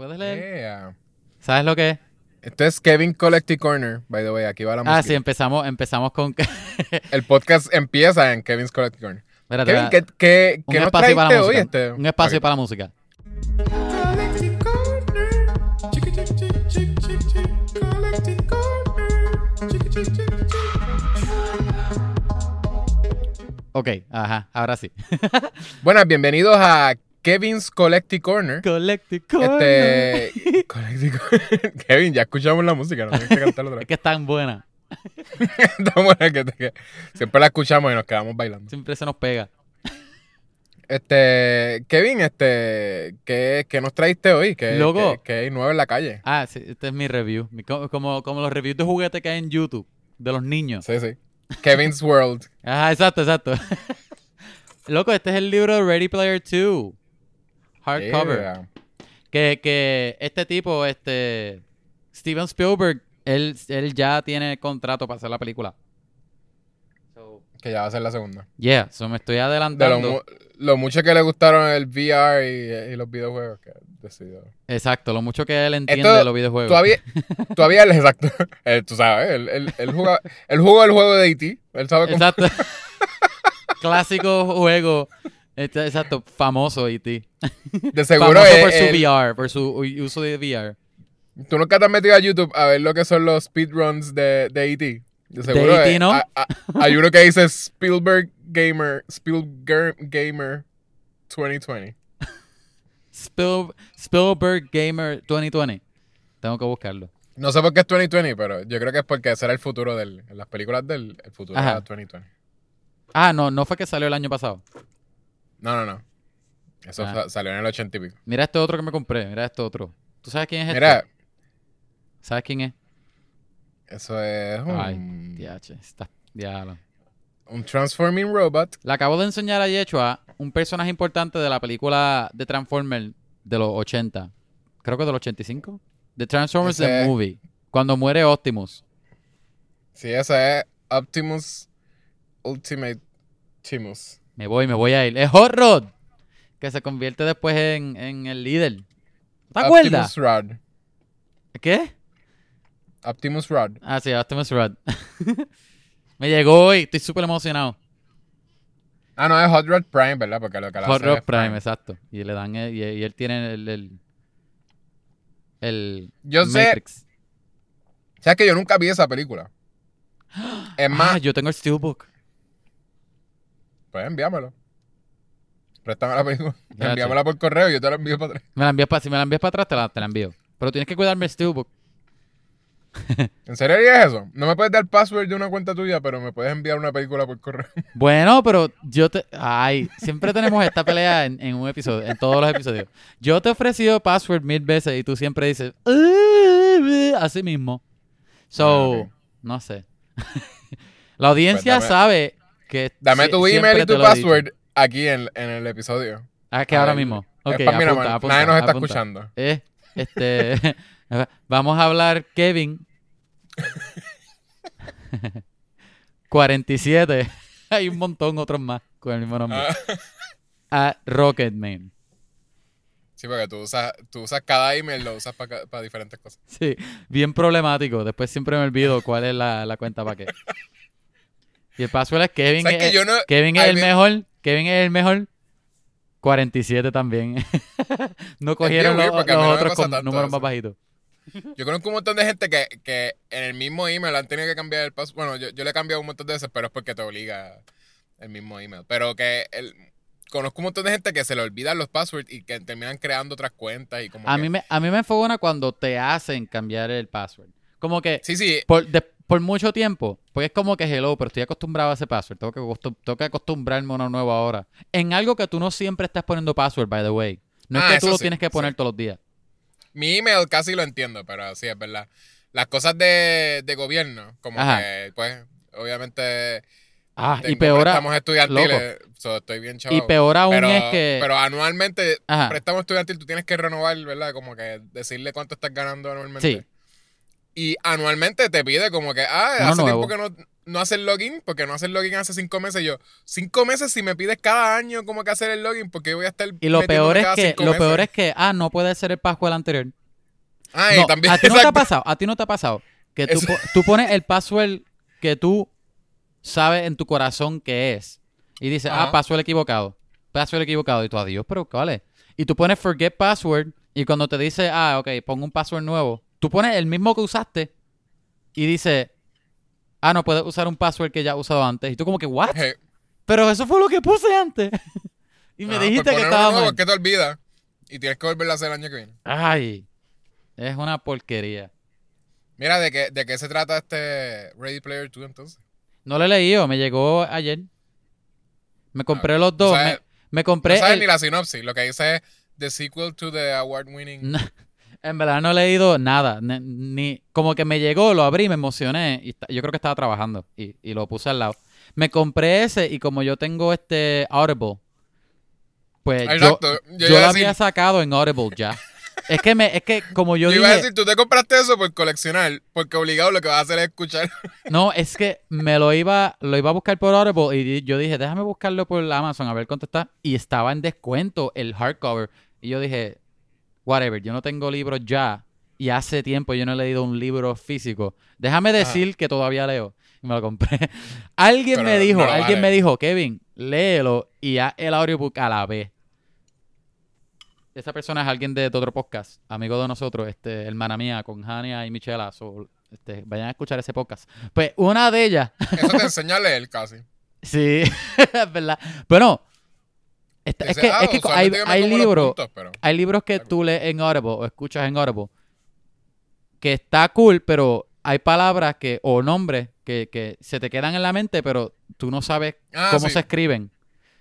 puedes leer? Yeah. ¿Sabes lo que es? Este es Kevin Collective Corner, by the way. Aquí va la música. Ah, sí, empezamos, empezamos con... El podcast empieza en Kevin's Collective Corner. Espérate, Kevin. ¿qué, qué, un qué nos espacio para hoy? música. Este? Un espacio Ok. para la música. Ok, ajá, ahora sí. Buenas, bienvenidos a Kevin's Collective Corner. Collective Este. Collective Corner. Kevin, ya escuchamos la música, no tienes que cantarla otra Es vez. que es tan buena. Está buena que, te- que siempre la escuchamos y nos quedamos bailando. Siempre se nos pega. Este. Kevin, este. ¿Qué, qué nos trajiste hoy? ¿Qué, Loco. qué- qué hay nuevo en la calle? Ah, sí, este es mi review. Mi- como, como los reviews de juguete que hay en YouTube, de los niños. Sí, sí. Kevin's World. Ajá, exacto, exacto. Loco, este es el libro Ready Player 2. Hardcover. Yeah. Que, que este tipo, este. Steven Spielberg, él, él ya tiene contrato para hacer la película. So, Que ya va a ser la segunda. yeah, so me estoy De lo, adelantando. mu- lo mucho que le gustaron el VR y, y los videojuegos que decidió. Exacto, lo mucho que él entiende Esto de los videojuegos. Todavía, todavía él, exacto. Él, tú sabes, él, él, él juega, él jugó el juego de E.T. Él sabe cómo. Exacto. Clásico juego. Este, exacto, famoso E.T. De seguro famoso por su VR, por su uso de VR. Tú nunca te has metido a YouTube a ver lo que son los speedruns de, de E.T. De seguro E.T., eh, ¿no? a- a- hay uno que dice Spielberg Gamer, Spielberg Gamer 2020. Spiel- Spielberg Gamer 2020. Tengo que buscarlo. No sé por qué es 2020, pero yo creo que es porque ese era el futuro en las películas del el futuro Ajá. era 2020. Ah, no, no fue que salió el año pasado. No, no, no. Eso Ah. sa- salió en el 80 y pico. Mira este otro que me compré. Mira este otro. ¿Tú sabes quién es Mira, este? ¿Sabes quién es? eso es un, Ay, está. Diablo. un Transforming Robot. Le acabo de enseñar a Yechua un personaje importante de la película de Transformers de los 80. Creo que del 85. The Transformers Ese The es- Movie. Cuando muere Optimus. Sí, ese es Optimus Ultimate Timus. Me voy, me voy a ir. Es Hot Rod. Que se convierte después en, en el líder. ¿Te acuerdas? Optimus Rod. ¿Qué? Optimus Rod. Ah, sí, Optimus Rod. me llegó hoy. Estoy súper emocionado. Ah, no, es Hot Rod Prime, ¿verdad? Porque lo que la Hot Rod Prime, exacto. Y le dan el- y, y él tiene el el, el Yo sé, Matrix. sabes que yo nunca vi esa película. Es más, Ah, yo tengo el Steelbook. Pues envíamelo. Préstame la película. Envíamela por correo y yo te la envío para atrás. Me la envías pa- si me la envías para atrás, te la, te la envío. Pero tienes que cuidarme el Steelbook. ¿En serio harías eso? No me puedes dar password de una cuenta tuya, pero me puedes enviar una película por correo. Bueno, pero yo te... Ay, siempre tenemos esta pelea en, en un episodio, en todos los episodios. Yo te he ofrecido password mil veces y tú siempre dices... "Uh, Así mismo. So, Ah, no sé. La audiencia Pues sabe que... Dame tu email y tu password aquí en, en el episodio. Ah, que ahora mismo. es Ok, pa' mí nada apunta, más. apunta, Nadie nos está escuchando. Eh, este, vamos a hablar, Kevin. 47. Hay un montón otros más con el mismo nombre. Ah, A Rocketman. sí, porque tú usas, tú usas cada email, lo usas para diferentes cosas. Sí, bien problemático. Después siempre me olvido cuál es la, la cuenta para qué. Y el password es Kevin. ¿Sabes que Es, yo no- Kevin es el mejor. Kevin es el mejor. 47 también. no cogieron los, los no otros con números eso. más bajitos. Yo conozco un montón de gente que, que en el mismo email han tenido que cambiar el password. Bueno, yo, yo le he cambiado un montón de veces, pero es porque te obliga el mismo email. Pero que el, conozco un montón de gente que se le olvidan los passwords y que terminan creando otras cuentas y como A que- mí, me, a mí me enfogona cuando te hacen cambiar el password. Como que Sí, sí. por, de- por mucho tiempo, pues es como que hello, pero estoy acostumbrado a ese password. Tengo que, tengo que acostumbrarme a uno nuevo ahora. En algo que tú no siempre estás poniendo password, by the way. No Ah, es que tú lo sí, tienes que poner sí. todos los días. Mi email casi lo entiendo, pero sí, es verdad. Las cosas de, de gobierno, como Ajá. que, pues, obviamente... Ah, y peor, préstamos estudiantiles, so, estoy bien chaval. y peor aún pero, es que... pero anualmente, Ajá. préstamo estudiantil, tú tienes que renovar, ¿verdad? Como que decirle cuánto estás ganando anualmente. Sí. Y anualmente te pide como que, ah, Uno hace nuevo. tiempo que no, no hacer login, porque no hacer login hace cinco meses. Yo, cinco meses si me pides cada año como que hacer el login, porque voy a estar. Y lo peor es que, lo meses? peor es que, ah, no puede ser el password anterior. Ah, y No, también. a ti no te ha exacto. pasado, a ti no te ha pasado que tú, Eso- po- tú pones el password que tú sabes en tu corazón que es y dices, ah, Ajá. password equivocado, password equivocado y tú, adiós, pero ¿cuál es? Y tú pones forget password y cuando te dice, ah, ok, pongo un password nuevo, tú pones el mismo que usaste y dice, ah, no puedes usar un password que ya has usado antes y tú como que, what? Pero eso fue lo que puse antes. y me ajá, dijiste por que estaba nuevo, mal. que te olvidas. Y tienes que volverlo a hacer el año que viene. Ay, es una porquería. Mira, ¿de qué, de qué se trata este Ready Player 2 entonces? No lo he leído, me llegó ayer. Me compré los no dos. sabes- me, me compré. No sabes el- ni la sinopsis. Lo que dice es The Sequel to the Award Winning. En verdad no he leído nada. Ni, ni- como que me llegó, lo abrí, me emocioné. Y yo creo que estaba trabajando y, y lo puse al lado. Me compré ese y como yo tengo este Audible, pues yo, Exacto. Yo lo había sacado en Audible ya. es que me, es que como yo, Yo iba a dije, decir, tú te compraste eso por coleccionar, porque obligado lo que vas a hacer es escuchar. no, es que me lo iba, lo iba a buscar por Audible y yo dije, déjame buscarlo por Amazon a ver cuánto está. Y estaba en descuento el hardcover. Y yo dije, whatever, yo no tengo libros ya. Y hace tiempo yo no he leído un libro físico. Déjame decir que todavía leo. Y me lo compré. alguien Pero me dijo, no alguien vale. me dijo, Kevin, léelo y haz el audiobook a la vez. Esa persona es alguien de, de otro podcast, amigo de nosotros, este, hermana mía, con Hania y Michela. so, este, vayan a escuchar ese podcast. Pues una de ellas, Eso te enseña a leer casi. sí, es verdad. Bueno, esta- es que, ah, es que hay, los libros, pero- hay libros que tú lees en Audible o escuchas en Audible que está cool, pero hay palabras que o nombres que, que se te quedan en la mente, pero tú no sabes Ah, cómo sí. se escriben.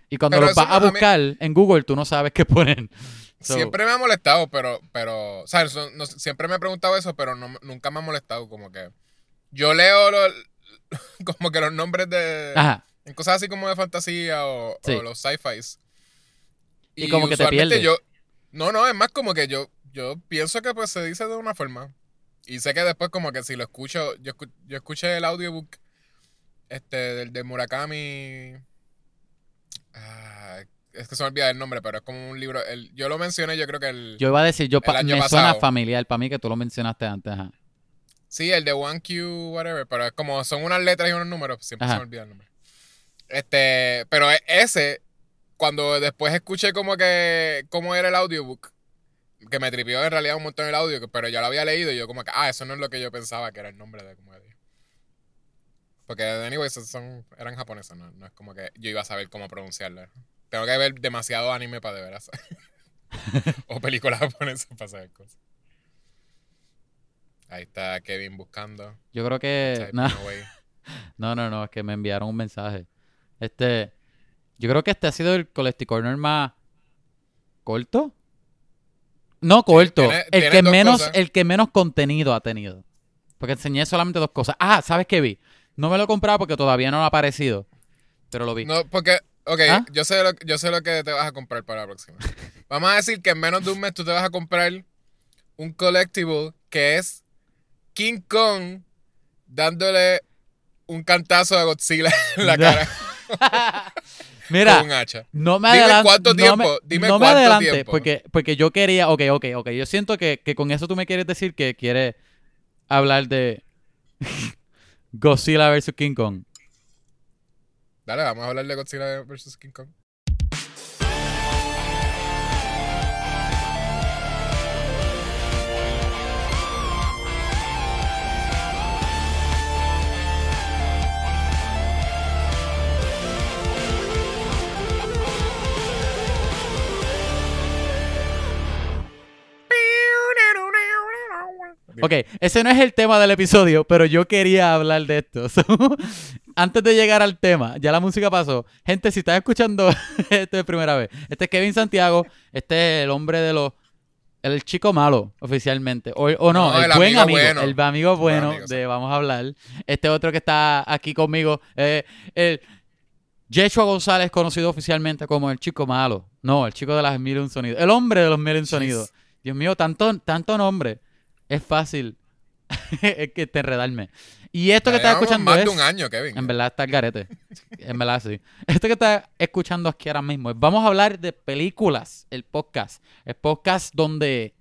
Y cuando Pero los vas a mí- buscar en Google, tú no sabes qué poner. So, Siempre me ha molestado, pero, pero, o sea, eso- no- siempre me he preguntado eso, pero no, nunca me ha molestado, como que yo leo lo- como que los nombres de, Ajá. cosas así como de fantasía o, Sí. o los sci-fis. Y como que te pierdes. yo, no, no, es más como que yo, yo pienso que pues se dice de una forma. Y sé que después como que si lo escucho, yo, yo escuché el audiobook este del de Murakami. ah, es que se me olvida el nombre, pero es como un libro. El, yo lo mencioné, yo creo que el. Yo iba a decir, yo me suena pasado. familiar para mí que tú lo mencionaste antes. Ajá. Sí, el de 1Q, whatever, pero es como son unas letras y unos números, siempre Ajá. se me olvida el nombre. Este, pero e- ese, cuando después escuché como que cómo era el audiobook, que me tripió en realidad un montón el audio, pero ya lo había leído y yo como que, ah, eso no es lo que yo pensaba que era el nombre de como de- Porque, anyways, esos son, eran japoneses, ¿no? no es como que yo iba a saber cómo pronunciarlo. Tengo que ver demasiado anime para de veras. o películas japonesas para saber cosas. Ahí está Kevin buscando. Yo creo que... No, no, no, es que me enviaron un mensaje. Este, yo creo que este ha sido el Collecti Corner más corto. No corto, tiene- el tiene que menos, cosas. el que menos contenido ha tenido. Porque enseñé solamente dos cosas. Ah, ¿sabes qué vi? No me lo he comprado porque todavía no ha aparecido. Pero lo vi. No, porque, ok, ¿Ah? yo, sé lo, yo sé lo que te vas a comprar para la próxima. Vamos a decir que en menos de un mes tú te vas a comprar un collectible que es King Kong dándole un cantazo a Godzilla en la cara Mira, con un hacha. no me Dime adelantes. cuánto no tiempo, me, dime no me tiempo. Porque, porque yo quería. Ok, ok, ok. Yo siento que, que con eso tú me quieres decir que quieres hablar de Godzilla vs. King Kong. Dale, vamos a hablar de Godzilla vs. King Kong. Ok, ese no es el tema del episodio, pero yo quería hablar de esto. So, antes de llegar al tema, ya la música pasó. Gente, si estás escuchando esto de primera vez, este es Kevin Santiago, este es el hombre de los... El chico malo, oficialmente. O, o no, No, el, el buen amigo amigo. bueno. El amigo bueno amigo, sí. de Vamos a hablar. Este otro que está aquí conmigo, eh, el Yeshua González, conocido oficialmente como el chico malo. No, el chico de las mil un sonidos. El hombre de los mil un sonidos. Dios mío, tanto, tanto nombre. Es fácil es que te enredarme. Y esto que estás escuchando más es... de un año, Kevin. En verdad está el garete. En verdad sí. Esto que estás escuchando aquí ahora mismo es... Vamos a hablar de películas, el podcast. El podcast donde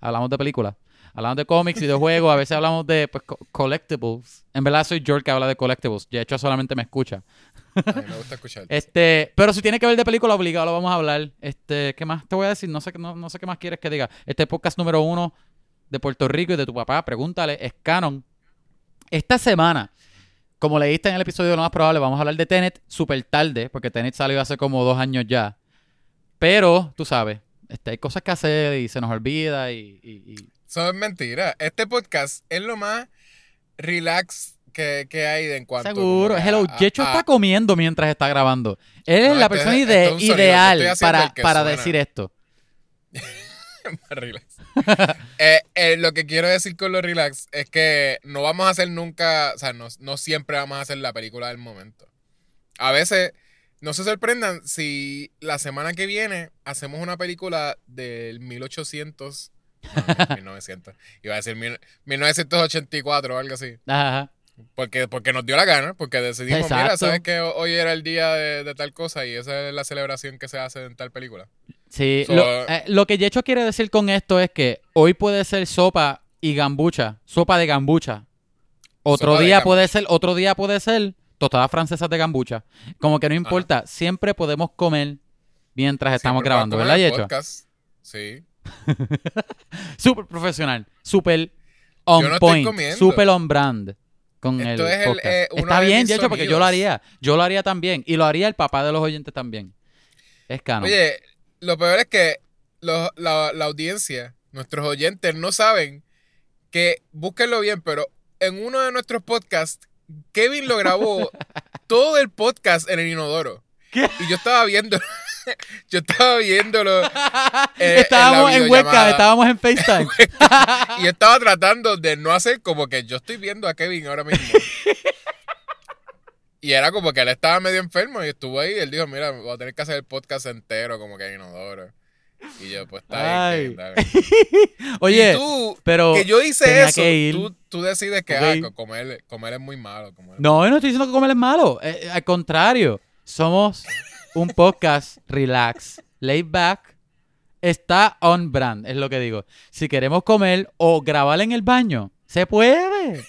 hablamos de películas. Hablamos de cómics, videojuegos, a veces hablamos de pues, co- collectibles. En verdad soy George que habla de collectibles. De hecho, solamente me escucha. A mí me gusta escuchar. Este, pero si tiene que ver de película, obligado lo vamos a hablar. Este, ¿qué más te voy a decir? No sé, no, no sé qué más quieres que diga. Este podcast número uno de Puerto Rico y de tu papá, pregúntale, es canon. Esta semana, como leíste en el episodio lo más probable, vamos a hablar de Tenet súper tarde, porque Tenet salió hace como dos años ya. Pero, tú sabes, este, hay cosas que hacer y se nos olvida y... y- y- Eso es mentira. Este podcast es lo más relax que, que hay en cuanto Seguro. Hello, a- Jecho a- está comiendo mientras está grabando. Él es No, la este es- persona este ide- ideal para, para decir esto. relax. Eh, eh, lo que quiero decir con lo relax es que no vamos a hacer nunca, o sea, no, no siempre vamos a hacer la película del momento. A veces, no se sorprendan si la semana que viene hacemos una película del 1800, no, 1900, iba a decir mil- 1984 o algo así. Ajá. Porque, porque nos dio la gana, porque decidimos, mira, sabes que hoy era el día de, de tal cosa y esa es la celebración que se hace en tal película. Sí, So- lo, eh, lo que Yecho quiere decir con esto es que hoy puede ser sopa y gambucha, sopa de gambucha. Otro día gambucha. puede ser, otro día puede ser tostadas francesas de gambucha. Como que no importa, siempre podemos comer mientras estamos Siempre grabando, ¿verdad, Yecho? podcast. Sí. Súper profesional, súper on no point, súper on brand con Esto el es el, eh, Está bien, Yecho, porque yo lo haría. Yo lo haría también. Y lo haría el papá de los oyentes también. Es canon. Oye, lo peor es que los- la, la audiencia, nuestros oyentes, no saben que, búsquenlo bien, pero en uno de nuestros podcasts, Kevin lo grabó todo el podcast en el inodoro. ¿Qué? Y yo estaba viendo, yo estaba viéndolo eh, estábamos en en, webcam, estábamos en FaceTime. y yo estaba tratando de no hacer como que yo estoy viendo a Kevin ahora mismo. Y era como que él estaba medio enfermo y estuvo ahí y él dijo, mira, voy a tener que hacer el podcast entero como que en inodoro. Y yo, pues está Ay. bien. Oye, y tú, pero que yo hice eso, tú, tú decides que Ok. ah, co- comer, comer es muy malo. comer es- no, yo no estoy diciendo que comer es malo. Eh, eh, al contrario, somos un podcast relax, laid back. Está on brand, es lo que digo. Si queremos comer o grabar en el baño, se puede.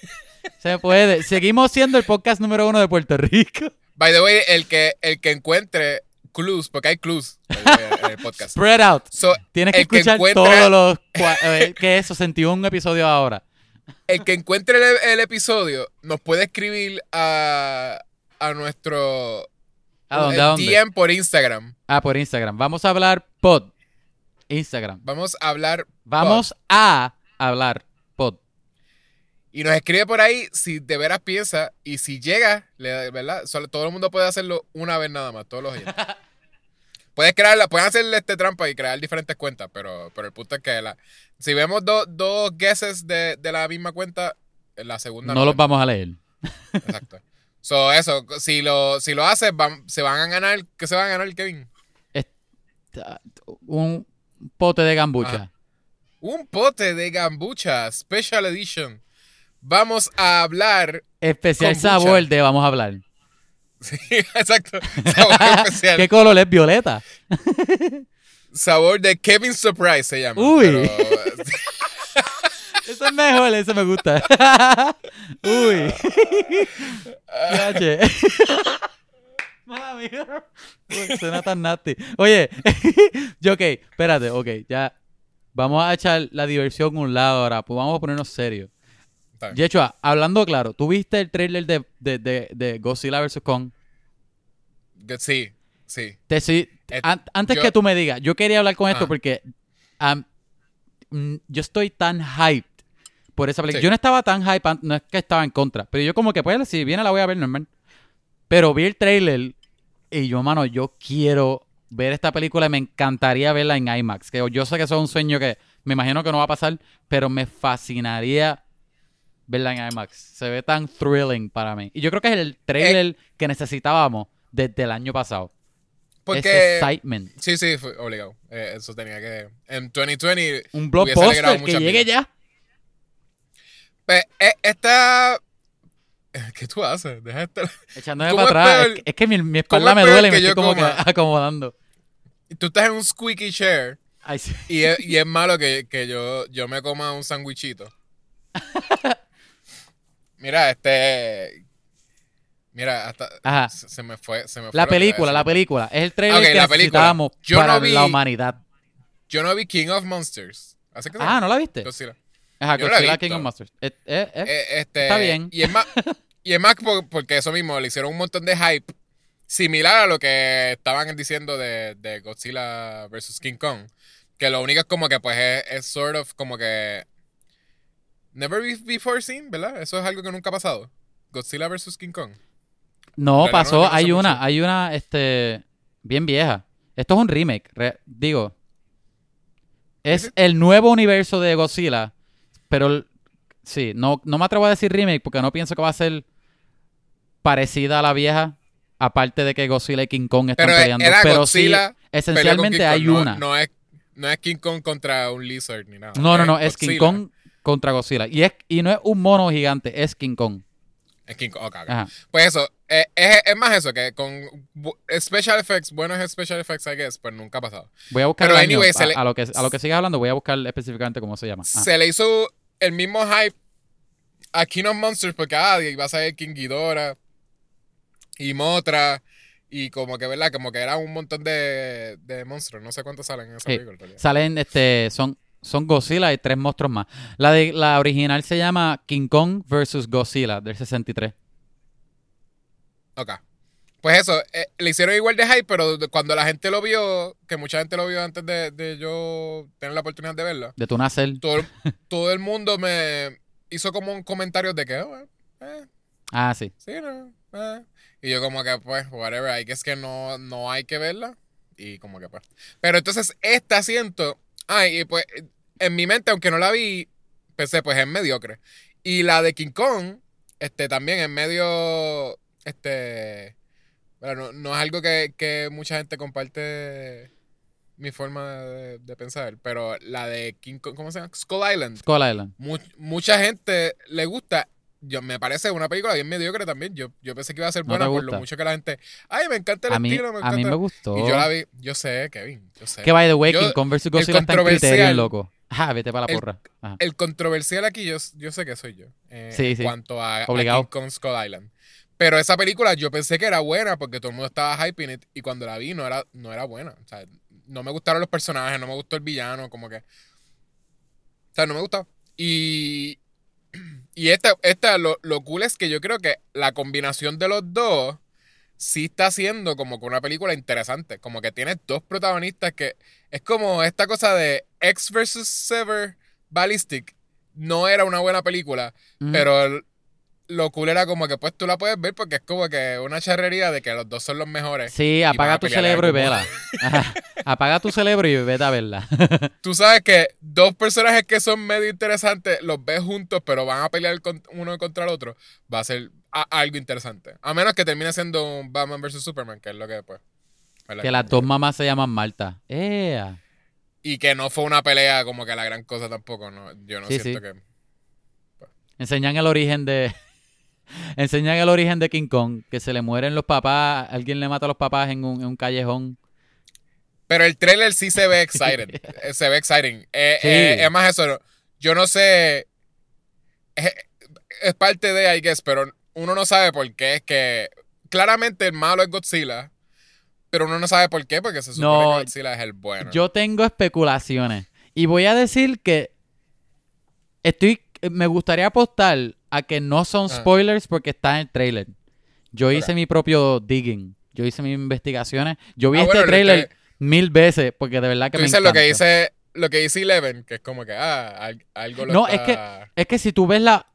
Se puede. Seguimos siendo el podcast número uno de Puerto Rico. By the way, el que, el que encuentre clues, porque hay clues en el podcast. Spread out. So, Tienes que escuchar todos los... eh, ¿Qué es eso? 61 episodios ahora. el que encuentre el, el episodio nos puede escribir a, a nuestro ¿A dónde? ¿A dónde? DM por Instagram. Ah, por Instagram. Vamos a hablar pod. Instagram. Vamos a hablar Vamos a hablar pod. Y nos escribe por ahí si de veras piensa y si llega, le- ¿verdad? Solo, todo el mundo puede hacerlo una vez nada más, todos los oyentes. Puedes crearla, pueden hacerle este trampa y crear diferentes cuentas, pero, pero el punto es que la, si vemos do- dos guesses de, de la misma cuenta, la segunda No los vamos a leer. Exacto. So, eso, si lo, si lo haces, van- se van a ganar, ¿qué se van a ganar, Kevin? Un pote de gambucha. Un pote de gambucha, Special Edition. Vamos a hablar. Especial Kombucha. sabor de vamos a hablar. Sí, exacto. Sabor especial. ¿Qué color es violeta? Sabor de Kevin Surprise se llama. Uy. pero- Eso es mejor, eso me gusta. Uy. Yache. Mami. Suena tan nasty. Oye, yo ok, espérate, ok, ya. Vamos a echar la diversión a un lado ahora, pues vamos a ponernos serios. Bien. Yechua, hablando claro, ¿tú viste el trailer de, de, de, de Godzilla vs. Kong? Sí, sí. Te, sí, Eh, an- antes yo- que tú me digas, yo quería hablar con esto Ah. porque mm, yo estoy tan hyped por esa película. Sí. Yo no estaba tan hyped, an- no es que estaba en contra, pero yo como que, pues, si viene la voy a ver normal. Pero vi el trailer y yo, mano, yo quiero ver esta película y me encantaría verla en IMAX. Que yo sé que eso es un sueño que me imagino que no va a pasar, pero me fascinaría verla en IMAX. Se ve tan thrilling para mí. Y yo creo que es el trailer que necesitábamos desde el año pasado. Ese Porque. excitement. Sí, sí, fue obligado. Eh, eso tenía que. En 2020. Un blockbuster que llegue vidas. ya. Pues, eh, esta ¿Qué tú haces? Deja de estar... Echándome ¿Cómo para atrás. Es, es que mi, mi ¿Cómo espalda es me duele y me estoy como que acomodando. Tú estás en un squeaky chair Ay, sí. y es, y es malo que, que yo, yo me coma un sandwichito. Mira, este... Mira, hasta... Ajá. Se, me fue, se me La película, la película. Es el trailer Ok, que necesitábamos Yo para no vi- la humanidad. Yo no vi King of Monsters. ¿Así que se Ah? ¿no la viste? Godzilla. Ajá, yo Godzilla. King of Monsters. Eh, eh, eh. Este, Está bien. Y es más, y es más por- porque eso mismo, le hicieron un montón de hype similar a lo que estaban diciendo de, de Godzilla vs. King Kong. Que lo único es como que pues es, es sort of como que... Never be- before seen, ¿verdad? Eso es algo que nunca ha pasado. Godzilla vs. King Kong. no, pasó. hay una, mucho. hay una, este, bien vieja. Esto es un remake. re- digo, es el nuevo universo de Godzilla, pero sí, no, no me atrevo a decir remake porque no pienso que va a ser parecida a la vieja. Aparte de que Godzilla y King Kong están Pero peleando. era pero Godzilla sí, esencialmente Kong. hay No- una. No, es, no es King Kong contra un lizard ni nada. No, no, no, es King. Kong contra Godzilla. Y, es, y no es un mono gigante, es King Kong. Es King Kong. ok, ok. Ajá. Pues eso, eh, es, es más eso, que con special effects, buenos special effects, I guess, pues nunca ha pasado. Voy a buscar Pero el año. anyway, a, le- a lo que, a lo que sigas hablando, voy a buscar específicamente cómo se llama. Ajá. Se le hizo el mismo hype a King of Monsters porque, ah, iba a salir King Ghidorah y Motra y como que, ¿verdad? Como que era un montón de, de monstruos. No sé cuántos salen en esa Sí. película. Salen, este, son, son Godzilla y tres monstruos más. La de la original se llama King Kong vs. Godzilla del 63. Ok. Pues eso, eh, le hicieron igual de hype, pero cuando la gente lo vio, que mucha gente lo vio antes de, de yo tener la oportunidad de verla, De tu nacer. todo, el- todo el mundo me hizo como un comentario de que, oh, eh, eh, Ah, sí. sí, no, eh. Y yo como que, pues, whatever, hay que es que no, no hay que verla. Y como que, pues. Pero entonces, este asiento, ay, y pues, en mi mente, aunque no la vi, pensé, pues, es mediocre. Y la de King Kong, este, también es medio, este, bueno, no, no es algo que, que mucha gente comparte mi forma de, de pensar, pero la de King Kong, ¿cómo se llama? Skull Island. Skull Island. Mu- mucha gente le gusta. Yo, me parece una película bien mediocre también. Yo, yo pensé que iba a ser ¿No buena por lo mucho que la gente. Ay, me encanta el A mí, estilo, me a encanta. mí me gustó. Y yo la vi. Yo sé, Kevin. Yo sé. Que by the way, Yo- King vs. Godzilla está en controversial- criterio, loco. Ah, vete para la porra. Ajá. El controversial aquí, yo, yo sé que soy yo. eh, Sí, en sí. cuanto a, a Obligado. King Kong Skull Island. Pero esa película yo pensé que era buena porque todo el mundo estaba hyping it. Y cuando la vi no era, no era buena. O sea, no me gustaron los personajes, no me gustó el villano, como que. O sea, no me gustaba. Y. Y esta, esta lo, lo cool es que yo creo que la combinación de los dos sí está haciendo como que una película interesante. Como que tiene dos protagonistas que es como esta cosa de X vs. Sever Ballistic. No era una buena película, pero lo cool era como que pues tú la puedes ver porque es como que una charrería de que los dos son los mejores. Sí, apaga tu cerebro y vela. Ajá. Apaga tu cerebro y vete a verla. Tú sabes que dos personajes que son medio interesantes los ves juntos, pero van a pelear con- uno contra el otro. Va a ser a- algo interesante. A menos que termine siendo un Batman vs Superman, que es lo que después. que las dos mamás se llaman Marta. ¡Ea! Y que no fue una pelea como que la gran cosa tampoco. No, yo no Sí, siento sí. que. Enseñan el origen de. Enseñan el origen de King Kong. Que se le mueren los papás. Alguien le mata a los papás en un, en un callejón. Pero el trailer sí se ve excited. Eh, se ve exciting. Eh, Sí. eh, es más eso. Yo no sé. Es, es parte de, I guess, pero uno no sabe por qué. Es que claramente el malo es Godzilla. Pero uno no sabe por qué, porque se supone No, que Godzilla es el bueno. Yo tengo especulaciones. Y voy a decir que. Estoy. Me gustaría apostar a que no son Ah. spoilers porque está en el trailer. Yo hice mi propio digging. Yo hice mis investigaciones. Yo vi Ah, este bueno, trailer que- mil veces porque de verdad que me dices lo que encanta. dice lo que dice Eleven, que es como que, ah, al- algo lo No, está... Es que si tú ves la.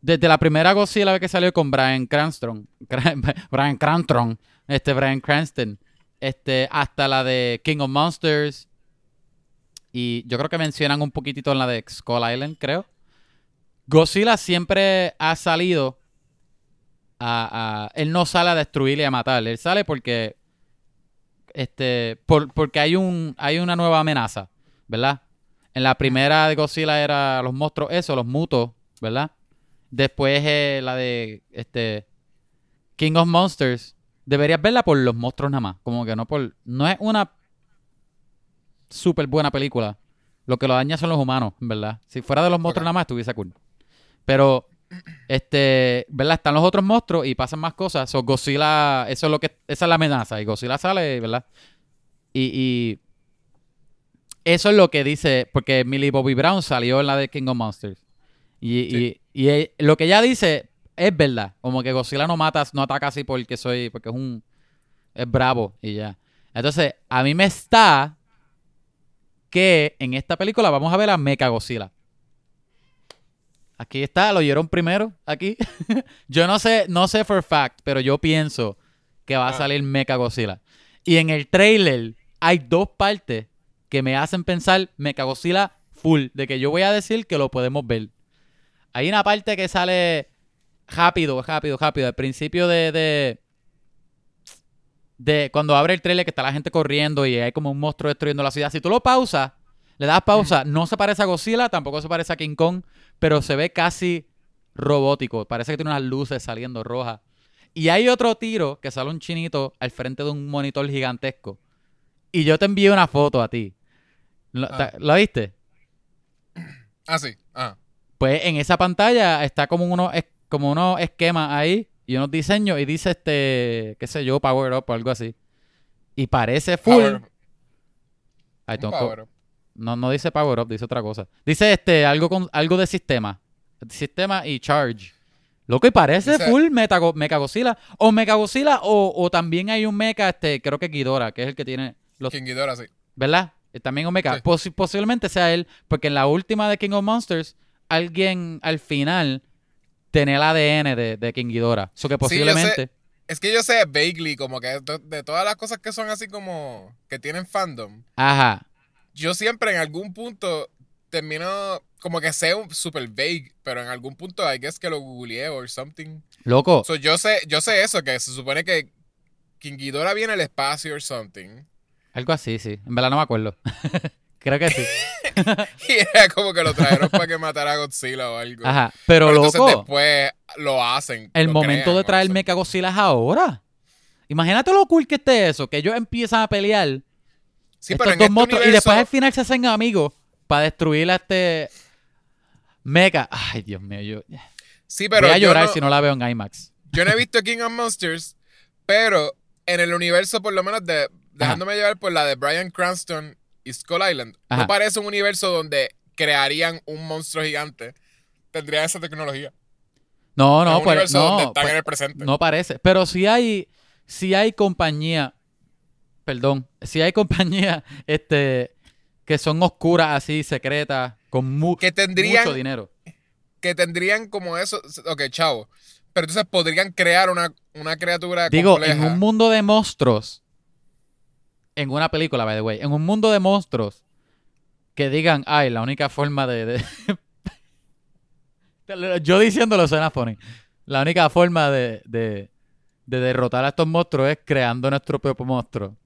Desde la primera Godzilla que salió con Brian Cranston. Brian Cranston. Este, Brian Cranston. Este, hasta la de King of Monsters. Y yo creo que mencionan un poquitito en la de Skull Island, creo. Godzilla siempre ha salido a, Él no sale a destruir y a matar. Él sale porque. Este. por- porque hay un. hay una nueva amenaza. ¿Verdad? En la primera de Godzilla era los monstruos, eso, los mutos, ¿verdad? Después eh, la de este King of Monsters. Deberías verla por los monstruos nada más. Como que no por. No es una súper buena película. Lo que lo daña son los humanos, verdad. Si fuera de los monstruos nada más, estuviese cool. Pero, este, ¿verdad? Están los otros monstruos y pasan más cosas. So, Godzilla, eso es lo que, esa es la amenaza. Y Godzilla sale, ¿verdad? Y, y eso es lo que dice, porque Millie Bobby Brown salió en la de King of Monsters. Y, Sí. y, y eh, lo que ella dice es verdad. Como que Godzilla no mata, no ataca así porque soy, porque es un, es bravo y ya. Entonces, a mí me está que en esta película vamos a ver a Mecha Godzilla. Aquí está, lo oyeron primero, aquí. yo no sé, no sé for fact, pero yo pienso que va a Ah. salir Mecha Godzilla. Y en el trailer hay dos partes que me hacen pensar Mecha Godzilla full, de que yo voy a decir que lo podemos ver. Hay una parte que sale rápido, rápido, rápido, al principio de, de, de cuando abre el trailer que está la gente corriendo y hay como un monstruo destruyendo la ciudad. Si tú lo pausas, le das pausa, no se parece a Godzilla, tampoco se parece a King Kong, pero se ve casi robótico. Parece que tiene unas luces saliendo rojas. Y hay otro tiro que sale un chinito al frente de un monitor gigantesco. Y yo te envío una foto a ti. ¿Lo, Ah. ¿lo viste? Ah, sí. Ah. Pues en esa pantalla está como unos, es- como unos esquemas ahí y unos diseños y dice este, qué sé yo, Power Up o algo así. Y parece full. Power, Ay, power up. no, no dice Power Up, dice otra cosa. Dice este, algo con algo de sistema. Sistema y charge. Loco, y parece Dice- full Meta, Mecha Godzilla. O Mecha Godzilla, o, o también hay un Mecha, este, creo que Ghidorah, que es el que tiene los King Ghidorah, sí. ¿Verdad? Eh, También un mecha. Sí. Posi- posiblemente sea él, porque en la última de King of Monsters, alguien al final tiene el ADN de, de King Ghidorah. Eso que yo sé. posiblemente. Es que yo sé vaguely como que de, de todas las cosas que son así como que tienen fandom, Ajá. yo siempre en algún punto termino como que sé un super vague, pero en algún punto I guess que lo googleé or something. Loco, So, yo sé, yo sé eso, que se supone que King Ghidorah viene al espacio or something. algo así, sí. En verdad no me acuerdo. Creo que sí. Y era como que lo trajeron para que matara a Godzilla o algo. Ajá. Pero, Pero loco, después lo hacen. el lo momento crean, de traer. Mecha Godzilla es ahora. Imagínate lo cool que esté eso, que ellos empiezan a pelear. Sí, estos pero dos este monstruos, y después al final se hacen amigos para destruir a este Mecha. Ay, Dios mío, yo Sí, pero voy a llorar no- si no la veo en IMAX. Yo no he visto King of Monsters, pero en el universo, por lo menos, de, dejándome llevar por la de Brian Cranston y Skull Island, Ajá. no parece un universo donde crearían un monstruo gigante. Tendrían esa tecnología. No, no, pues, no, están pues, en el presente. no parece. Pero si hay, si hay compañía, perdón, si hay compañía, este, que son oscuras así, secretas, con mu- Que tendrían- mucho dinero. Que tendrían como eso. Ok, chavo. Pero entonces podrían crear una, una criatura Digo, compleja. en un mundo de monstruos, en una película, by the way, en un mundo de monstruos, que digan, ay, la única forma de... de- Yo diciéndolo suena funny. La única forma de, de, de derrotar a estos monstruos es creando nuestro propio monstruo.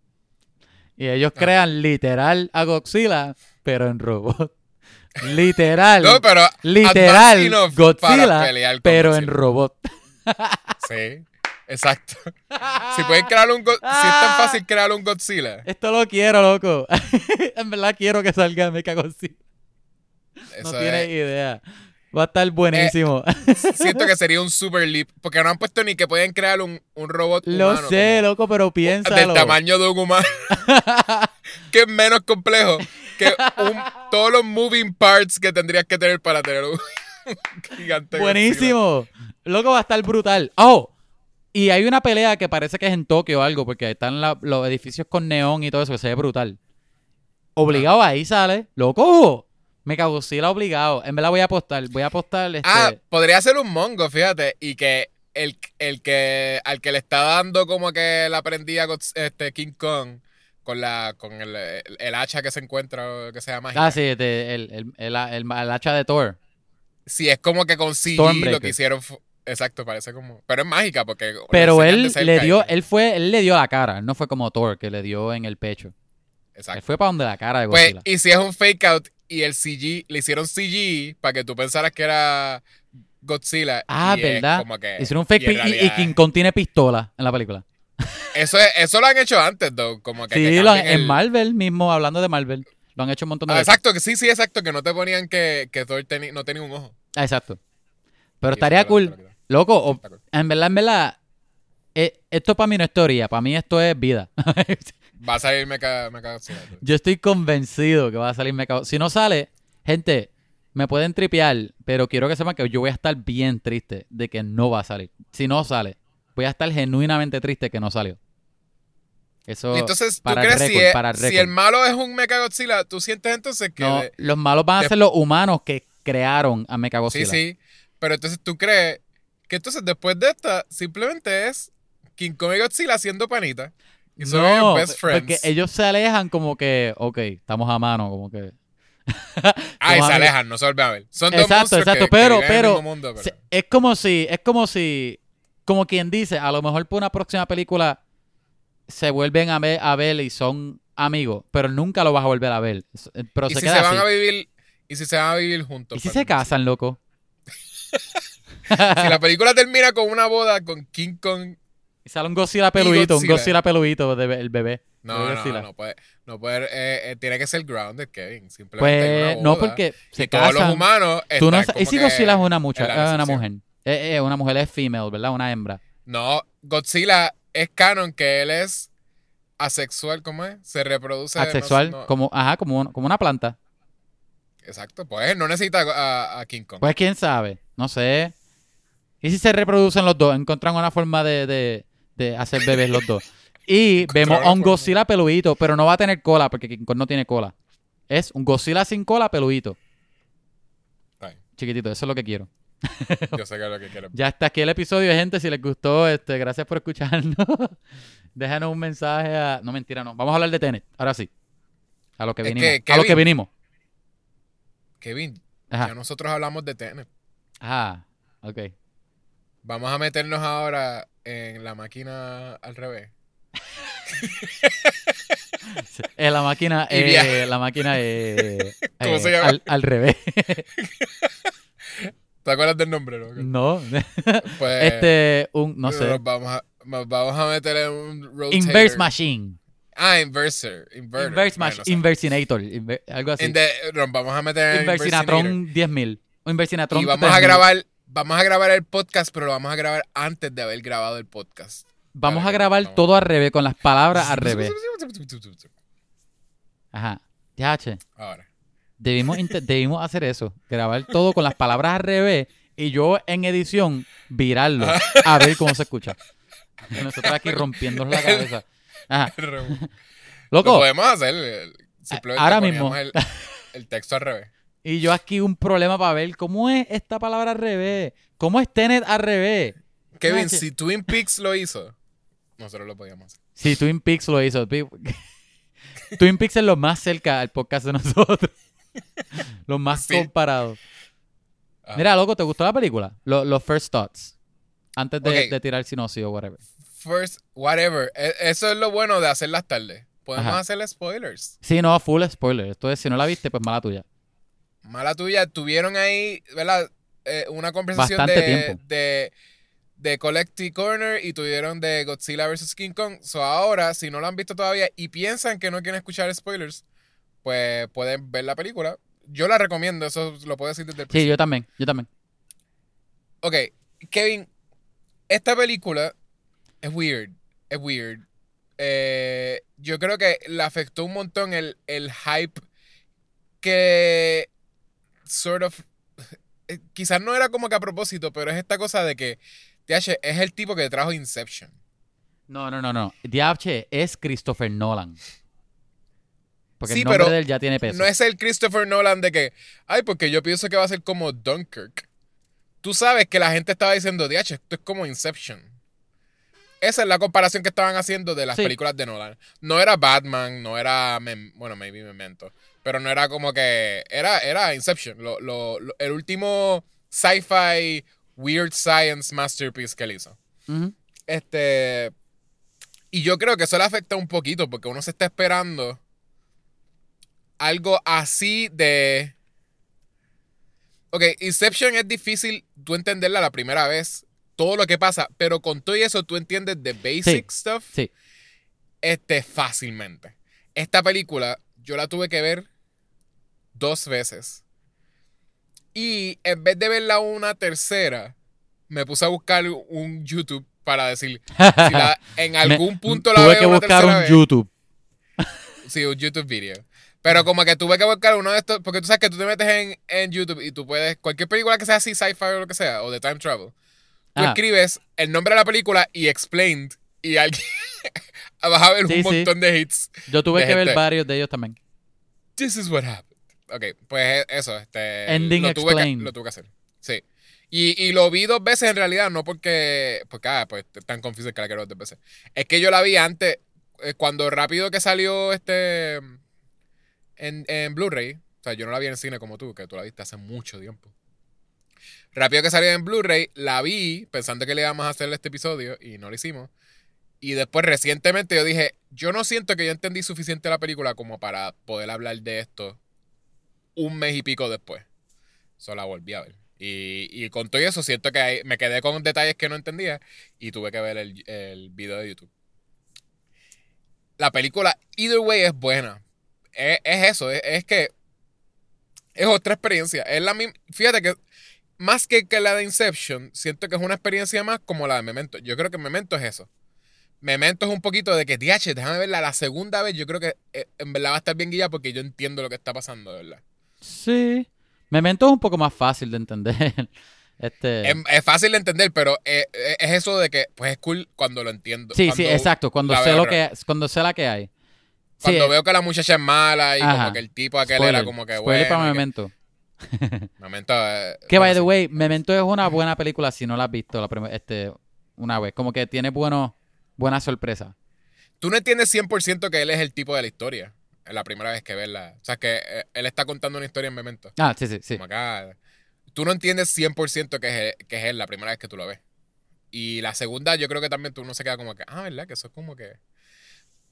Y ellos Ah. crean literal a Godzilla, pero en robot. Literal. No, pero literal Godzilla, pero en robot. Sí, exacto. Si pueden crear un Go- si es tan fácil crear un Godzilla, Esto lo quiero, loco. en verdad quiero que salga Mecha Godzilla. eso No tienes es- idea. Va a estar buenísimo. siento que sería un super leap. Porque no han puesto ni que pueden crear un, un robot lo humano sé, como- loco, pero del piénsalo. tamaño de un humano. que es menos complejo que un- todos los moving parts que tendrías que tener para tener un gigante. Godzilla. Buenísimo. Loco, va a estar brutal. Oh, y hay una pelea que parece que es en Tokio o algo, porque están la- los edificios con neón y todo eso, que se ve brutal. Obligado ahí sale. Loco, Mecha Godzilla obligado. En verdad voy a apostar. Voy a apostar este... Ah, podría ser un mongo, fíjate. Y que el, el que al que le está dando como que la prendía este King Kong con la con el, el- el hacha que se encuentra que se llama Ah, sí, el, el, el, el- el hacha de Thor. Si es como que con CG lo que hicieron. Exacto, parece como. Pero es mágica porque. Pero él le dio, él fue, él le dio la cara, él no fue como Thor que le dio en el pecho. Él Exacto. fue para donde la cara de Pues, Godzilla. y si es un fake out y el CG, le hicieron CG para que tú pensaras que era Godzilla. Ah, y es ¿verdad? como que- Hicieron un fake y y, y King Kong tiene pistola en la película. Eso, es- eso lo han hecho antes, though, como que, que Sí, lo han- cambien en el- Marvel mismo, hablando de Marvel, lo han hecho un montón de Ah, veces. exacto, que sí, sí, exacto, que no te ponían que, que Thor teni- no tenía un ojo. Ah, exacto. Pero Y estaría cool. Loco, o- en verdad, en verdad, eh, esto para mí no es teoría, para mí esto es vida. Va a salir Mecha, Godzilla. Yo estoy convencido que va a salir Mecha. Si no sale, gente, me pueden tripear, pero quiero que sepan que yo voy a estar bien triste de que no va a salir. Si no sale, voy a estar genuinamente triste que no salió. Eso entonces, ¿tú para el crees si, récord, es- para el si el malo es un Mecha Godzilla, tú sientes entonces que... No, de- los malos van a de- ser los humanos que crearon a Mechagodzilla. sí, sí, pero entonces tú crees que entonces después de esta simplemente es King Kong y Godzilla haciendo panita. Y son No, best friends. porque ellos se alejan como que, ok, estamos a mano, como que... Ah, y se alejan, no se vuelven a ver. Son dos Exacto, monstruos exacto, que- que pero, el pero, mundo, pero- es como si, es como si, como quien dice, a lo mejor por una próxima película se vuelven a ver, a ver y son amigos, pero nunca lo vas a volver a ver. Eh, Pero y se si queda se van así. a vivir y si se van a vivir juntos. ¿Y si se casan, loco? Si la película termina con una boda con King Kong, Y sale un Godzilla peludito, un Godzilla. Godzilla peludito de be- el bebé. no, no, no puede, no puede, eh, eh, tiene que ser grounded, Kevin. Simplemente Pues una no, porque se y todos los casan. humanos Tú no ¿Y si Godzilla es una, mucha, una mujer? Eh, una mujer es female, ¿verdad? Una hembra. No, Godzilla es canon que él es asexual, ¿cómo es? Se reproduce. Asexual, no- como, ajá, como, como una planta. Exacto, pues él no necesita a, a King Kong. Pues quién sabe, no sé. ¿Y si se reproducen los dos? Encuentran una forma de, de, de hacer bebés los dos. Y vemos a un. Godzilla peludito, pero no va a tener cola porque King Kong no tiene cola. Es un Godzilla sin cola peludito. Ay, Chiquitito, eso es lo que quiero. yo sé que es lo que quiero. Ya está aquí el episodio, gente. Si les gustó, este, gracias por escucharnos. Déjanos un mensaje a... No, mentira, no. Vamos a hablar de Tenet. Ahora sí. A lo que Es vinimos. que, a lo que vinimos. Kevin, Ajá. ya nosotros hablamos de Tenet. Ah, ok. Vamos a meternos ahora en la máquina al revés. Sí. Eh, la máquina, eh, la máquina eh, ¿Cómo eh, se llama? Al, al revés. ¿Te acuerdas del nombre? No? no. Pues, este, un, no sé. Nos vamos a, nos vamos a meter en un rotator. Inverse Machine. Ah, inverser. Inverter. Inverse Bueno, Machine. no sé. Inversinator. inver- algo así. En de- nos vamos a meter en. Inversinatron 10.000. O Inversinatron Y vamos a 3000. grabar, vamos a grabar el podcast, pero lo vamos a grabar antes de haber grabado el podcast. Vamos a grabar vamos. todo al revés, con las palabras al revés. Ajá. Ya, che. Ahora. Debimos, debimos hacer eso. Grabar todo con las palabras al revés y yo en edición virarlo a ver cómo se escucha. Nosotros aquí rompiéndonos la cabeza. Ajá. Lo Loco, podemos hacer. eh, Simplemente Ahora mismo. El, el texto al revés. Y yo aquí un problema para ver cómo es esta palabra al revés. ¿Cómo es Tenet al revés? Kevin, si Twin Peaks lo hizo, nosotros lo podíamos hacer. Sí, Twin Peaks lo hizo. Twin Peaks es lo más cerca al podcast de nosotros. lo más Sí. comparado. Ah. Mira, loco, ¿te gustó la película? Lo- Los first thoughts. Antes de, Ok. de tirar sinopsis o whatever. First, whatever. E- Eso es lo bueno de hacer las tardes. Podemos Ajá. hacerle spoilers. Sí, no, full spoiler. Esto es, si no la viste, pues mala tuya. Mala tuya, tuvieron ahí, ¿verdad? Eh, una conversación de, de, de Collective Corner y tuvieron de Godzilla vs. King Kong. So ahora, si no lo han visto todavía y piensan que no quieren escuchar spoilers, pues pueden ver la película. Yo la recomiendo, eso lo puedo decir desde el Sí, principio. yo también, yo también. Ok, Kevin, esta película es weird, es weird. Eh, yo creo que le afectó un montón el, el hype que sort of eh, quizás no era como que a propósito, pero es esta cosa de que TH es el tipo que trajo Inception. No, no, no, no. Diabche es Christopher Nolan. Porque Sí, el nombre pero de él ya tiene peso. No es el Christopher Nolan de que, ay, porque yo pienso que va a ser como Dunkirk. Tú sabes que la gente estaba diciendo, DH, esto es como Inception. Esa es la comparación que estaban haciendo de las Sí. películas de Nolan. No era Batman, no era, bueno, maybe Memento, pero no era como que, era, era Inception, lo- lo- lo- el último sci-fi weird science masterpiece que él hizo. Este. Y yo creo que eso le afecta un poquito porque uno se está esperando algo así de. Ok, Inception es difícil tú entenderla la primera vez, todo lo que pasa, pero con todo eso tú entiendes the basic stuff Sí. este, fácilmente. Esta película yo la tuve que ver dos veces. Y en vez de verla una tercera, me puse a buscar un YouTube para decir si la- en algún Me- punto la Tuve veo que una buscar un vez. YouTube. Sí, un YouTube video. Pero como que tuve que buscar uno de estos, porque tú sabes que tú te metes en, en YouTube y tú puedes, cualquier película que sea así, sci-fi o lo que sea, o de time travel, tú Ajá. escribes el nombre de la película y explained, y alguien vas a ver Sí, un sí. montón de hits. Yo tuve que ver gente. varios de ellos también. This is what happened. Ok, pues eso, este. Ending lo tuve, que, lo tuve que hacer. Sí. Y, y lo vi dos veces en realidad, no porque. Porque, ah, pues tan confuso que la quiero ver dos veces. Es que yo la vi antes, eh, cuando rápido que salió este. En, en Blu-ray. O sea, yo no la vi en cine como tú, que tú la viste hace mucho tiempo. Rápido que salió en Blu-ray, la vi pensando que le íbamos a hacer este episodio y no lo hicimos. Y después recientemente yo dije, yo no siento que yo entendí suficiente la película como para poder hablar de esto un mes y pico después. Solo la volví a ver. Y, y con todo eso siento que me quedé con detalles que no entendía y tuve que ver el, el video de YouTube. La película, either way, es buena. Es, es eso, es, es que es otra experiencia. Es la misma. Fíjate que más que, que la de Inception, siento que es una experiencia más como la de Memento. Yo creo que Memento es eso. Memento es un poquito de que, DH, déjame verla la segunda vez. Yo creo que eh, en verdad va a estar bien guía porque yo entiendo lo que está pasando, de ¿verdad? Sí. Memento es un poco más fácil de entender. Este. Es, es fácil de entender, pero eh, eh, es eso de que, pues es cool cuando lo entiendo. sí, sí, exacto. Cuando sé lo que cuando sé la que hay. Cuando veo que la muchacha es mala y Ajá. como que el tipo aquel spoiler, era como que spoiler bueno. para y que- Memento. Memento, eh, Que by the way, Memento es una buena película si no la has visto la este, una vez. Como que tiene buenos, buena sorpresa. Tú no entiendes 100% que él es el tipo de la historia. Es la primera vez que ves la. O sea, que eh, él está contando una historia en Memento. Ah, sí, sí, sí. Como acá. Tú no entiendes 100% que es, que es él la primera vez que tú lo ves. Y la segunda, yo creo que también tú no se queda como que, ah, ¿verdad? Que eso es como que.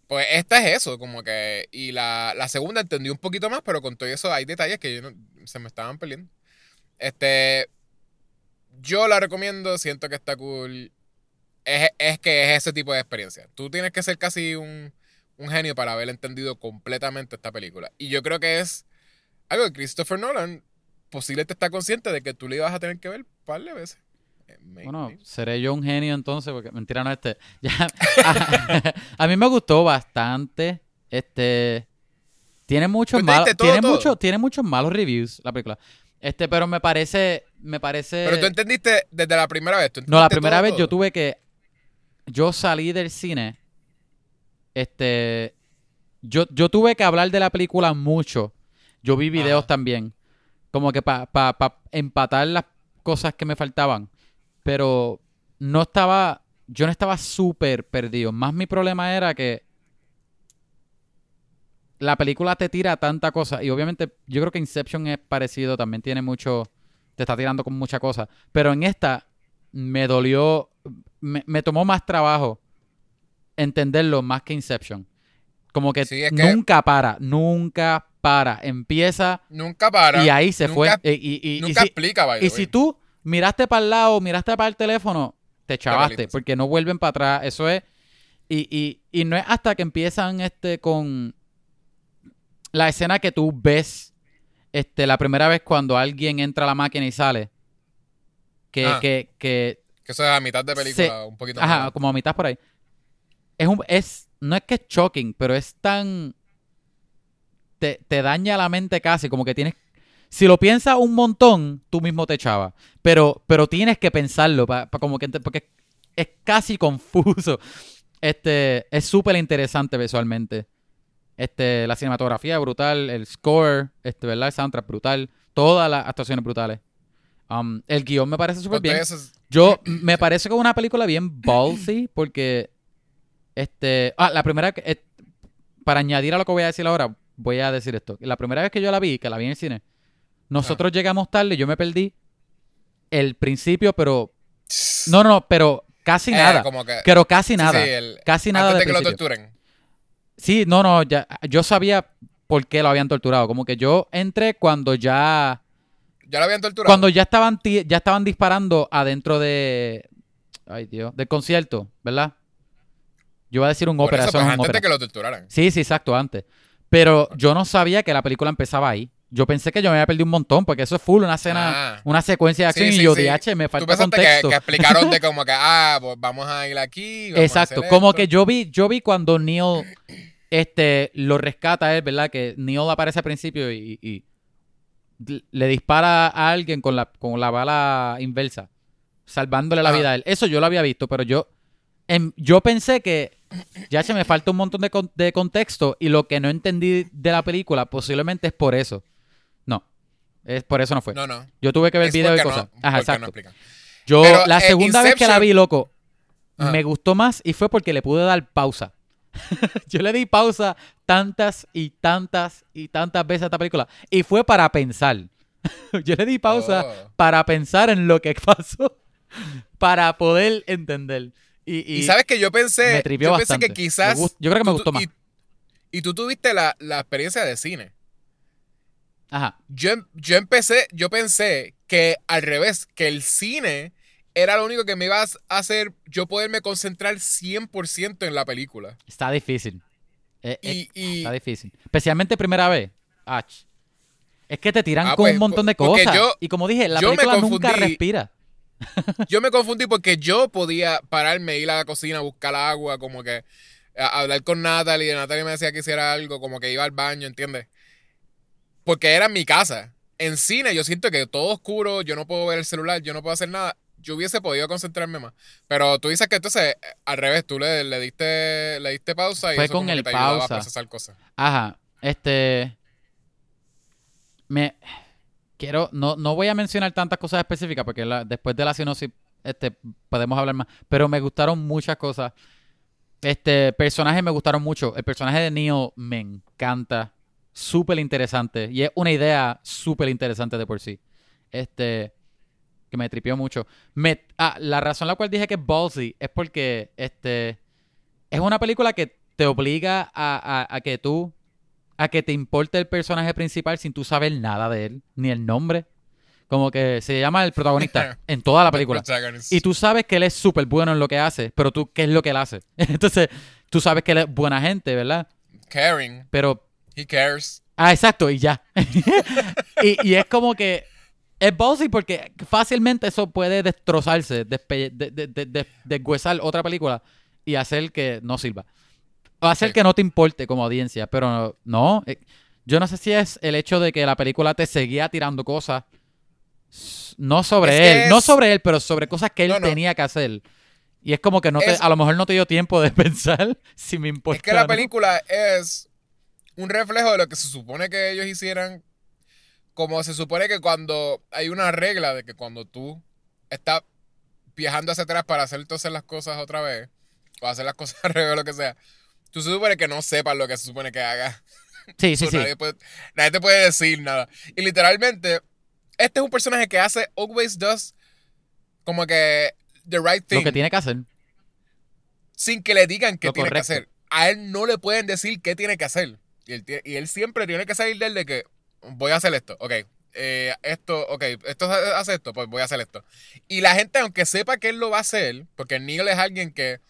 Pues esta es eso, como que. Y la, la segunda entendí un poquito más, pero con todo eso hay detalles que yo no- se me estaban perdiendo. Este. Yo la recomiendo, siento que está cool. Es, es que es ese tipo de experiencia. Tú tienes que ser casi un, un genio para haber entendido completamente esta película. Y yo creo que es algo que Christopher Nolan posiblemente está consciente de que tú le ibas a tener que ver un par de veces. Eh. Bueno, seré yo un genio entonces, porque mentira no este. Ya, a, a mí me gustó bastante. Este tiene muchos Pues malos, tiene todo. muchos, tiene muchos malos reviews la película. Este, pero me parece, me parece. Pero tú entendiste desde la primera vez. ¿tú No, la primera todo, vez todo? yo tuve que. Yo salí del cine. Este. Yo, yo tuve que hablar de la película mucho. Yo vi videos Ajá. también. Como que para pa, pa empatar las cosas que me faltaban. Pero no estaba. Yo no estaba súper perdido. Más mi problema era que. La película te tira tanta cosa. Y obviamente, yo creo que Inception es parecido. También tiene mucho. Te está tirando con mucha cosa. Pero en esta me dolió, me, me tomó más trabajo entenderlo más que Inception. Como que, Sí, es que- nunca para, nunca para. Empieza Nunca para. y ahí se fue. nunca- Eh, Y, y- y Nunca si, explica, the y si tú miraste para el lado, miraste para el teléfono, te chavaste, porque no vuelven para atrás. Eso es. Y, y, y no es hasta que empiezan este con la escena que tú ves este, la primera vez cuando alguien entra a la máquina y sale. Que, Ah. que, que Que eso es a mitad de película, un poquito Ajá, más. como a mitad por ahí. Es un, es, no es que es shocking, pero es tan, te, te daña la mente casi, como que tienes, si lo piensas un montón, tú mismo te echabas, pero, pero tienes que pensarlo, pa, pa como que, porque es casi confuso. Este, es súper interesante visualmente. Este, la cinematografía es brutal, el score, este, ¿verdad? El soundtrack brutal, todas las actuaciones brutales. Um, el guion me parece súper bien. Yo me parece es una película bien ballsy porque este, ah, la primera eh, para añadir a lo que voy a decir ahora, voy a decir esto. La primera vez que yo la vi, que la vi en el cine, nosotros llegamos tarde, yo me perdí el principio, pero no, no, no, pero casi Eh, nada. como que- Pero casi nada. sí, el- Casi nada antes de que lo torturen. Sí, no, no, ya, yo sabía por qué lo habían torturado. Como que yo entré cuando ya Ya lo habían torturado. Cuando ya estaban, ya estaban disparando adentro de. Ay, Dios. Del concierto, ¿verdad? Yo iba a decir un Por ópera, eso, eso pues, no es un antes ópera. de que lo torturaran. Sí, sí, exacto, antes. Pero yo no sabía que la película empezaba ahí. Yo pensé que yo me había perdido un montón, porque eso es full, una escena, Ah. una secuencia de acción, sí, y yo, sí. DH, me Tú falta que, contexto. que explicaron de como que, ah, pues vamos a ir aquí. vamos a Exacto, hacer como esto. que yo vi, yo vi cuando Neil este, lo rescata él, ¿verdad? Que Neil aparece al principio y, y le dispara a alguien con la, con la bala inversa, salvándole la Ajá. vida a él. Eso yo lo había visto, pero yo, em, yo pensé que ya se me falta un montón de, con- de contexto y lo que no entendí de la película posiblemente es por eso. No, es por eso no fue. No, no. Yo tuve que ver Es video y cosas. no- Ajá, exacto. no. Yo, Pero, la eh, segunda vez que la vi, loco, Ajá. me gustó más y fue porque le pude dar pausa. Yo le di pausa tantas y tantas y tantas veces a esta película. Y fue para pensar. Yo le di pausa Oh. para pensar en lo que pasó. Para poder entender. Y, Y, y sabes que yo pensé, me tripió yo pensé bastante. que quizás... Gust- yo creo que me tú- gustó más. Y, y tú tuviste la, la experiencia de cine. Ajá. Yo, em- yo empecé, yo pensé que al revés, que el cine era lo único que me iba a hacer yo poderme concentrar 100% en la película. Está difícil. Eh, eh, Y, está difícil. Especialmente primera vez. Ach. Es que te tiran Ah, con pues, un montón de cosas. yo- y como dije, la película nunca respira. yo me confundí porque yo podía pararme, ir a la cocina, buscar agua, como que a- hablar con Natalie, Natalie me decía que hiciera algo, como que iba al baño, ¿entiendes? Porque era mi casa. En cine yo siento que todo oscuro, yo no puedo ver el celular, yo no puedo hacer nada. Yo hubiese podido concentrarme más. Pero tú dices que entonces, al revés, tú le, le diste, le diste pausa y Fue eso con como el que te ayudaba a pausa. procesar cosas. Ajá, este. Me. Quiero. No, no voy a mencionar tantas cosas específicas porque la- después de la sinopsis este, podemos hablar más. Pero me gustaron muchas cosas. Este, personajes me gustaron mucho. El personaje de Neo me encanta. Súper interesante. Y es una idea súper interesante de por sí. Este. Que me tripió mucho. Me, ah, la razón la cual dije que es ballsy es porque este. Es una película que te obliga a, a- a que tú. A que te importe el personaje principal sin tú saber nada de él. Ni el nombre. Como que se llama el protagonista en toda la película. Y tú sabes que él es súper bueno en lo que hace, pero tú, ¿qué es lo que él hace? Entonces, tú sabes que él es buena gente, ¿verdad? Caring. Pero, He cares. ah, exacto, y ya. y, y es como que es bossy porque fácilmente eso puede destrozarse, despe- de- de- de- de- deshuesar otra película y hacer que no sirva. O hacer Sí. que no te importe como audiencia, pero no. eh, Yo no sé si es el hecho de que la película te seguía tirando cosas, no sobre Es él, no sobre él, pero sobre cosas que él No, no. tenía que hacer. Y es como que no te, Es- a lo mejor no te dio tiempo de pensar si me importa. Es que la película es un reflejo de lo que se supone que ellos hicieran. Como se supone que cuando hay una regla de que cuando tú estás viajando hacia atrás para hacer todas las cosas otra vez, o hacer las cosas al revés o lo que sea, tú se supone que no sepas lo que se supone que hagas. Sí, sí, sí. Nadie, puede, nadie te puede decir nada. Y literalmente, este es un personaje que hace always does como que the right thing Lo que tiene que hacer. sin que le digan qué Lo tiene que hacer. A él no le pueden decir qué tiene que hacer. Y él, y él siempre tiene que salir de él de que voy a hacer esto, ok. eh, esto, ok, esto hace- esto, pues voy a hacer esto. Y la gente, aunque sepa que él lo va a hacer, porque Neil es alguien que,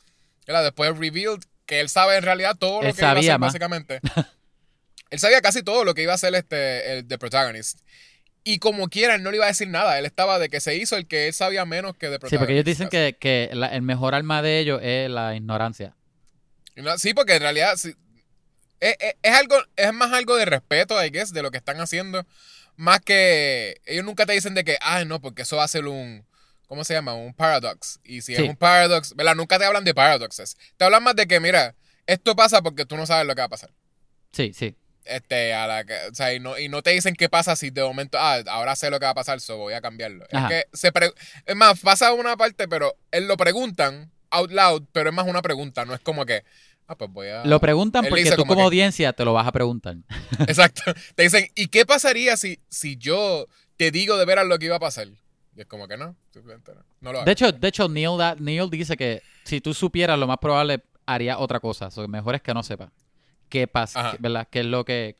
¿verdad? después revealed que él sabe en realidad todo lo que iba a hacer, básicamente. él sabía casi todo lo que iba a hacer este, el The Protagonist. Y como quiera, él no le iba a decir nada. Él estaba de que se hizo el que él sabía menos que The Protagonist. Sí, porque ellos dicen que, que la- el mejor arma de ellos es la ignorancia. No, Sí, porque en realidad es, es- es algo, es más algo de respeto, I guess, de lo que están haciendo. Más que ellos nunca te dicen de que, ay, no, porque eso va a ser un, ¿cómo se llama? Un paradox. Y si Sí. es un paradox, ¿verdad? Nunca te hablan de paradoxes. Te hablan más de que, mira, esto pasa porque tú no sabes lo que va a pasar. Sí, sí. Este, a la que- o sea, y no, y no te dicen qué pasa si de momento, ah, ahora sé lo que va a pasar, so voy a cambiarlo. Ajá. Es que se pre- es más, pasa una parte, pero él lo preguntan out loud, pero es más una pregunta, no es como que, ah, pues voy a... Lo preguntan Él porque tú como como que- audiencia te lo vas a preguntar. Exacto. Te dicen, ¿y qué pasaría si, si yo te digo de veras lo que iba a pasar? Y es como que no, simplemente no. No lo hagas. De hecho, de hecho Neil, da- Neil dice que si tú supieras, lo más probable haría otra cosa. So, mejor es que no sepas qué pasa, ¿verdad? ¿Qué es lo que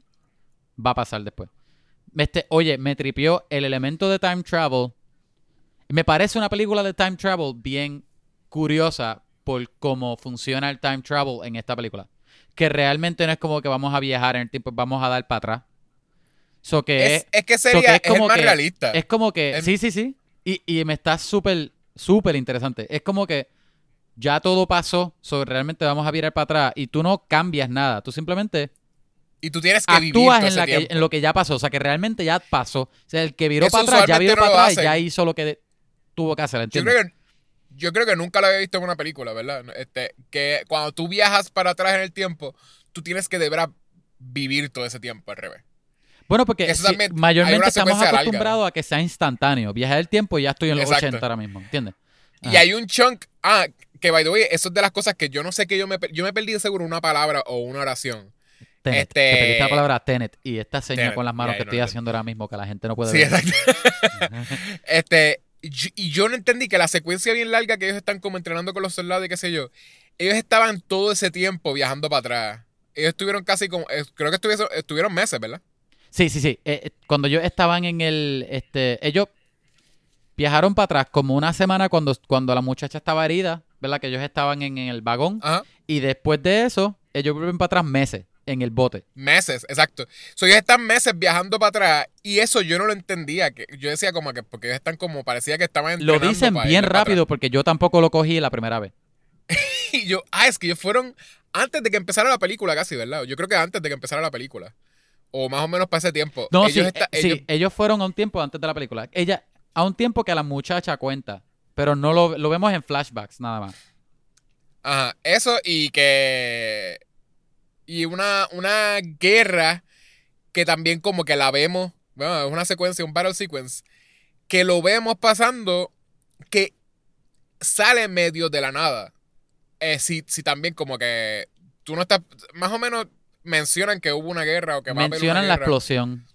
va a pasar después? Este, oye, me tripió el elemento de time travel. Me parece una película de time travel bien curiosa por cómo funciona el time travel en esta película. Que realmente no es como que vamos a viajar en el tiempo, vamos a dar para atrás. So que Es, es que sería, es es, el como más que- realista. es como que, Es- sí, sí, sí. Y, y me está súper, súper interesante. Es como que ya todo pasó, so realmente vamos a virar para atrás y tú no cambias nada. Tú simplemente y tú tienes que vivir actúas todo en, la que- en lo que ya pasó. O sea, que realmente ya pasó. O sea, el que viró Eso para atrás, ya viró no para atrás, hacen. ya hizo lo que tuvo que hacer, Yo ¿entiendes? creo, que, yo creo que nunca lo había visto en una película, ¿verdad? Este, que cuando tú viajas para atrás en el tiempo, tú tienes que de verdad vivir todo ese tiempo al revés. Bueno, porque mayormente estamos acostumbrados a que sea instantáneo. Viajar el tiempo y ya estoy en los Exacto. 80 ahora mismo, ¿entiendes? Y hay un chunk, ah, que by the way, eso es de las cosas que yo no sé que yo me, yo me perdí de seguro una palabra o una oración. Tenet. este- Te pediste la palabra Tenet y esta seña Tenet, con las manos que no estoy haciendo ahora mismo que la gente no puede Sí, ver. exacto. este, y- yo no entendí que la secuencia bien larga que ellos están como entrenando con los soldados y qué sé yo, ellos estaban todo ese tiempo viajando para atrás. Ellos estuvieron casi como, eh, creo que estuvieron, estuvieron meses, ¿verdad? Sí, sí, sí. Eh, eh, cuando ellos estaban en el, este, ellos viajaron para atrás como una semana cuando, cuando la muchacha estaba herida, ¿verdad? Que ellos estaban en, en el vagón Ajá. y después de eso ellos vuelven para atrás meses en el bote. Meses, exacto. So, ellos están meses viajando para atrás y eso yo no lo entendía. Que yo decía como que, porque ellos están como, parecía que estaban Lo entrenando dicen bien rápido porque yo tampoco lo cogí la primera vez. Y yo, ah, es que ellos fueron antes de que empezara la película casi, ¿verdad? Yo creo que antes de que empezara la película. O más o menos para ese tiempo. No, ellos sí, está- eh, sí, ellos- ellos fueron a un tiempo antes de la película. Ella, a un tiempo que la muchacha cuenta, pero no lo, lo vemos en flashbacks nada más. Ajá, eso y que. Y una, una guerra que también como que la vemos. Bueno, es una secuencia, un battle sequence. Que lo vemos pasando. Que sale en medio de la nada. Eh, si, si también como que. Tú no estás. Más o menos mencionan que hubo una guerra o que va a haber una Mencionan la guerra. explosión.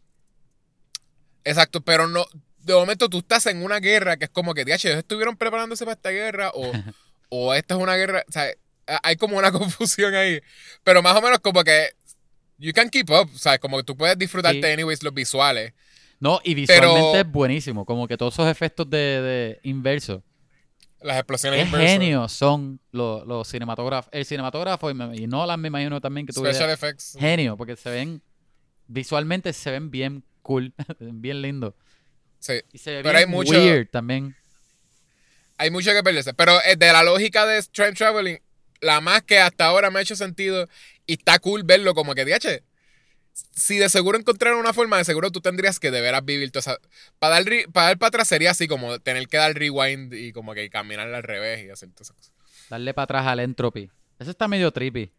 Exacto, pero no. De momento tú estás en una guerra que es como que, "Diache, ellos estuvieron preparándose para esta guerra o, o esta es una guerra. O sea, a- hay como una confusión ahí. Pero más o menos como que. You can keep up, ¿sabes? Como que tú puedes disfrutarte, Sí. anyways, los visuales. No, y visualmente Pero- es buenísimo. Como que todos esos efectos de, de inverso. Las explosiones Qué inversas. genios son los, los cinematógrafos. El cinematógrafo y, me- y Nolan me imagino también que tuve Special effects. genio, porque se ven visualmente se ven bien cool, bien lindo. Sí. Y se ve Pero hay bien mucho- weird también. Hay mucho que perderse. Pero eh, de la lógica de time traveling, la más que hasta ahora me ha hecho sentido y está cool verlo como que, diache, si de seguro encontraron una forma, de seguro tú tendrías que de veras vivir toda esa... Para dar, para dar para atrás sería así como tener que dar rewind y como que caminar al revés y hacer todas esas cosas. Darle para atrás al entropy. Eso está medio trippy.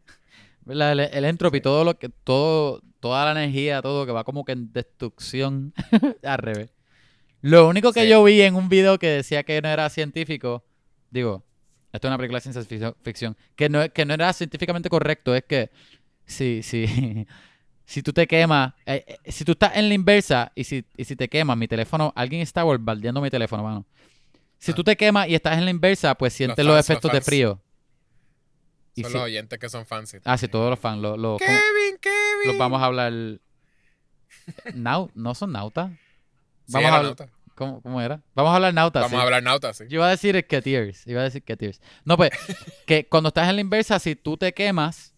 El, el entropy, todo lo que, todo, toda la energía, todo que va como que en destrucción al revés. Lo único que Sí. yo vi en un video que decía que no era científico, digo, esto es una película de ciencia ficción- que no, que no era científicamente correcto, es que si, si, si tú te quemas, eh, eh, si tú estás en la inversa y si, y si te quemas, mi teléfono, alguien está bombardeando mi teléfono, mano. Si Ah. tú te quemas y estás en la inversa, pues sientes los, fans, los efectos de fans. frío. Y Son si- los oyentes que son fancy. Ah, sí, todos los fans. Los, los, Kevin, Kevin. los vamos a hablar. ¿No son nautas? Vamos a hablar. nauta. ¿Cómo, cómo era? Vamos a hablar nautas. Vamos sí. a hablar nauta, sí. Yo iba a decir que tears. Iba a decir. No, pues, que cuando estás en la inversa, si tú te quemas,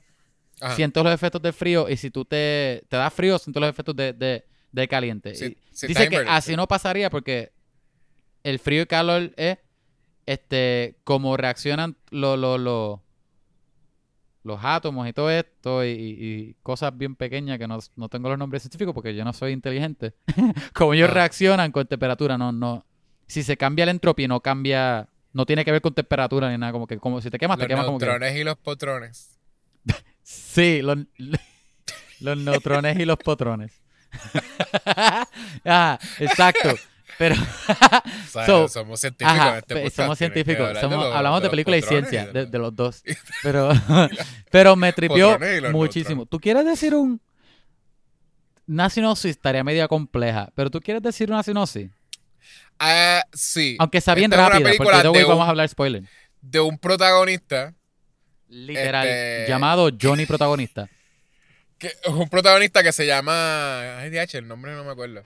Ajá. sientes los efectos del frío. Y si tú te, te das frío, sientes los efectos de, de, de caliente. Sí, Y sí, dice que así sí. no pasaría porque el frío y calor es este como reaccionan lo- lo- lo- los átomos y todo esto y, y cosas bien pequeñas que no, no tengo los nombres científicos porque yo no soy inteligente. como ellos Ah. reaccionan con temperatura, no, no. Si se cambia la entropía, no cambia, no tiene que ver con temperatura ni nada, como que como si te quemas, te Los quemas como que. neutrones y los potrones. Sí, los, los neutrones y los potrones. ah, exacto. Pero O sea, So, somos científicos Ajá, en este podcast. somos científicos. hablar somos- de los- hablamos de los película y ciencia, de, los- de los dos. Pero, pero me tripió muchísimo. ¿Tú quieres decir un... Una sinopsis estaría media compleja, pero tú quieres decir una sinopsis. Ah, sí. Aunque sea bien Esta rápida, porque de hoy de un- vamos a hablar spoiler. De un protagonista. Literal, Este- llamado Johnny Protagonista. que un protagonista que se llama. Ay, DH, el nombre no me acuerdo.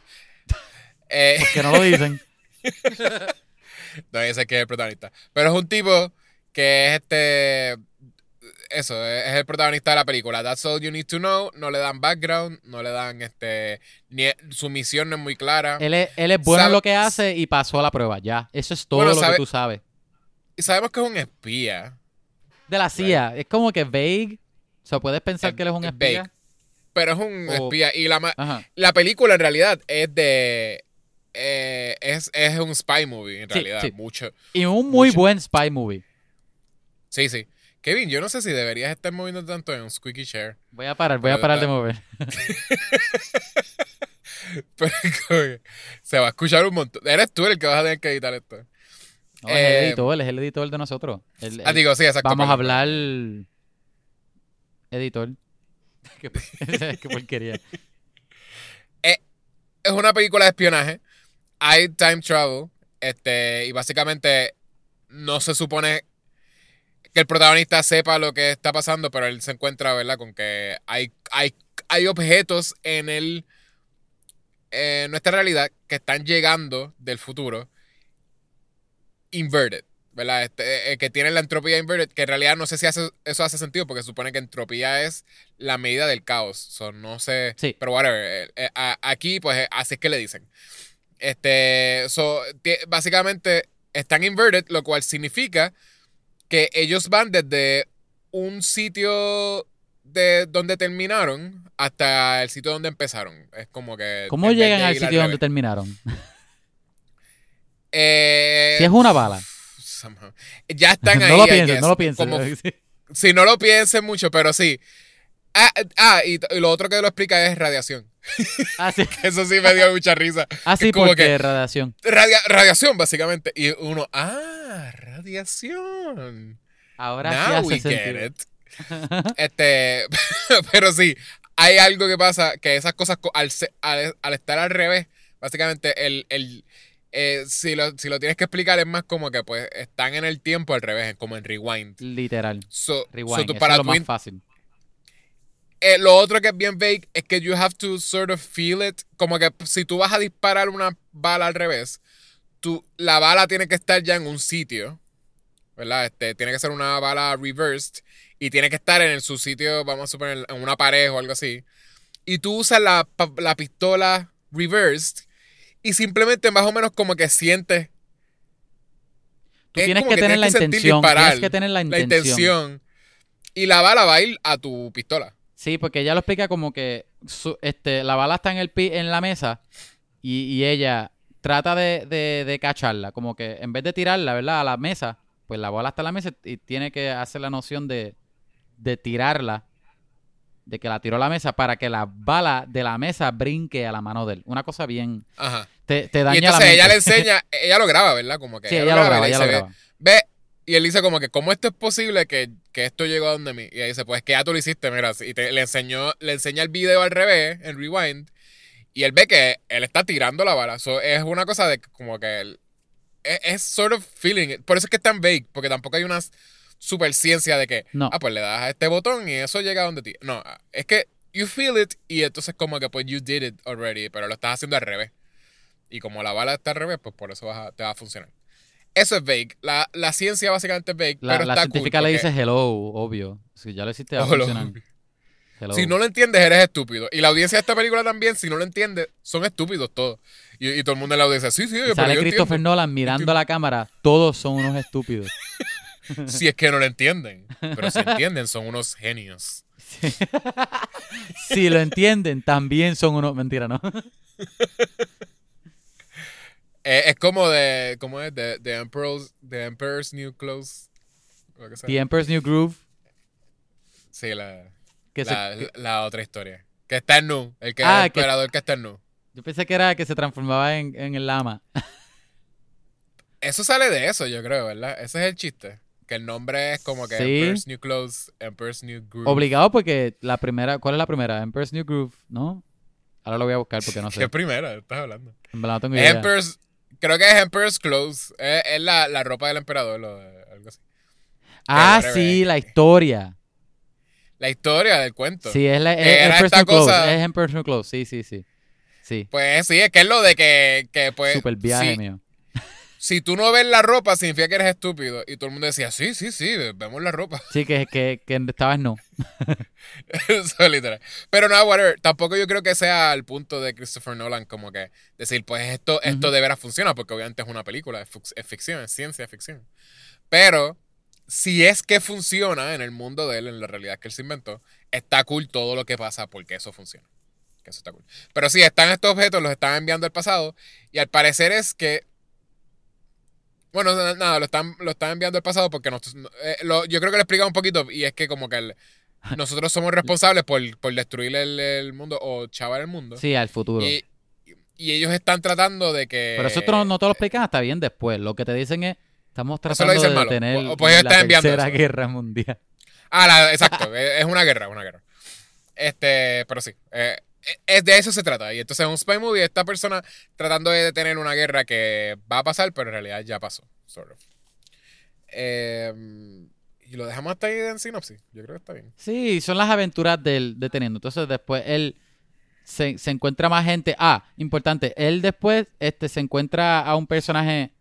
Eh, Que no lo dicen. no, ese que es el protagonista. Pero es un tipo que es este. Eso, es es el protagonista de la película. That's all you need to know. No le dan background, no le dan este. Ni, su misión no es muy clara. Él es, él es bueno en lo que hace y pasó a la prueba, ya. Eso es todo Bueno, lo sabe- que tú sabes. Y sabemos que es un espía. De la CIA, es como que vague. O sea, puedes pensar Es- que él es un es espía. vague. Pero es un O- espía. Y la, Ajá. la película en realidad es de. Eh, es, es un spy movie, en Sí, realidad. sí. Mucho. Y un muy Mucho. buen spy movie. Sí, sí. Kevin, yo no sé si deberías estar moviendo tanto en un squeaky chair. Voy a parar, voy a parar de está- mover. Pero se va a escuchar un montón. Eres tú el que vas a tener que editar esto. No, es el Eh, editor, él es el editor de nosotros. Ah, digo, sí, exacto. vamos a hablar. Editor. Qué, porquería. Es una película de espionaje. Hay time travel. Este, y básicamente no se supone que el protagonista sepa lo que está pasando, pero él se encuentra, ¿verdad? Con que hay, hay, hay objetos en el. En nuestra realidad que están llegando del futuro inverted, ¿verdad? Este, eh, que tienen la entropía inverted, que en realidad no sé si hace- eso hace sentido, porque supone que entropía es la medida del caos. So, no sé. Sí. Pero whatever. eh, eh, aquí, pues, eh, así es que le dicen. Este. So, básicamente están inverted, lo cual significa que ellos van desde un sitio de donde terminaron hasta el sitio donde empezaron. Es como que. ¿Cómo llegan al sitio donde terminaron? Eh, Si es una bala. Ya están ahí. no lo pienses, guess. no lo Sí. si no lo piensen mucho, pero sí. Ah, ah, y, y lo otro que lo explica es radiación. Ah, sí, Eso sí me dio mucha risa. Ah, sí, como porque que- radiación. Radia- radiación, básicamente. Y uno, ah, radiación. Ahora Now sí we hace get sentido. it. Este, pero sí, hay algo que pasa que esas cosas co- al, se- al, al estar al revés, básicamente el, el eh, si, lo, si lo tienes que explicar es más como que pues están en el tiempo al revés, como en rewind. Literal. So, so Rewind. tú eso para es lo más fácil. Eh, lo otro que es bien vague es que you have to sort of feel it. Como que si tú vas a disparar una bala al revés, tú, la bala tiene que estar ya en un sitio. ¿Verdad? Este, tiene que ser una bala reversed. Y tiene que estar en el- su sitio, vamos a suponer, en una pared o algo así. Y tú usas la, la pistola reversed. Y simplemente más o menos como que sientes. Tú es tienes que tener la intención. disparar, Tienes que tener la intención. Y la bala va a ir a tu pistola. Sí, porque ella lo explica como que su- este, la bala está en, el pi- en la mesa y, y ella trata de, de, de cacharla. Como que en vez de tirarla, ¿verdad? A la mesa, pues la bala está en la mesa y tiene que hacer la noción de, de tirarla, de que la tiró a la mesa para que la bala de la mesa brinque a la mano de él. Una cosa bien... Ajá. Te, te daña Y la entonces mente. ella le enseña, ella lo graba, ¿verdad? Como que Sí, ella lo graba, ella lo graba. Ve, ve, y él dice como que, ¿cómo esto es posible que, que esto llegó a donde mí? Y ella dice, pues que ya tú lo hiciste, mira, y te- le enseñó, le enseña el video al revés, en rewind, y él ve que él está tirando la bala. So, es una cosa de como que él, es, es sort of feeling. Por eso es que es tan vague, porque tampoco hay una super ciencia de que, No. ah, pues le das a este botón y eso llega a donde ti. No, es que you feel it y entonces como que pues you did it already, pero lo estás haciendo al revés. Y como la bala está al revés, pues por eso vas a- te va a funcionar. Eso es vague. La, la ciencia básicamente es vague, La, pero la está científica cool le dice hello, obvio. Si ya lo hiciste, va a lo- funcionar. Hello. Si no lo entiendes, eres estúpido. Y la audiencia de esta película también, si no lo entiende, son estúpidos todos. Y, y todo el mundo en la audiencia, sí, sí, Y sale yo Christopher entiendo. Nolan mirando a la cámara. Todos son unos estúpidos. Si es que no lo entienden. Pero si entienden, son unos genios. si lo entienden, también son unos... Mentira, ¿no? Eh, es como de, ¿cómo es? De, de Emperor's, The Emperor's New Clothes. lo que sea. The Emperor's New Groove. Sí, la, Que se- la, que- la otra historia. Que está en nu. El que Ah, es el que- emperador que está en nu. yo pensé que era que se transformaba en, en el lama. Eso sale de eso, yo creo, ¿verdad? Ese es el chiste. Que el nombre es como que Sí. Emperor's New Clothes, Emperor's New Groove. Obligado porque la primera... ¿Cuál es la primera? Emperor's New Groove, ¿no? Ahora lo voy a buscar porque no sé. ¿Qué primera estás hablando? En verdad no tengo idea. Emperor's, creo que es Emperor's Clothes. Es, es la, la ropa del emperador o algo así. Ah, sí, la historia. la historia del cuento. Sí, es, la, Que es, esta cosa- es personal close, sí, sí, sí. Sí, Pues sí, es que es lo de que, que pues. super viaje mío. Si tú no ves la ropa, significa que eres estúpido. Y todo el mundo decía, sí, sí, sí, vemos la ropa. Sí, que, que, que estabas no. Eso es literal. Pero no, whatever. Tampoco yo creo que sea el punto de Christopher Nolan como que decir, pues esto, esto Ujú. de veras funciona, porque obviamente es una película, es, es ficción, es ciencia ficción. Pero si es que funciona en el mundo de él, en la realidad que él se inventó, está cool todo lo que pasa porque eso funciona. Que eso está cool. Pero sí, están estos objetos, los están enviando al pasado, y al parecer es que bueno, na- nada, lo están, lo están enviando al pasado porque nos- eh, lo- yo creo que le explica un poquito y es que como que el- nosotros somos responsables por, por destruir el, el mundo o chavar el mundo. Sí, al futuro. y, y ellos están tratando de que... Pero eso no, no te lo explican hasta bien después. Lo que te dicen es, estamos Eso lo tratando de malo. detener O- pues la están enviando tercera eso. guerra mundial. Ah, la- exacto, es una guerra, una guerra. Este, pero sí, eh, es de eso se trata. Y entonces es un spy movie, esta persona tratando de detener una guerra que va a pasar, pero en realidad ya pasó, sort. Eh, y lo dejamos hasta ahí en sinopsis. Yo creo que está bien. Sí, son las aventuras del deteniendo. Entonces después él se, se encuentra más gente. Ah, importante, él después este, se encuentra a un personaje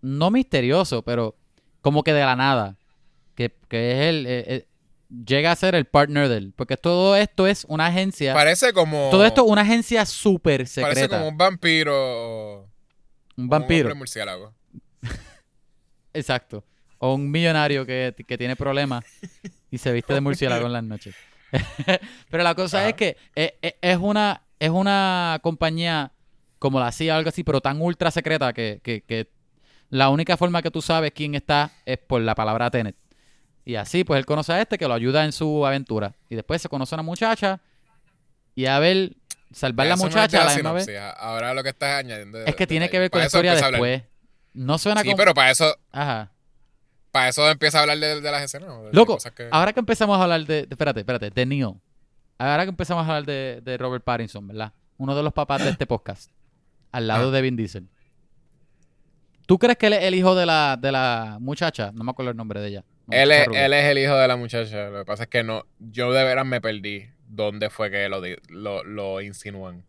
no misterioso, pero como que de la nada. Que, que es él. eh, eh, llega a ser el partner de él. Porque todo esto es una agencia. Parece como... todo esto es una agencia súper Parece secreta. como un vampiro un un vampiro. hombre murciélago. Exacto. O un millonario que, que tiene problemas y se viste de murciélago en las noches. Pero la cosa Ajá. es que es, es- es una, es una compañía como la CIA o algo así, pero tan ultra secreta que, que- que la única forma que tú sabes quién está es por la palabra Tenet. Y así, pues él conoce a este que lo ayuda en su aventura. Y después se conoce a una muchacha y a ver, salvar la no muchacha a la misma vez. Ahora lo que estás añadiendo. Es que tiene que ver con la historia después. No suena Sí, como... pero para eso, Ajá. para eso empieza a hablar de, de las escenas. Loco, cosas que- ahora que empezamos a hablar de, de- Espérate, espérate, de Neil. Ahora que empezamos a hablar de, de Robert Pattinson, ¿verdad? Uno de los papás de este podcast. Al lado Ah. de Vin Diesel. ¿Tú crees que él es el hijo de la, de la muchacha? No me acuerdo el nombre de ella. Él es, él es el hijo de la muchacha. Lo que pasa es que no, yo de veras me perdí dónde fue que lo, lo, lo insinúan.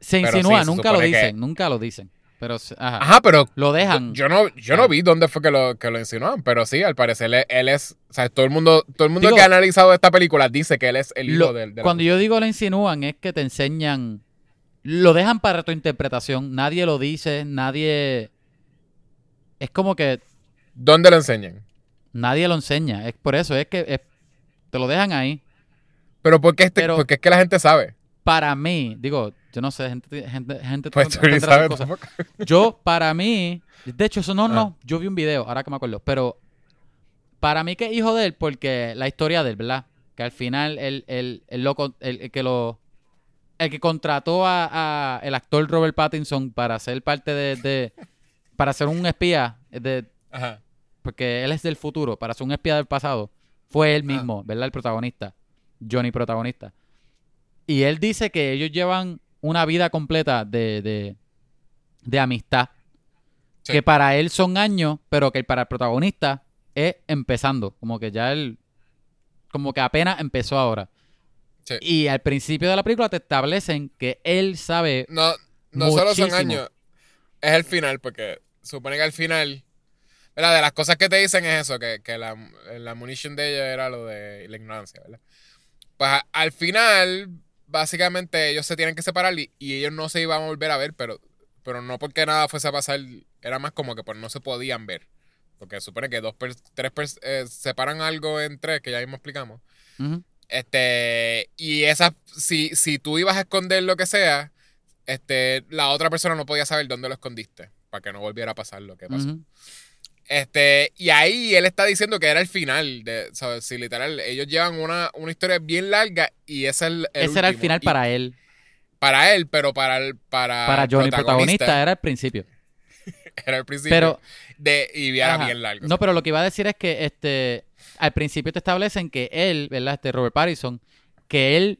Se pero insinúa, sí, se nunca lo que- dicen, nunca lo dicen. Pero, ajá, Ajá, pero lo dejan. yo no, yo no vi dónde fue que lo, que lo insinuaban. Pero sí, al parecer él, él es. O sea, todo el mundo, todo el mundo Digo- que ha analizado esta película dice que él es el hijo del. de cuando yo digo lo insinúan es que te enseñan, lo dejan para tu interpretación, nadie lo dice, nadie... Es como que ¿Dónde lo enseñan? Nadie lo enseña, es por eso, es que es- te lo dejan ahí. Pero ¿por qué, este- Pero- porque es que la gente sabe? Para mí, digo, yo no sé, gente, gente, gente Pues tú ni sabes cosas. Yo, para mí, de hecho, eso no, Ah. no, yo vi un video, ahora que me acuerdo, pero para mí que es hijo de él, porque la historia de él, ¿verdad? Que al final él, él, él lo con- el, el que lo el que contrató a, a el actor Robert Pattinson para ser parte de, de- para ser un espía de Ajá. Porque él es del futuro, para ser un espía del pasado, fue Ah. él mismo, ¿verdad? El protagonista, Johnny protagonista. Y él dice que ellos llevan una vida completa de, de, de amistad. Sí. Que para él son años, pero que para el protagonista es empezando. Como que ya él, como que apenas empezó ahora. Sí. Y al principio de la película te establecen que él sabe No, no solo son años. Es el final, porque supone que al final. ¿Verdad? De las cosas que te dicen es eso, que, que la, la munition de ella era lo de la ignorancia, ¿verdad? Pues a- al final, básicamente ellos se tienen que separar y, y ellos no se iban a volver a ver, pero, pero no porque nada fuese a pasar, era más como que pues no se podían ver. Porque supone que dos, per- tres pers- eh, separan algo en tres, que ya mismo explicamos. Ujú. Este, y esa, si, si tú ibas a esconder lo que sea, este, la otra persona no podía saber dónde lo escondiste, para que no volviera a pasar lo que pasó. Ujú. Este, y ahí él está diciendo que era el final, de, ¿sabes? Sí, literal, ellos llevan una, una historia bien larga y ese, es el, el Ese era el final Y para él. para él, pero para el, para, Para el Johnny, protagonista, era el principio. era el principio Pero de, y era Ajá. bien largo. No, pero lo que iba a decir es que este al principio te establecen que él, ¿verdad? Este Robert Pattinson, que él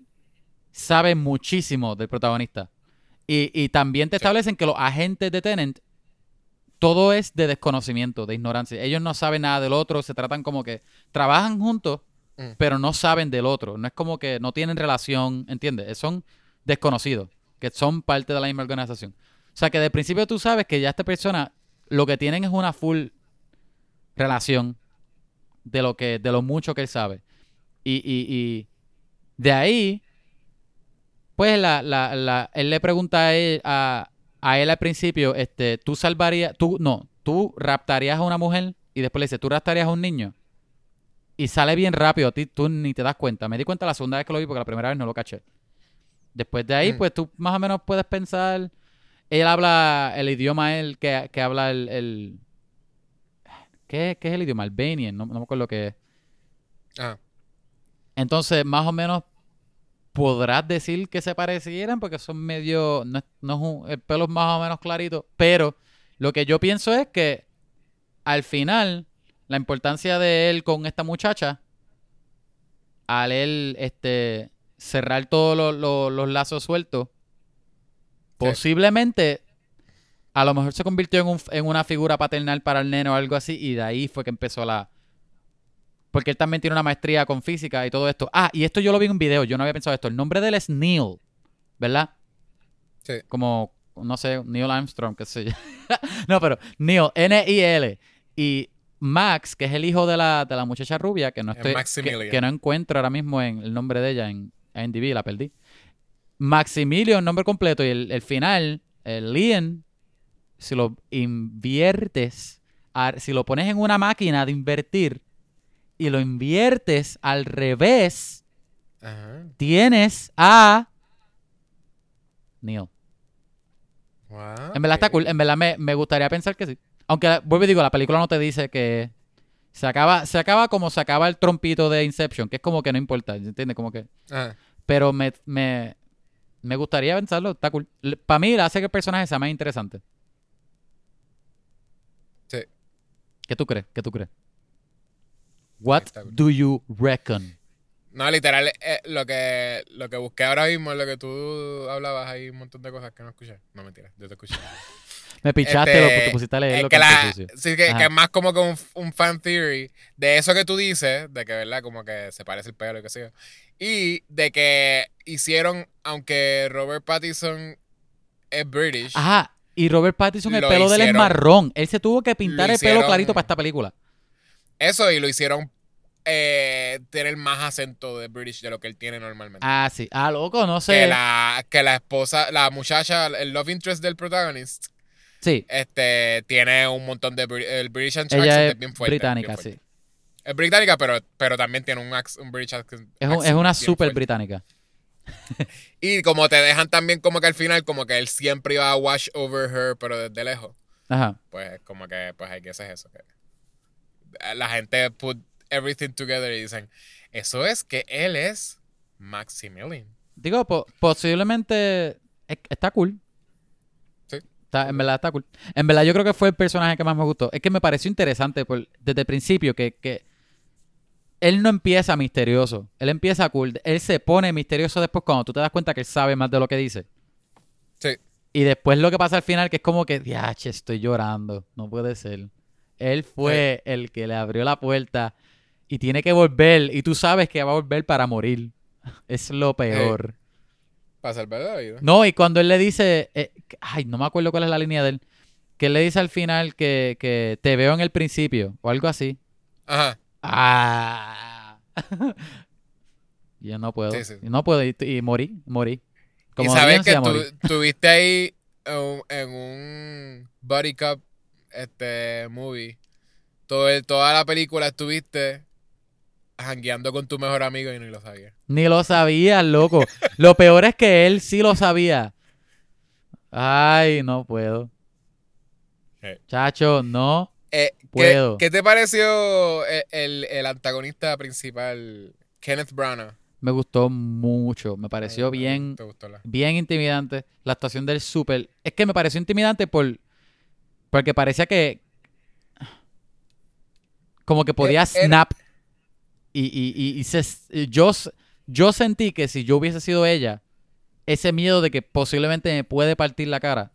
sabe muchísimo del protagonista. Y, y también te establecen que los agentes de Tenant, todo es de desconocimiento, de ignorancia. Ellos no saben nada del otro, se tratan como que trabajan juntos, Mm. pero no saben del otro. No es como que no tienen relación, ¿entiendes? Son desconocidos, que son parte de la misma organización. O sea, que de principio tú sabes que ya esta persona lo que tienen es una full relación de lo que de lo mucho que él sabe. Y, y, y de ahí, pues la, la, la, él le pregunta a él, a, a él al principio, este, tú salvarías, tú, no, tú raptarías a una mujer y después le dice, tú raptarías a un niño. Y sale bien rápido, a ti tú ni te das cuenta. Me di cuenta la segunda vez que lo vi porque la primera vez no lo caché. Después de ahí, Mm. pues tú más o menos puedes pensar. Él habla el idioma él que, que habla el, el- ¿qué, qué es el idioma? Albanian, no, no me acuerdo qué es. Ajá. Entonces, más o menos podrás decir que se parecieran porque son medio. No, es- no es un- el pelo es más o menos clarito. Pero lo que yo pienso es que al final, la importancia de él con esta muchacha, al él este, cerrar todos los lazos sueltos, posiblemente a lo mejor se convirtió en, un- en una figura paternal para el nene o algo así, y de ahí fue que empezó la. Porque él también tiene una maestría con física y todo esto. Ah, y esto yo lo vi en un video, yo no había pensado esto. El nombre de él es Neil, ¿verdad? Sí. Como, no sé, Neil Armstrong, qué sé yo. no, pero Neil, N-I-L. Y Max, que es el hijo de la, de la muchacha rubia, que no Es estoy. Que, no encuentro ahora mismo en el nombre de ella en IMDb, la perdí. Maximilian, nombre completo, y el, el final, el Lian, si lo inviertes, a- si lo pones en una máquina de invertir y lo inviertes al revés, Ajá. tienes a Neil. Wow, En verdad está cool. En verdad me, me gustaría pensar que sí. Aunque, vuelvo y digo, la película no te dice que se acaba, se acaba como se acaba el trompito de Inception, que es como que no importa, ¿entiendes? Como que... Ajá. Pero me, me, me gustaría pensarlo, está cool. Para mí hace que el personaje sea más interesante. Sí. ¿Qué tú crees? ¿Qué tú crees? What do you reckon? No, literal, eh, lo que lo que busqué ahora mismo es lo que tú hablabas, hay un montón de cosas que no escuché. No, mentira, yo te escuché. Me pichaste, Este, lo, te pusiste a leer lo que, que la, sí, que, que es más como que un, un fan theory de eso que tú dices, de que, ¿verdad? Como que se parece el pelo y sé yo. Y de que hicieron, aunque Robert Pattinson es British, Ajá. Y Robert Pattinson, el Lo pelo de él es hicieron- marrón. Él se tuvo que pintar el pelo hicieron- clarito para esta película. Eso y lo hicieron eh, tener más acento de British de lo que él tiene normalmente. Ah, sí. Ah, loco, no que, sé. la, que la esposa, la muchacha, el love interest del protagonist, Sí. este, tiene un montón de... El British accent Ella es bien fuerte. británica, bien fuerte. sí. Es británica, pero, pero también tiene un, un British accent. Es, un- es accent una super fuerte. británica. Y como te dejan también como que al final, como que él siempre iba a wash over her, pero desde lejos. Ajá. Pues como que, pues hay que hacer eso. que la gente put everything together y dicen, eso es que él es Maximilian. Digo, po- posiblemente es- está cool. Sí. Está- en verdad está cool. En verdad yo creo que fue el personaje que más me gustó. Es que me pareció interesante por- desde el principio que, que él no empieza misterioso. Él empieza cool. Él se pone misterioso después cuando tú te das cuenta que él sabe más de lo que dice. Sí. Y después lo que pasa al final que es como que, diache, estoy llorando. No puede ser. Él fue el que le abrió la puerta y tiene que volver. Y tú sabes que va a volver para morir. Es lo peor. Para salvar la vida. No, y cuando él le dice, eh, ay, no me acuerdo cuál es la línea de él, que él le dice al final que, que te veo en el principio, o algo así. Ajá. Ah. Yo no puedo. Sí, sí. No puedo. Y, y morí, morí. Como y sabes que tú tuviste ahí en, un Buddy Cup este, movie. Todo el- toda la película estuviste jangueando con tu mejor amigo y ni lo sabías. Ni lo sabía, loco. lo peor es que él sí lo sabía. Ay, no puedo. Chacho, no. Eh, ¿qué, Puedo. qué te pareció el, el- el antagonista principal, Kenneth Branagh? Me gustó mucho. Me pareció Ay, bien. Bien intimidante. La actuación del super. Es que me pareció intimidante por. Porque parecía que. Como que podía Eh, snap. Y, y, y, y se- yo, yo sentí que si yo hubiese sido ella, ese miedo de que posiblemente me puede partir la cara.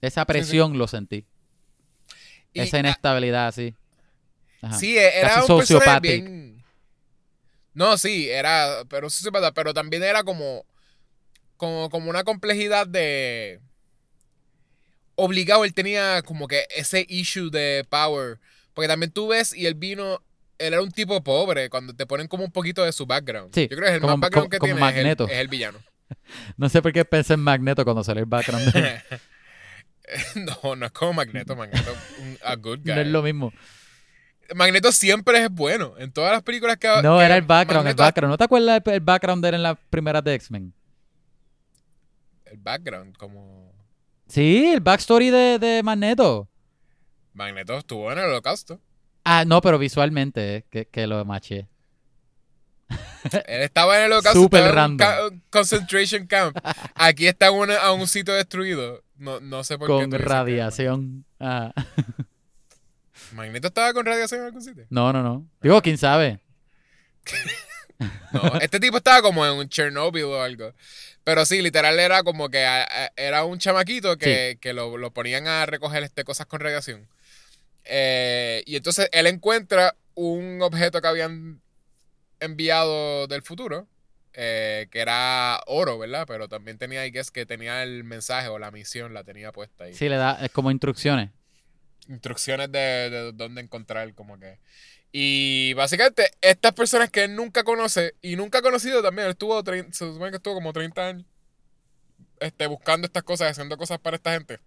Esa presión lo sentí. Esa inestabilidad, sí. Ajá. Sí, era Casi un sociopathic. bien. No, sí, era, pero pero también era como, como, como una complejidad de obligado, él tenía como que ese issue de power, porque también tú ves y él vino, él era un tipo pobre, cuando te ponen como un poquito de su background. Sí, Yo creo que el como- más background como- que como tiene es el, es el villano. No sé por qué pensé en Magneto cuando salió el background. de- no, no es como Magneto, Magneto un, a good guy. no es lo mismo. Magneto siempre es bueno. En todas las películas que No, que era el background, el background. ¿No te acuerdas el, el background de él en las primeras de X-Men? El background, como Sí, el backstory de, de Magneto. Magneto estuvo en el holocausto. Ah, no, pero visualmente, eh, que, que lo maché. Él estaba en el holocausto. En un random. concentration camp. Aquí está una- a un sitio destruido. No, no sé por qué. Con radiación. Ah, Magneto estaba con radiación en algún sitio. no, no, no. Digo, quién sabe. No, este tipo estaba como en un Chernobyl o algo. Pero sí, literal era como que a- a- era un chamaquito que, que lo, lo ponían a recoger este, cosas con radiación. Eh, y entonces él encuentra un objeto que habían enviado del futuro, eh, que era oro, ¿verdad? Pero también tenía, I guess, que tenía el mensaje o la misión, la tenía puesta ahí. Sí, le da es como instrucciones. Instrucciones de, de dónde encontrar, como que. Y básicamente, estas personas que él nunca conoce y nunca ha conocido también, él estuvo, se supone que estuvo como 30 años este, buscando estas cosas, haciendo cosas para esta gente,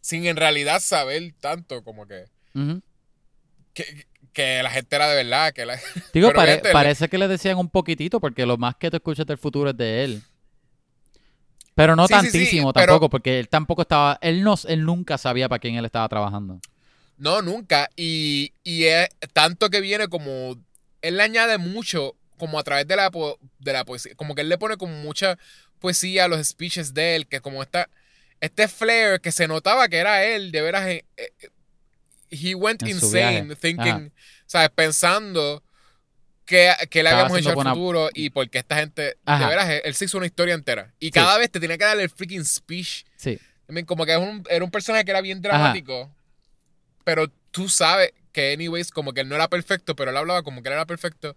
sin en realidad saber tanto como que, que, que la gente era de verdad, que la, Digo, le- parece que le decían un poquitito, porque lo más que tú escuchas del futuro es de él. Pero no Sí, sí, sí, tantísimo pero- tampoco, porque él tampoco estaba, él no, él nunca sabía para quién él estaba trabajando. No, nunca. Y, y es tanto que viene como. Él le añade mucho, como a través de la, po- de la poesía. Como que él le pone como mucha poesía a los speeches de él, que como esta, este flair que se notaba que era él, de veras. eh, eh, he went insane thinking, ¿sabes? Pensando que, que le Estaba habíamos hecho al buena- futuro y porque esta gente, Ajá. de veras, él, él se hizo una historia entera. Y cada vez te tenía que darle el freaking speech Sí. I mean, como que es un- era un personaje que era bien dramático. Pero tú sabes que, anyways, como que él no era perfecto, pero él hablaba como que él era perfecto.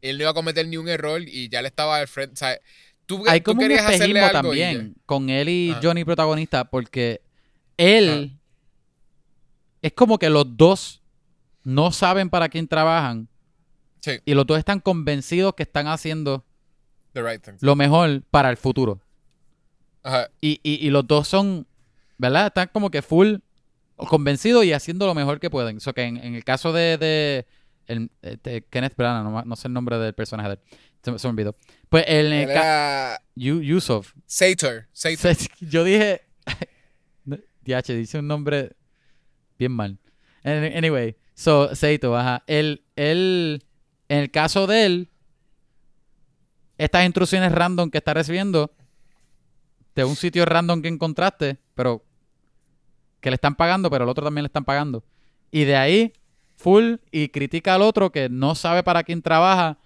Él no iba a cometer ni un error y ya le estaba al frente. O sea, tú, Hay tú como un querías hacerle algo y ya. también con él y Ajá. Johnny protagonista, porque él es como que los dos no saben para quién trabajan Sí, y los dos están convencidos que están haciendo the right thing. lo mejor para el futuro. Ajá. Y, y, y los dos son, ¿verdad? Están como que full convencidos y haciendo lo mejor que pueden. So que en, en el caso de, de el- este, Kenneth Branagh, no, sé el nombre del personaje de él, se, me- se me olvidó. Pues el ca- era Yu- Yusuf, Sator. Sator. O yo dije. DH, dice un nombre bien mal. An- Anyway, so, Seito, ajá. Él, él, en el caso de él, estas instrucciones random que está recibiendo de un sitio random que encontraste, pero que le están pagando, pero al otro también le están pagando. Y de ahí, full, y critica al otro que no sabe para quién trabaja,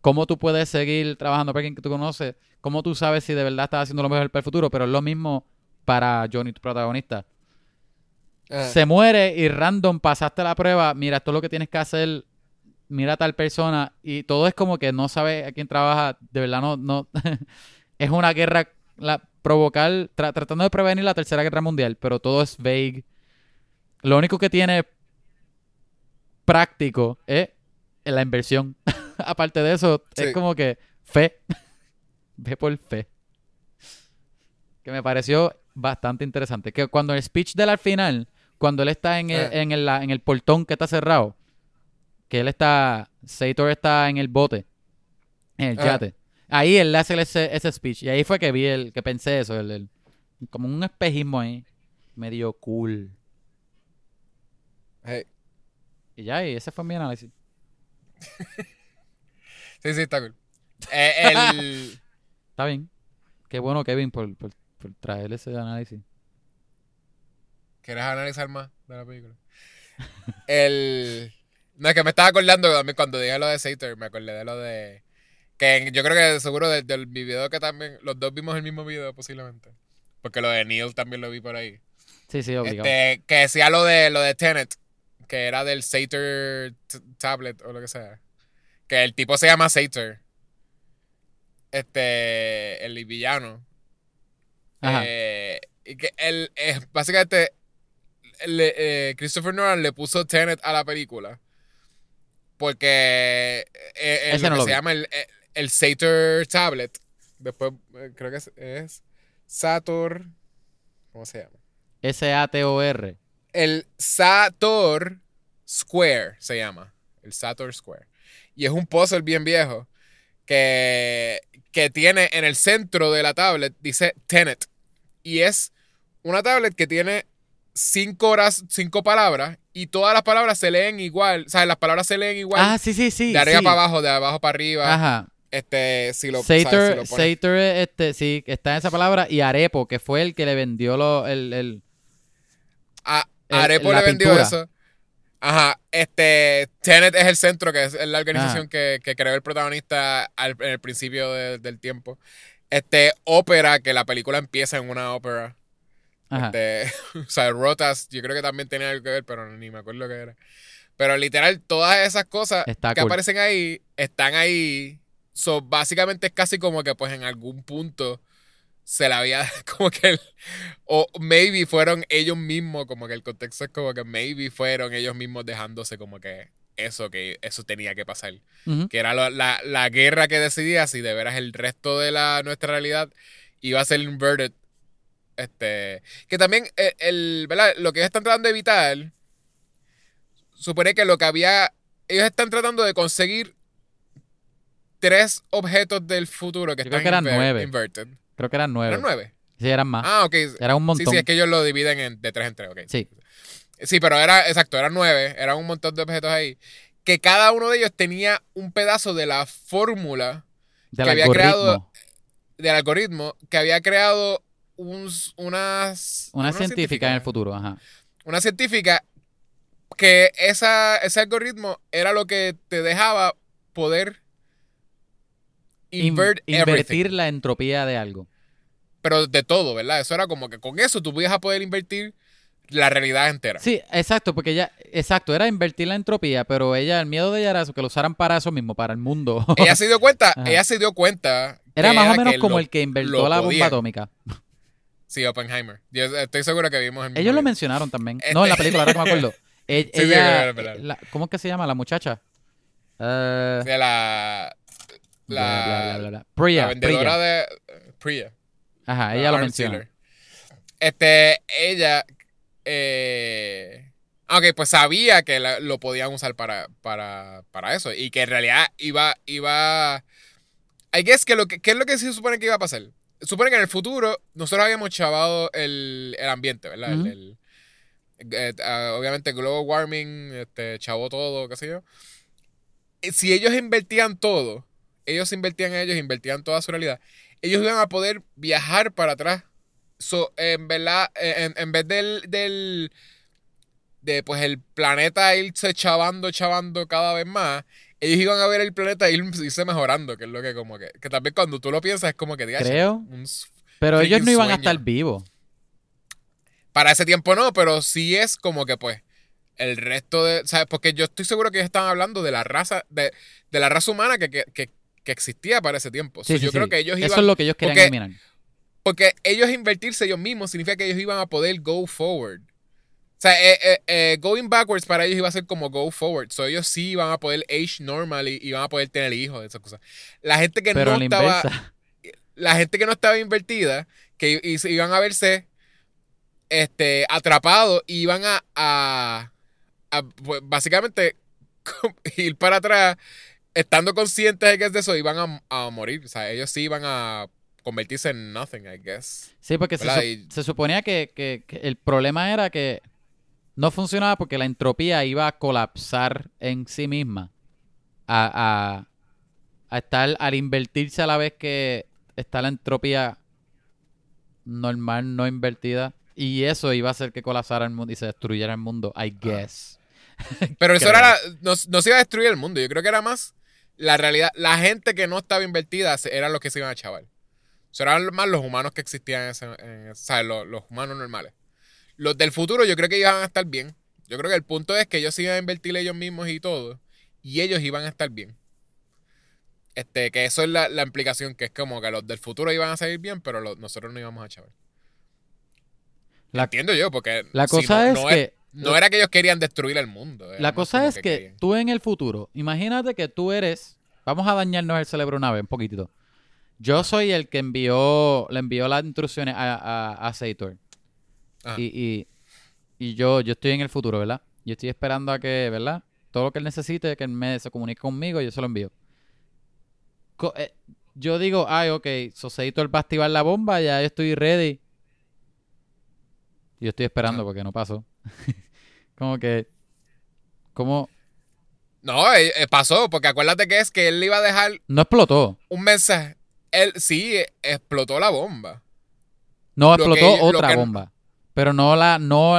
cómo tú puedes seguir trabajando para quien que tú conoces, cómo tú sabes si de verdad estás haciendo lo mejor para el futuro, pero es lo mismo para Johnny, tu protagonista. Ajá. Se muere y random pasaste la prueba, mira, esto es lo que tienes que hacer, mira a tal persona, y todo es como que no sabe a quién trabaja, de verdad no, no, es una guerra, la, provocar, tra- tratando de prevenir la tercera guerra mundial, pero todo es vague. Lo único que tiene práctico es la inversión. Aparte de eso, Sí. es como que fe. Ve por fe. Que me pareció bastante interesante. Que cuando el speech de él al final, cuando él está en el, Ah. en el, en el portón que está cerrado, que él está, Sator está en el bote, en el Ah. yate. Ahí él hace ese, ese speech. Y ahí fue que vi el, que pensé eso, el, el- como un espejismo ahí, medio cool. Hey. Y ya, y ese fue mi análisis. Sí, sí, está cool. Eh, el, Está bien. Qué bueno, Kevin, por, por, por traer ese análisis. ¿Quieres analizar más de la película? El. No, es que me estaba acordando también cuando dije lo de Sator, me acordé de lo de. Que yo creo que seguro del, del mi video que también. Los dos vimos el mismo video posiblemente. Porque lo de Neil también lo vi por ahí. Sí, sí, obligado. Este, que decía lo de lo de Tenet, que era del Sator tablet o lo que sea. Que el tipo se llama Sator. Este. El villano. Ajá. Eh, y que él, eh, básicamente, le- eh, Christopher Nolan le puso Tenet a la película. Porque eh, eh, lo no que lo se vi. llama el, eh, el Sator Tablet. Después, eh, creo que es, es Sator. ¿Cómo se llama? S-A-T-O-R. El Sator Square se llama. El Sator Square. Y es un puzzle bien viejo que, que tiene en el centro de la tablet, dice Tenet. Y es una tablet que tiene cinco horas, cinco palabras y todas las palabras se leen igual. O sea, las palabras se leen igual. Ah, sí, sí, sí. de arriba sí. para abajo, de abajo para arriba. Ajá. Este, si lo, ¿sabes? Si Sator, lo Sator, este, sí, está en esa palabra. Y Arepo, que fue el que le vendió lo, el, el- A el- Arepo le vendió pintura. eso. Ajá, este, Tenet es el centro, que es la organización Ajá. que, que creó el protagonista al- en el principio de- del tiempo. Este, ópera, que la película empieza en una ópera. Ajá. Este, o sea, Rotas, yo creo que también tenía algo que ver, pero ni me acuerdo qué era. Pero literal, todas esas cosas Está que cool. aparecen ahí, están ahí. So, básicamente es casi como que pues en algún punto se la había como que el- o maybe fueron ellos mismos, como que el contexto es como que maybe fueron ellos mismos dejándose como que eso, que eso tenía que pasar. Ujú. Que era lo- la, la guerra que decidía si de veras el resto de la nuestra realidad iba a ser inverted. Este, que también eh, el, ¿verdad? lo que ellos están tratando de evitar, supone que lo que había, ellos están tratando de conseguir tres objetos del futuro que Yo creo están que eran nueve. inverted. Creo que eran nueve. ¿Eran nueve? Sí, eran más. Ah, ok. Era un Sí, montón. sí, es que ellos lo dividen en, de tres en tres, ok. Sí. Sí, pero era, exacto, eran nueve, eran un montón de objetos ahí. Que cada uno de ellos tenía un pedazo de la fórmula Del que había creado- del algoritmo que había creado unas... Una unas científica en el futuro, ajá. Una científica que esa, ese algoritmo era lo que te dejaba poder In- invert everything. invertir la entropía de algo. Pero de todo, ¿verdad? Eso era como que con eso tú a poder invertir la realidad entera. Sí, exacto, porque ella, exacto, era invertir la entropía, pero ella, el miedo de ella era eso, que lo usaran para eso mismo, para el mundo. Ella se dio cuenta, Ajá. ella se dio cuenta. Era más o menos como lo- el que inventó la bomba atómica. Sí, Oppenheimer. Yo estoy seguro que vimos el mismo Ellos lo mencionaron también. Este- No, en la película, ahora que me acuerdo. E- Sí, ella, la- ¿cómo es que se llama? La muchacha. Eh, De la. La, bla, bla, bla, bla. la Priya, vendedora Priya. de. Priya. Ajá, la ella lo menciona. Este, ella. Eh, ok, pues sabía que la- lo podían usar para, para, para eso. Y que en realidad iba. iba I guess que lo que, ¿qué es lo que se supone que iba a pasar? Supone que en el futuro nosotros habíamos chavado el, el ambiente, ¿verdad? El- eh, ah, obviamente global warming, este, chavó todo, qué sé yo. Si ellos invertían todo, ellos invertían en ellos, invertían toda su realidad, ellos iban a poder viajar para atrás. So, en verdad, eh, en, en vez del, del de pues el planeta irse chavando, chavando cada vez más, ellos iban a ver el planeta ir- irse mejorando, que es lo que como que, que también cuando tú lo piensas es como que diga, Creo. un Pero ellos no iban a estar vivos. para ese tiempo no, pero sí es como que pues el resto de, ¿sabes? Porque yo estoy seguro que ellos estaban hablando de la raza, de, de la raza humana que, que, que- que existía para ese tiempo. Sí, So, sí, yo sí. creo que ellos iban, Eso es lo que ellos querían porque- eliminar. porque ellos invertirse ellos mismos significa que ellos iban a poder go forward. O sea, eh, eh, eh, going backwards para ellos iba a ser como go forward. So ellos sí iban a poder age normal y iban a poder tener hijos, esas cosas. La gente que Pero no la estaba, inversa. la gente que no estaba invertida, que iban a verse este, atrapados y iban a, a- a, pues, básicamente ir para atrás, estando conscientes de que es de eso, iban a, a morir. O sea, ellos sí iban a convertirse en nothing, I guess. Sí, porque se, se suponía que, que- que el problema era que no funcionaba porque la entropía iba a colapsar en sí misma. A, a, a estar, al invertirse a la vez que está la entropía normal, no invertida. Y eso iba a hacer que colapsara el mundo y se destruyera el mundo, I guess. Pero eso era la- no, no se iba a destruir el mundo. Yo creo que era más la realidad. La gente que no estaba invertida eran los que se iban a chaval. O sea, eran más los humanos que existían en ese, en- o sea, los, los humanos normales. Los del futuro yo creo que iban a estar bien. Yo creo que el punto es que ellos se iban a invertir ellos mismos y todo. Y ellos iban a estar bien. Este, que eso es la, la implicación, que es como que los del futuro iban a salir bien, pero los- nosotros no íbamos a chaval. La, Entiendo yo, porque la si cosa no, es no que... no era que ellos querían destruir el mundo. La cosa es que tú en el futuro, imagínate que tú eres, vamos a dañarnos el cerebro una vez, un poquitito. Yo soy el que envió, le envió las instrucciones a, a, a Sator. Ajá. Y, y, y yo, yo estoy en el futuro, ¿verdad? Yo estoy esperando a que, ¿verdad? Todo lo que él necesite, que él me se comunique conmigo, yo se lo envío. Co- eh, yo digo, ay, ok, so Sator va a activar la bomba, ya yo estoy ready. Yo estoy esperando Ajá. porque no pasó. Como que, como, No, eh, eh, pasó, porque acuérdate que es que él le iba a dejar no explotó. un mensaje. Él sí eh, explotó la bomba. No, Lo explotó que- otra que- bomba. Pero no la, no,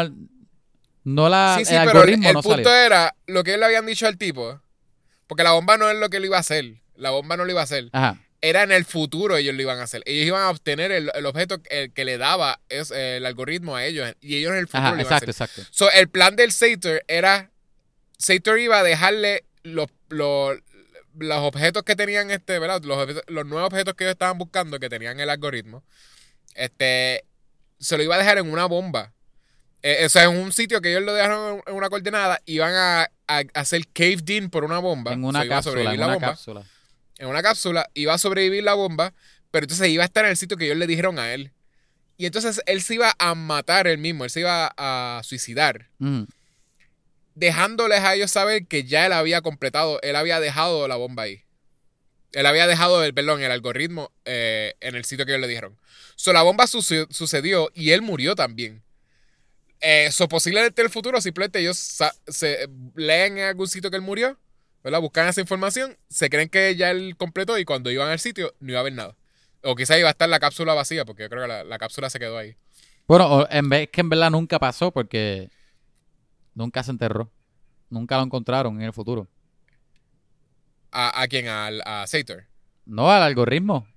no la, sí, sí, el pero el, algoritmo el no punto salió. era lo que él le habían dicho al tipo. Porque la bomba no es lo que él iba a hacer. La bomba no lo iba a hacer. Ajá. Era en el futuro ellos lo iban a hacer. Ellos iban a obtener el, el objeto que, que le daba es, eh, el algoritmo a ellos. Y ellos en el futuro Ajá, lo iban a exacto, hacer. exacto. So, el plan del Sator era. Sator iba a dejarle los, los, los objetos que tenían este, ¿verdad? Los, los nuevos objetos que ellos estaban buscando, que tenían el algoritmo. Este. Se lo iba a dejar en una bomba. Eh, o sea, en un sitio que ellos lo dejaron en una coordenada, iban a, a- a hacer caved in por una bomba. En una a cápsula, en una bomba cápsula. En una cápsula, iba a sobrevivir la bomba, pero entonces iba a estar en el sitio que ellos le dijeron a él. Y entonces él se iba a matar él mismo, él se iba a suicidar, Ujú. dejándoles a ellos saber que ya él había completado, él había dejado la bomba ahí. Él había dejado el, perdón, el algoritmo eh, en el sitio que ellos le dijeron. So, la bomba suce- sucedió y él murió también. Eh, so, posiblemente en el futuro simplemente ellos se leen en algún sitio que él murió, ¿verdad? Buscan esa información, se creen que ya él completó y cuando iban al sitio no iba a haber nada. O quizás iba a estar la cápsula vacía, porque yo creo que la, la cápsula se quedó ahí. Bueno, en vez que en verdad nunca pasó porque nunca se enterró. Nunca lo encontraron en el futuro. ¿A, a quién? Al, a Sator. No al algoritmo.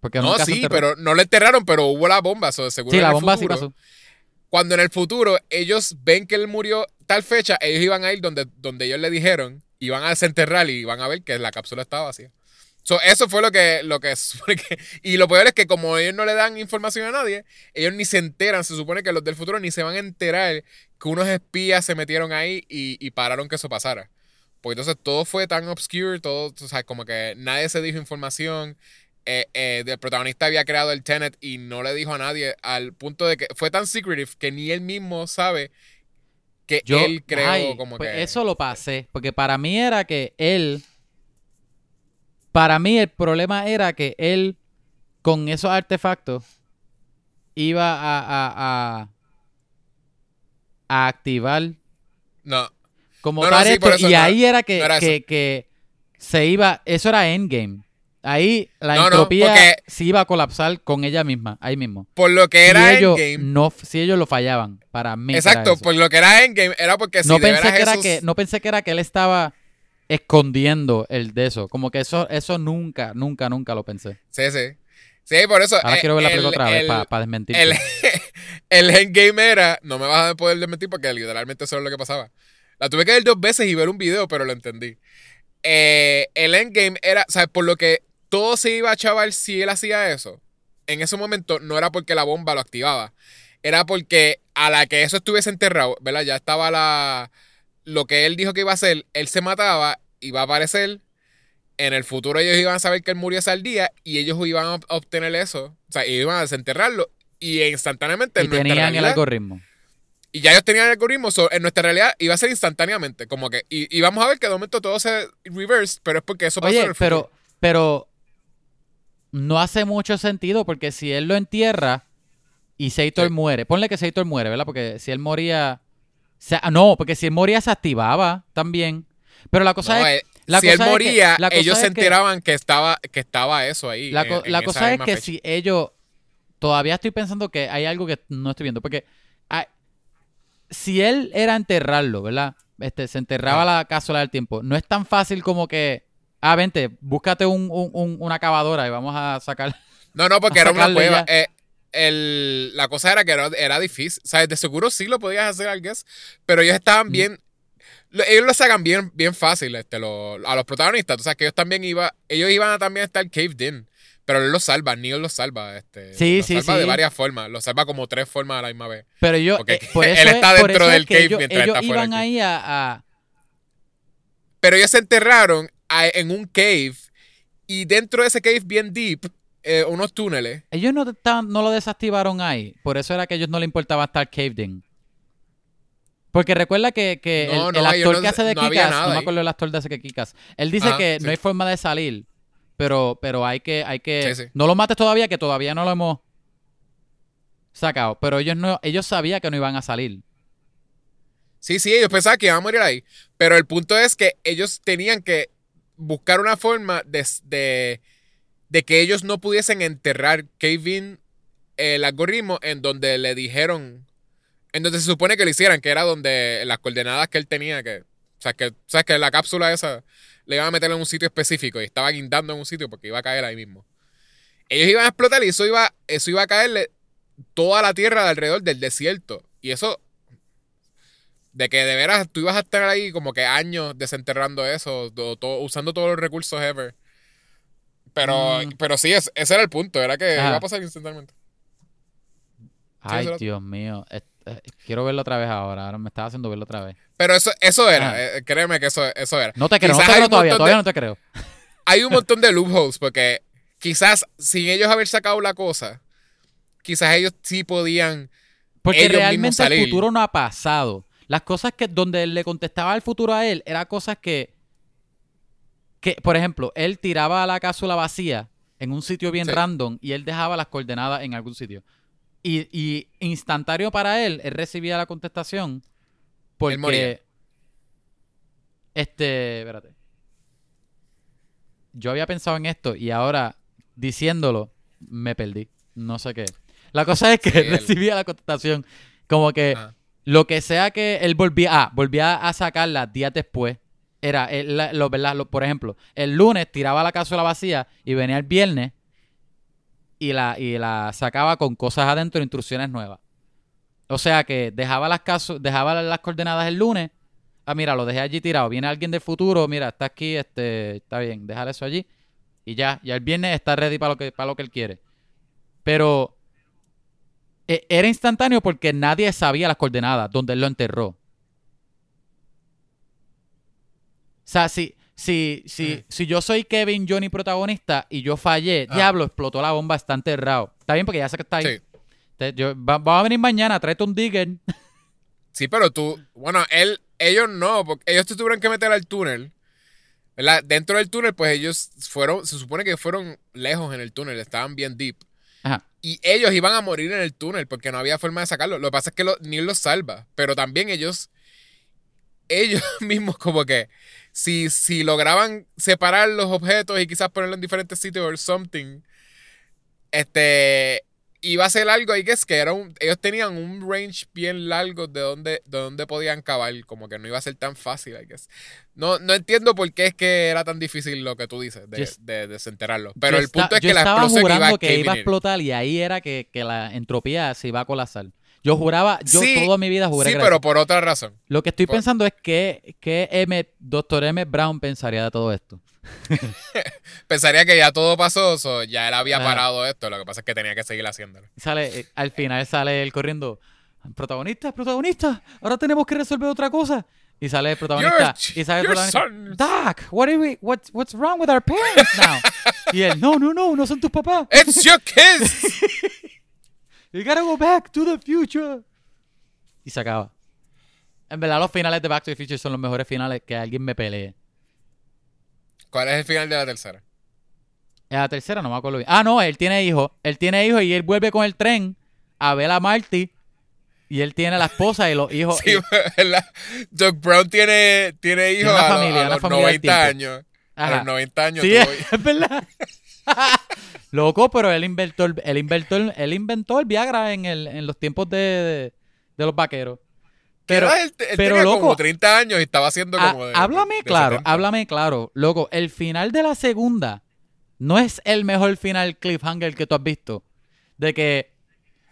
Porque No, nunca sí, pero no le enterraron, pero hubo la bomba, so, seguro Sí, la bomba sí pasó. cuando en el futuro ellos ven que él murió tal fecha, ellos iban a ir donde, donde ellos le dijeron, iban a desenterrar y iban a ver que la cápsula estaba vacía. So, eso fue lo que, lo que se supone que- Y lo peor es que como ellos no le dan información a nadie, ellos ni se enteran, se supone que los del futuro ni se van a enterar que unos espías se metieron ahí y, y pararon que eso pasara. Porque entonces todo fue tan obscure, todo, o sea, como que nadie se dijo información. Eh, eh, el protagonista había creado el Tenet y no le dijo a nadie al punto de que fue tan secretive que ni él mismo sabe que Yo, él creó ay, como pues que... eso lo pasé. Porque para mí era que él. Para mí el problema era que él, con esos artefactos, iba a, a, a, a activar No, como No, no, tal sí, esto, por eso y no- ahí era que, era que, que se iba, eso era endgame. Ahí la No, no, entropía porque- se iba a colapsar con ella misma, ahí mismo. por lo que Si era ellos, Endgame... no, si ellos lo fallaban, para mí. Exacto, eso. por lo que era Endgame era porque si no de pensé veras que era esos- que no pensé que era que él estaba escondiendo el de eso, como que eso eso nunca, nunca, nunca lo pensé. Sí, sí. Sí, por eso... Ahora eh, quiero ver la el- película otra vez para desmentir. el, el endgame era, no me vas a poder desmentir porque literalmente eso es lo que pasaba. La tuve que ver dos veces y ver un video, pero lo entendí. Eh, el endgame era, o sea, por lo que todo se iba a chaval si él hacía eso. En ese momento no era porque la bomba lo activaba, era porque a la que eso estuviese enterrado, ¿verdad? Ya estaba la lo que él dijo que iba a hacer, él se mataba, iba a aparecer. En el futuro ellos iban a saber que él murió ese día y ellos iban a ob- obtener eso. O sea, iban a desenterrarlo y instantáneamente y en tenían el algoritmo. y ya ellos tenían el algoritmo, so, en nuestra realidad iba a ser instantáneamente, como que, y, y vamos a ver que de momento todo se reverse, pero es porque eso pasó en el pero futuro. pero no hace mucho sentido porque si él lo entierra y Sí. muere, ponle que Sator muere, ¿verdad? Porque si él moría se- no, porque si él moría se activaba también. Pero la cosa No, es eh, la si cosa él que- moría, la cosa ellos se que- enteraban que estaba, que estaba eso ahí. La, en- co- en la esa cosa es que fecha. si ellos. Todavía estoy pensando que hay algo que no estoy viendo. Porque si él era enterrarlo, ¿verdad? Este, se enterraba Ah. la cápsula del tiempo. No es tan fácil como que. Ah, vente, búscate un, un- un- una cavadora y vamos a sacar. No, no, porque era una cueva. Eh, el- la cosa era que era, era difícil. O sea, de seguro sí lo podías hacer, I guess, pero ellos estaban Mm. bien. lo- ellos lo sacan bien, bien fácil este, lo- a los protagonistas. Tú sabes que ellos también iba, ellos iban a también estar caved in. Pero él los salva, Neil los salva. Este, Sí, sí, salva sí. de varias formas. Los salva como tres formas a la misma vez. Pero yo, Porque eh, por él está es- dentro es del que cave ellos, mientras ellos está iban ahí a, a- Pero ellos se enterraron a- en un cave. Y dentro de ese cave bien deep, eh, unos túneles. Ellos no, estaban- no lo desactivaron ahí. Por eso era que a ellos no les importaba estar caved in. Porque recuerda que, que No, el, no, el ellos actor que hace de Kikas, no me acuerdo el actor de hace que Kikas, él dice Ajá, que sí. no hay forma de salir, pero, pero hay que, hay que, Sí, sí. no lo mates todavía, que todavía no lo hemos sacado, pero ellos no, ellos sabían que no iban a salir. Sí, sí, ellos pensaban que iban a morir ahí. Pero el punto es que ellos tenían que buscar una forma de, de, que ellos no pudiesen enterrar Kevin el algoritmo en donde le dijeron, en donde se supone que lo hicieran, que era donde las coordenadas que él tenía, que, o sea, que, sabes que la cápsula esa le iban a meter en un sitio específico y estaba guindando en un sitio porque iba a caer ahí mismo. Ellos iban a explotar y eso iba, eso iba a caerle toda la tierra de alrededor del desierto. Y eso, de que de veras tú ibas a estar ahí como que años desenterrando eso, to- to- usando todos los recursos ever. Pero, Mm. pero sí, es- ese era el punto, era que Ajá. iba a pasar instantáneamente. Ay, era- Dios mío, quiero verlo otra vez ahora, ahora me estaba haciendo verlo otra vez. Pero eso, eso era, eh, créeme que eso, eso era. No te creo, no te creo todavía, montón todavía de- no te creo. Hay un montón de loopholes porque quizás sin ellos haber sacado la cosa, quizás ellos sí podían Porque ellos realmente el futuro no ha pasado. Las cosas que donde él le contestaba el futuro a él, eran cosas que, que, por ejemplo, él tiraba la cápsula vacía en un sitio bien Sí. random y él dejaba las coordenadas en algún sitio. Y, y instantáneo para él, él recibía la contestación porque... moría. Este, espérate. Yo había pensado en esto y ahora, diciéndolo, me perdí. No sé qué. La cosa es que Sí, él recibía la contestación como que. Lo que sea que él volvía ah, volvía a sacarla días después. Era, él lo, ¿verdad? Por ejemplo, el lunes tiraba la cápsula vacía y venía el viernes y la, y la sacaba con cosas adentro, instrucciones nuevas. O sea que dejaba las caso- dejaba las coordenadas el lunes. Ah, mira, lo dejé allí tirado. Viene alguien del futuro, mira, está aquí, este, está bien, dejar eso allí. Y ya, ya el viernes está ready para lo que, para lo que él quiere. Pero era instantáneo porque nadie sabía las coordenadas donde él lo enterró. O sea, si, si, si, si yo soy Kevin Johnny protagonista y yo fallé, Ah. diablo, explotó la bomba, está enterrado. Está bien porque ya sé que está ahí. Sí. Te- yo- va, va a venir mañana, tráete un digger. Sí, pero tú, bueno, él, ellos no, porque ellos te tuvieron que meter al túnel. ¿verdad? Dentro del túnel, pues ellos fueron, se supone que fueron lejos en el túnel, estaban bien deep. Y ellos iban a morir en el túnel porque no había forma de sacarlo. Lo que pasa es que lo, Neil los salva, pero también ellos, ellos mismos como que, si, si lograban separar los objetos y quizás ponerlos en diferentes sitios o something, este, iba a ser algo ahí que es que era un, ellos tenían un range bien largo de donde, de donde podían cavar, como que no iba a ser tan fácil, I guess. No, no entiendo por qué es que era tan difícil lo que tú dices de, Yo- de desenterrarlo. Pero Yo el punto es yo que la estaba explosión iba a que iba a explotar y ahí era que, que la entropía se iba a colapsar. Yo juraba, yo Sí, toda mi vida juré Sí, que pero por otra razón. Lo que estoy por- pensando es que, que M, Dr. M. Brown pensaría de todo esto. Pensaría que ya todo pasó, so ya él había parado esto. Lo que pasa es que tenía que seguir haciéndolo. Sale, eh, al final sale él corriendo. Protagonista, protagonista, ahora tenemos que resolver otra cosa. Y sale el protagonista. Your- y sale el protagonista. Doc, what are we, what, what's wrong with our parents now? y él, no, no, no, no son tus papás. ¡It's your kids! You gotta go back to the future. Y se acaba. En verdad, los finales de Back to the Future son los mejores finales que alguien me pelee. ¿Cuál es el final de la tercera? En la tercera no me acuerdo bien. Ah, no, él tiene hijos. Él tiene hijos y él vuelve con el tren a ver a Marty. Y él tiene la esposa y los hijos. Sí, y- ¿verdad? Doc Brown tiene, tiene hijos una a, los- familia, a una los familia del 90 tiempo. años. A los 90 años. Sí, es verdad. Loco, pero él inventó el, él inventó el, él inventó el Viagra en, el, en los tiempos de, de, de los vaqueros. Pero, él, él pero, tenía loco, como 30 años y estaba haciendo Ah, como de, háblame de claro, 70. háblame claro. Loco, el final de la segunda no es el mejor final cliffhanger que tú has visto. De que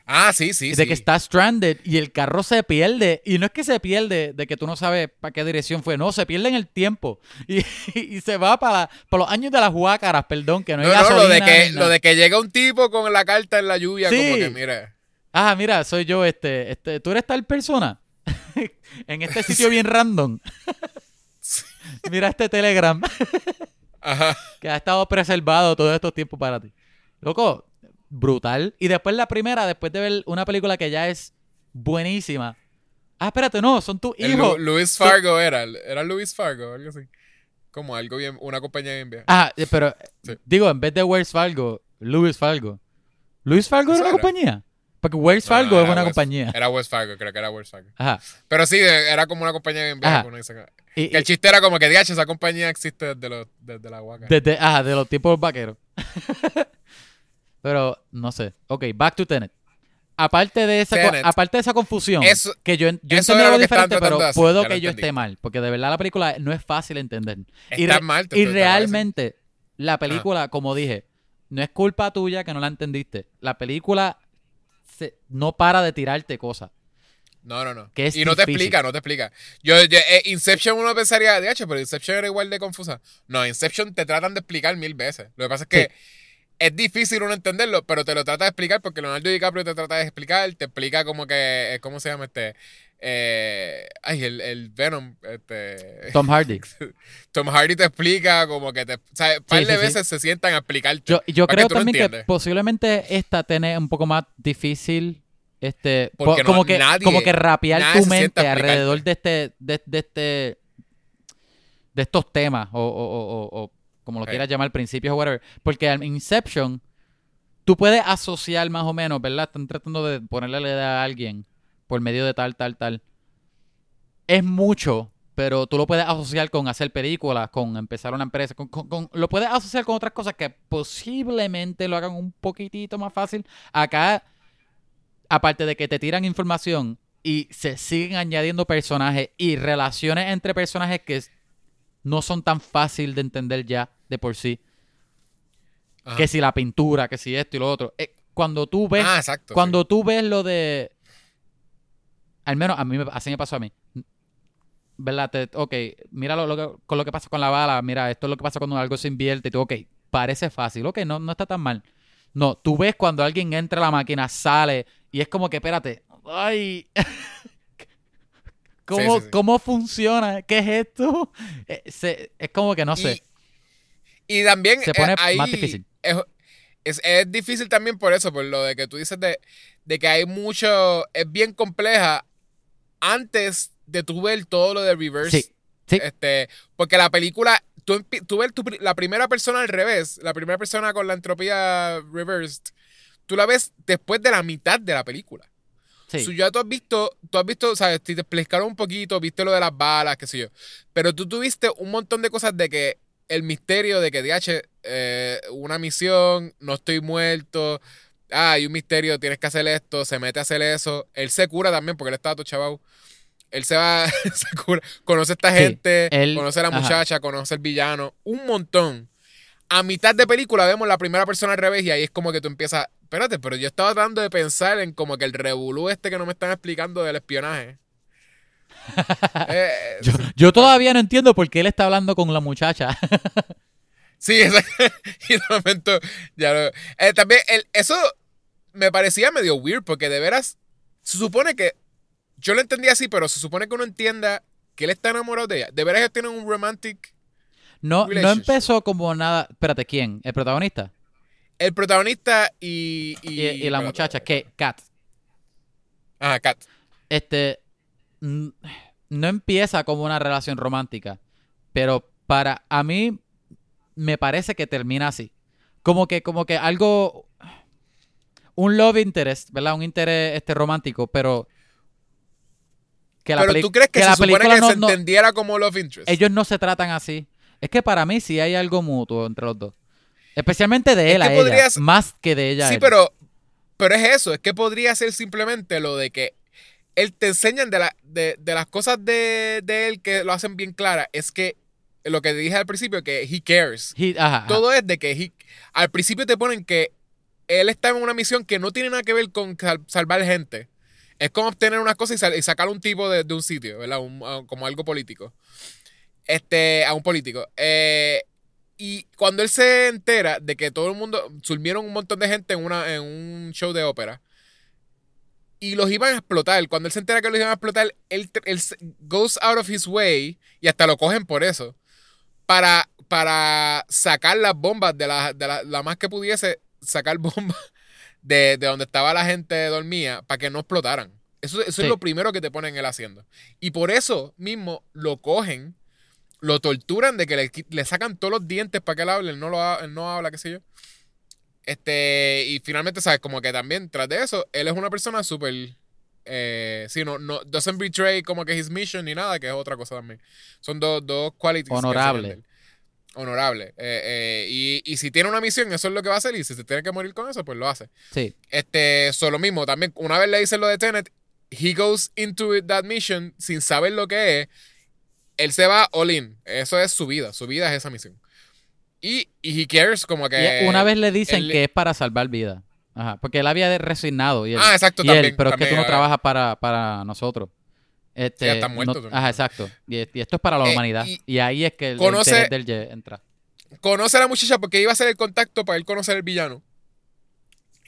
Ah, sí, sí, de sí. que está stranded y el carro se pierde. Y no es que se pierde de que tú no sabes para qué dirección fue, no, se pierde en el tiempo. Y, y se va para, para los años de las huácaras, perdón, que no hay No, no, lo de que, lo de que llega un tipo con la carta en la lluvia, Sí. como que, mira. Ah, mira, soy yo, este, este, tú eres tal persona. en este sitio bien random. mira este Telegram Ajá. que ha estado preservado todos estos tiempos para ti. Loco, brutal. Y después la primera, después de ver una película que ya es buenísima. Ah, espérate, no, son tus hijos. Lu- Luis Fargo era. Era Luis Fargo, algo así. Como algo bien, una compañía bien vieja. Ah, eh, pero Sí. digo, en vez de Wells Fargo, Louis Fargo. ¿Louis Fargo era una era. compañía? Porque Wells No, no, Fargo es una West- compañía. Era West Fargo, creo que era West Fargo. Ajá. Pero sí, era como una compañía bien vieja. Y- que el chiste era como que, DH, esa compañía existe desde, los, desde la huaca. desde, ajá, de los tipos vaqueros. pero, no sé. Ok, back to Tenet. Aparte de esa, Tenet. aparte de esa confusión, Eso- que yo, yo eso lo diferente, pero puedo que yo entendí. esté mal, porque de verdad la película no es fácil entender. y, Estás re- mal, y realmente, la película, como dije, no es culpa tuya que no la entendiste. La película se- no para de tirarte cosas. No, no, no. que es y no te explica, no te explica. Yo, yo- eh, Inception uno pensaría, de hecho, pero Inception era igual de confusa. No, Inception te tratan de explicar mil veces. Lo que pasa es que es difícil uno entenderlo, pero te lo trata de explicar porque Leonardo DiCaprio te trata de explicar, te explica como que, eh, ¿cómo se llama este? Eh, ay, el, el Venom, este... Tom Hardy. Tom Hardy te explica como que te... O sea, un par Sí, de sí, sí. veces se sientan a explicarte. Yo, yo creo que también que posiblemente esta tiene un poco más difícil. Este, po- Porque no- como que nadie- como que rapear tu mente alrededor de este de, de este de estos temas o, o- o- o- o como lo quieras llamar principios o whatever. Porque al Inception tú puedes asociar más o menos verdad están tratando de ponerle la idea a alguien por medio de tal tal tal. Es mucho pero tú lo puedes asociar con hacer películas, con empezar una empresa, con, con- con- lo puedes asociar con otras cosas que posiblemente lo hagan un poquitito más fácil. Acá, aparte de que te tiran información y se siguen añadiendo personajes y relaciones entre personajes que no son tan fácil de entender ya de por sí. Ajá. Que si la pintura, que si esto y lo otro. Eh, cuando tú ves Ah, exacto. sí. cuando tú ves lo de. Al menos a mí me- así me pasó a mí. ¿Verdad? Te- ok, mira lo, lo que, con lo que pasa con la bala. Mira, esto es lo que pasa cuando algo se invierte. Y tú, ok, parece fácil. Ok, no, no está tan mal. No, tú ves cuando alguien entra a la máquina, sale. Y es como que, espérate. Ay. ¿Cómo, Sí, sí, sí. ¿Cómo funciona? ¿Qué es esto? Eh, se- es como que no sé. Y, y también Se eh, ahí más difícil. Es, es- es difícil también por eso, por lo de que tú dices de, de que hay mucho, es bien compleja antes de tú ver todo lo de reverse. Sí, sí. Este, porque la película, tú, tú ves tu la primera persona al revés, la primera persona con la entropía reversed, tú la ves después de la mitad de la película. Sí. So, ya tú has visto, tú has visto, sabes, te explicaron un poquito, viste lo de las balas, qué sé yo. Pero tú tuviste un montón de cosas de que el misterio de que DH, eh, una misión, no estoy muerto, ah, hay un misterio, tienes que hacer esto, se mete a hacer eso. Él se cura también porque él estaba todo chaval. Él se va, se cura, conoce a esta Sí, gente, él- conoce a la ajá. muchacha, conoce al villano, un montón. A mitad de película vemos la primera persona al revés y ahí es como que tú empiezas, espérate, pero yo estaba tratando de pensar en como que el revolú este que no me están explicando del espionaje. Eh, Yo, yo todavía no entiendo por qué él está hablando con la muchacha. Sí, exacto. Y de momento, ya lo- eh, también, el- eso me parecía medio weird porque de veras, se supone que, yo lo entendía así, pero se supone que uno entienda que él está enamorado de ella. De veras ellos tienen un romantic. No, no empezó como nada. Espérate, ¿quién? ¿El protagonista? El protagonista y... Y, y la muchacha, que Kat. Ajá, Kat. Este. No empieza como una relación romántica. Pero para. A mí. Me parece que termina así. Como que, como que algo. Un love interest, ¿verdad? Un interés este romántico, pero. Que Pero peli- tú crees que, la se supone película que no- se no- entendiera como love interest. ellos no se tratan así. Es que para mí sí hay algo mutuo entre los dos. Especialmente de Es él que a ella, podrías- más que de ella a Sí, él. pero, pero es eso, es que podría ser simplemente lo de que él te enseñan de, la, de, de las cosas de, de él que lo hacen bien claras, es que lo que dije al principio, que he cares. He- ajá, ajá. Todo es de que he- al principio te ponen que él está en una misión que no tiene nada que ver con sal- salvar gente. Es como obtener unas cosas y, sal- y sacar un tipo de, de un sitio, ¿verdad? Un- a- como algo político. Este, a un político. Eh, y cuando él se entera de que todo el mundo, surmieron un montón de gente en, una, en un show de ópera. Y los iban a explotar. Cuando él se entera que los iban a explotar, él, él goes out of his way y hasta lo cogen por eso. Para, para sacar las bombas de la, de la, la más que pudiese, sacar bombas de, de donde estaba la gente dormía para que no explotaran. Eso, eso Sí. es lo primero que te ponen él haciendo. Y por eso mismo lo cogen, lo torturan de que le, le sacan todos los dientes para que él hable, él no, lo, él no habla, qué sé yo. Este, y finalmente, ¿sabes? Como que también, tras de eso, él es una persona súper. Eh, sí, no, no, doesn't betray como que his mission ni nada, que es otra cosa también. Son dos, dos qualities. Honorable. Honorable. Eh, eh, y, y si tiene una misión, eso es lo que va a hacer. Y si se tiene que morir con eso, pues lo hace. Sí. Este, solo mismo, también, una vez le dicen lo de Tenet, he goes into it- that mission sin saber lo que es. Él se va all in. Eso es su vida. Su vida es esa misión. Y, y he cares como que. Y una vez le dicen él- que es para salvar vidas. Ajá. Porque él había resignado. Y él, Ah, exacto, y él, también, pero es que tú no trabajas para, para nosotros. Este, Ya está muerto no- ajá, exacto. Y, y esto es para la Eh, humanidad. y- Y, ahí es que el conoce- interés del Ye entra. conoce a la muchacha porque iba a ser el contacto para él conocer el villano.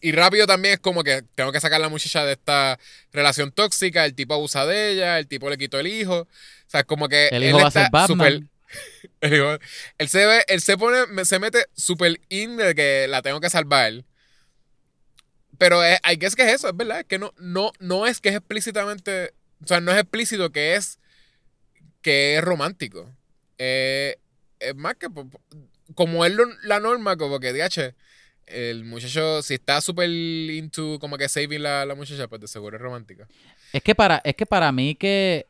Y rápido también es como que tengo que sacar a la muchacha de esta relación tóxica. El tipo abusa de ella, el tipo le quitó el hijo. O sea, como que. El él hijo va a ser Batman. el hijo- él se ve, él se pone, se mete súper in de que la tengo que salvar. Pero es, I guess que es eso, es verdad. Es que no, no, no es que es explícitamente. O sea, no es explícito que es. que es romántico. Eh, es más que. Como es lo- la norma, como que, DH, el muchacho, si está súper into como que saving la, la muchacha, pues de seguro es romántica. Es que para, es que para mí que.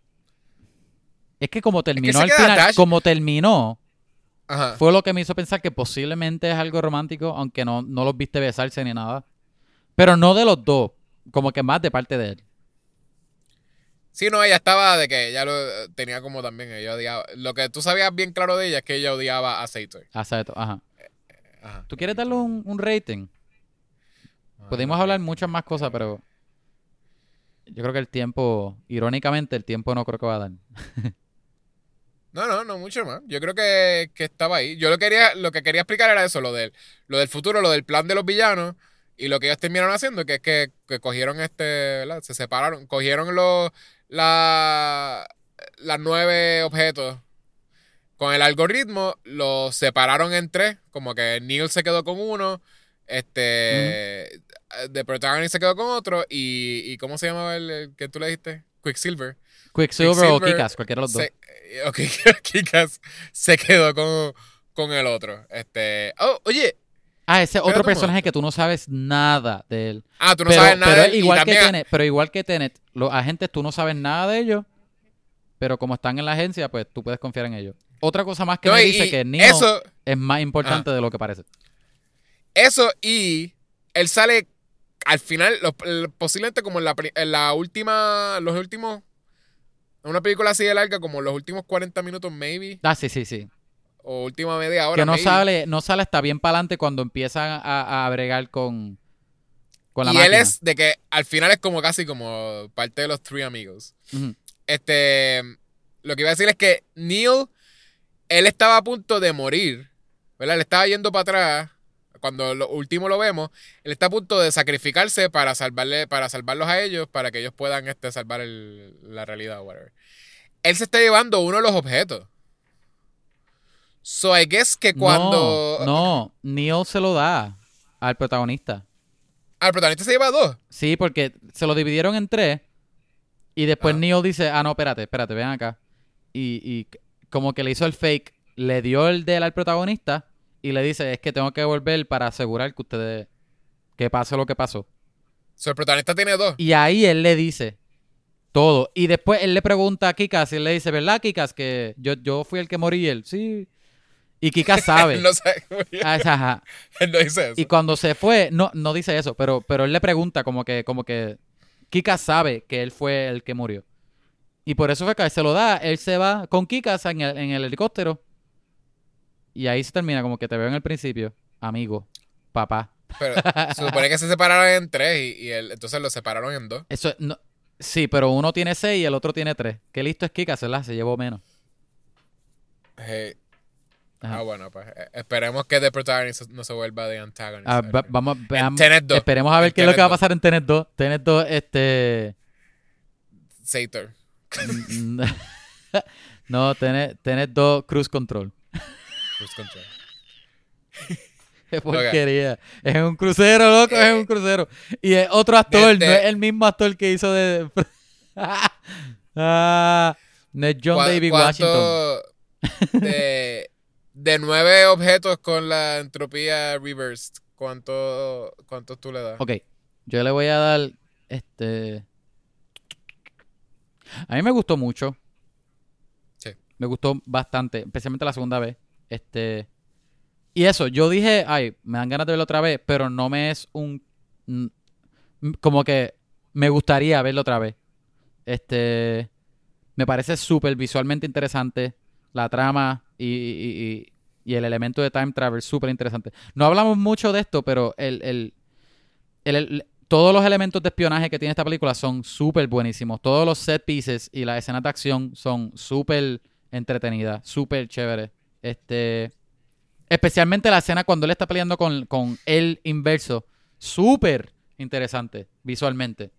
Es que como terminó al final, attached. como terminó, Ajá. fue lo que me hizo pensar que posiblemente es algo romántico, aunque no, no los viste besarse ni nada. Pero no de los dos, como que más de parte de él. Sí, no, ella estaba de que ella lo tenía como también, ella odiaba. Lo que tú sabías bien claro de ella es que ella odiaba a Sator. Exacto, ajá. Ajá. ¿Tú quieres darle un, un rating? Pudimos hablar muchas más cosas, pero yo creo que el tiempo, irónicamente, el tiempo no creo que va a dar. No, no, no mucho más. Yo creo que, que estaba ahí. Yo lo quería, lo que quería explicar era eso, lo del, lo del futuro, lo del plan de los villanos y lo que ellos terminaron haciendo, que es que, que cogieron este, ¿verdad? Se separaron, cogieron los, la, las nueve objetos con el algoritmo, los separaron en tres, como que Neil se quedó con uno, este, The Protagonist se quedó con otro y, y ¿cómo se llamaba el, el que tú le dijiste? Quicksilver. Quicksilver, o Kikas, cualquiera de los dos. Se, eh, ok, Kikas se quedó con, con el otro. Este. Oh, oye. Ah, ese otro personaje momento. que tú no sabes nada de él. Ah, tú no pero, sabes nada pero de él. igual que Tenet, pero igual que Tenet, los agentes tú no sabes nada de ellos, pero como están en la agencia, pues tú puedes confiar en ellos. Otra cosa más que No, me y- dice que Neo Eso, es más importante de lo que parece. eso y él sale al final, lo- posiblemente como en la, en la última, los últimos, en una película así de larga, como los últimos 40 minutos, maybe, Ah, sí, sí, sí. o última media hora. que no maybe. sale, no sale hasta bien para adelante cuando empiezan a, a bregar con, con la y máquina. él es de que al final es como casi como parte de los Three Amigos. Este, lo que iba a decir es que Neil, él estaba a punto de morir, ¿verdad? Él estaba yendo para atrás. Cuando lo último lo vemos, él está a punto de sacrificarse para salvarle, para salvarlos a ellos, para que ellos puedan este, salvar el- la realidad o whatever. Él se está llevando uno de los objetos. So I guess que cuando. No, no, Neil se lo da al protagonista. Al protagonista se lleva dos. Sí, porque se lo dividieron en tres. Y después Ah. Neo dice, ah, no, espérate, espérate, ven acá. Y, y como que le hizo el fake, le dio el de él al protagonista y le dice, es que tengo que volver para asegurar que ustedes, que pase lo que pasó. So, el protagonista tiene dos. Y ahí él le dice todo. Y después él le pregunta a Kikas y él le dice, ¿verdad, Kikas? Que yo, yo fui el que morí y él, sí. Y Kikas sabe. Él no sabe. Ah, ajá. Él no dice eso. Y cuando se fue, no, no dice eso, pero, pero él le pregunta como que, como que Kika sabe que él fue el que murió. Y por eso fue que se lo da, él se va con Kika en el, en el helicóptero. Y ahí se termina como que te veo en el principio, amigo, papá. Pero se supone que se separaron en tres y, y el- entonces los separaron en dos. Eso es- no, sí, pero uno tiene seis y el otro tiene tres. Qué listo es Kika, ¿verdad? Se llevó menos. Eh, Ajá. ah, bueno, pues eh, esperemos que The Protagonist no se vuelva de Antagonist. Ah, va- vamos, veamos- Tenet 2. esperemos a ver En qué es lo que va a pasar en Tenet 2. Tenet 2, este... Sator. Mm, no, Tenet, Tenet 2 Cruise Control. Cruise control. Qué porquería. Es un crucero, loco, es un crucero. Y es otro actor, de- no es el mismo actor que hizo de... ah, no es John ¿Cuá- David Washington. De, de nueve objetos con la entropía reversed, ¿cuánto, ¿cuántos tú le das? Ok, yo le voy a dar este. A mí me gustó mucho. Sí. Me gustó bastante, especialmente la segunda vez. Este. Y eso, yo dije, ay, me dan ganas de verlo otra vez, pero no me es un. mm, Como que me gustaría verlo otra vez. Este. Me parece súper visualmente interesante. La trama y, y- y- y el elemento de time travel súper interesante. No hablamos mucho de esto, pero el, el, el- el- todos los elementos de espionaje que tiene esta película son súper buenísimos. Todos los set pieces y las escenas de acción son súper entretenidas, súper chéveres. Este, especialmente la escena cuando él está peleando con, con el inverso. Súper interesante visualmente.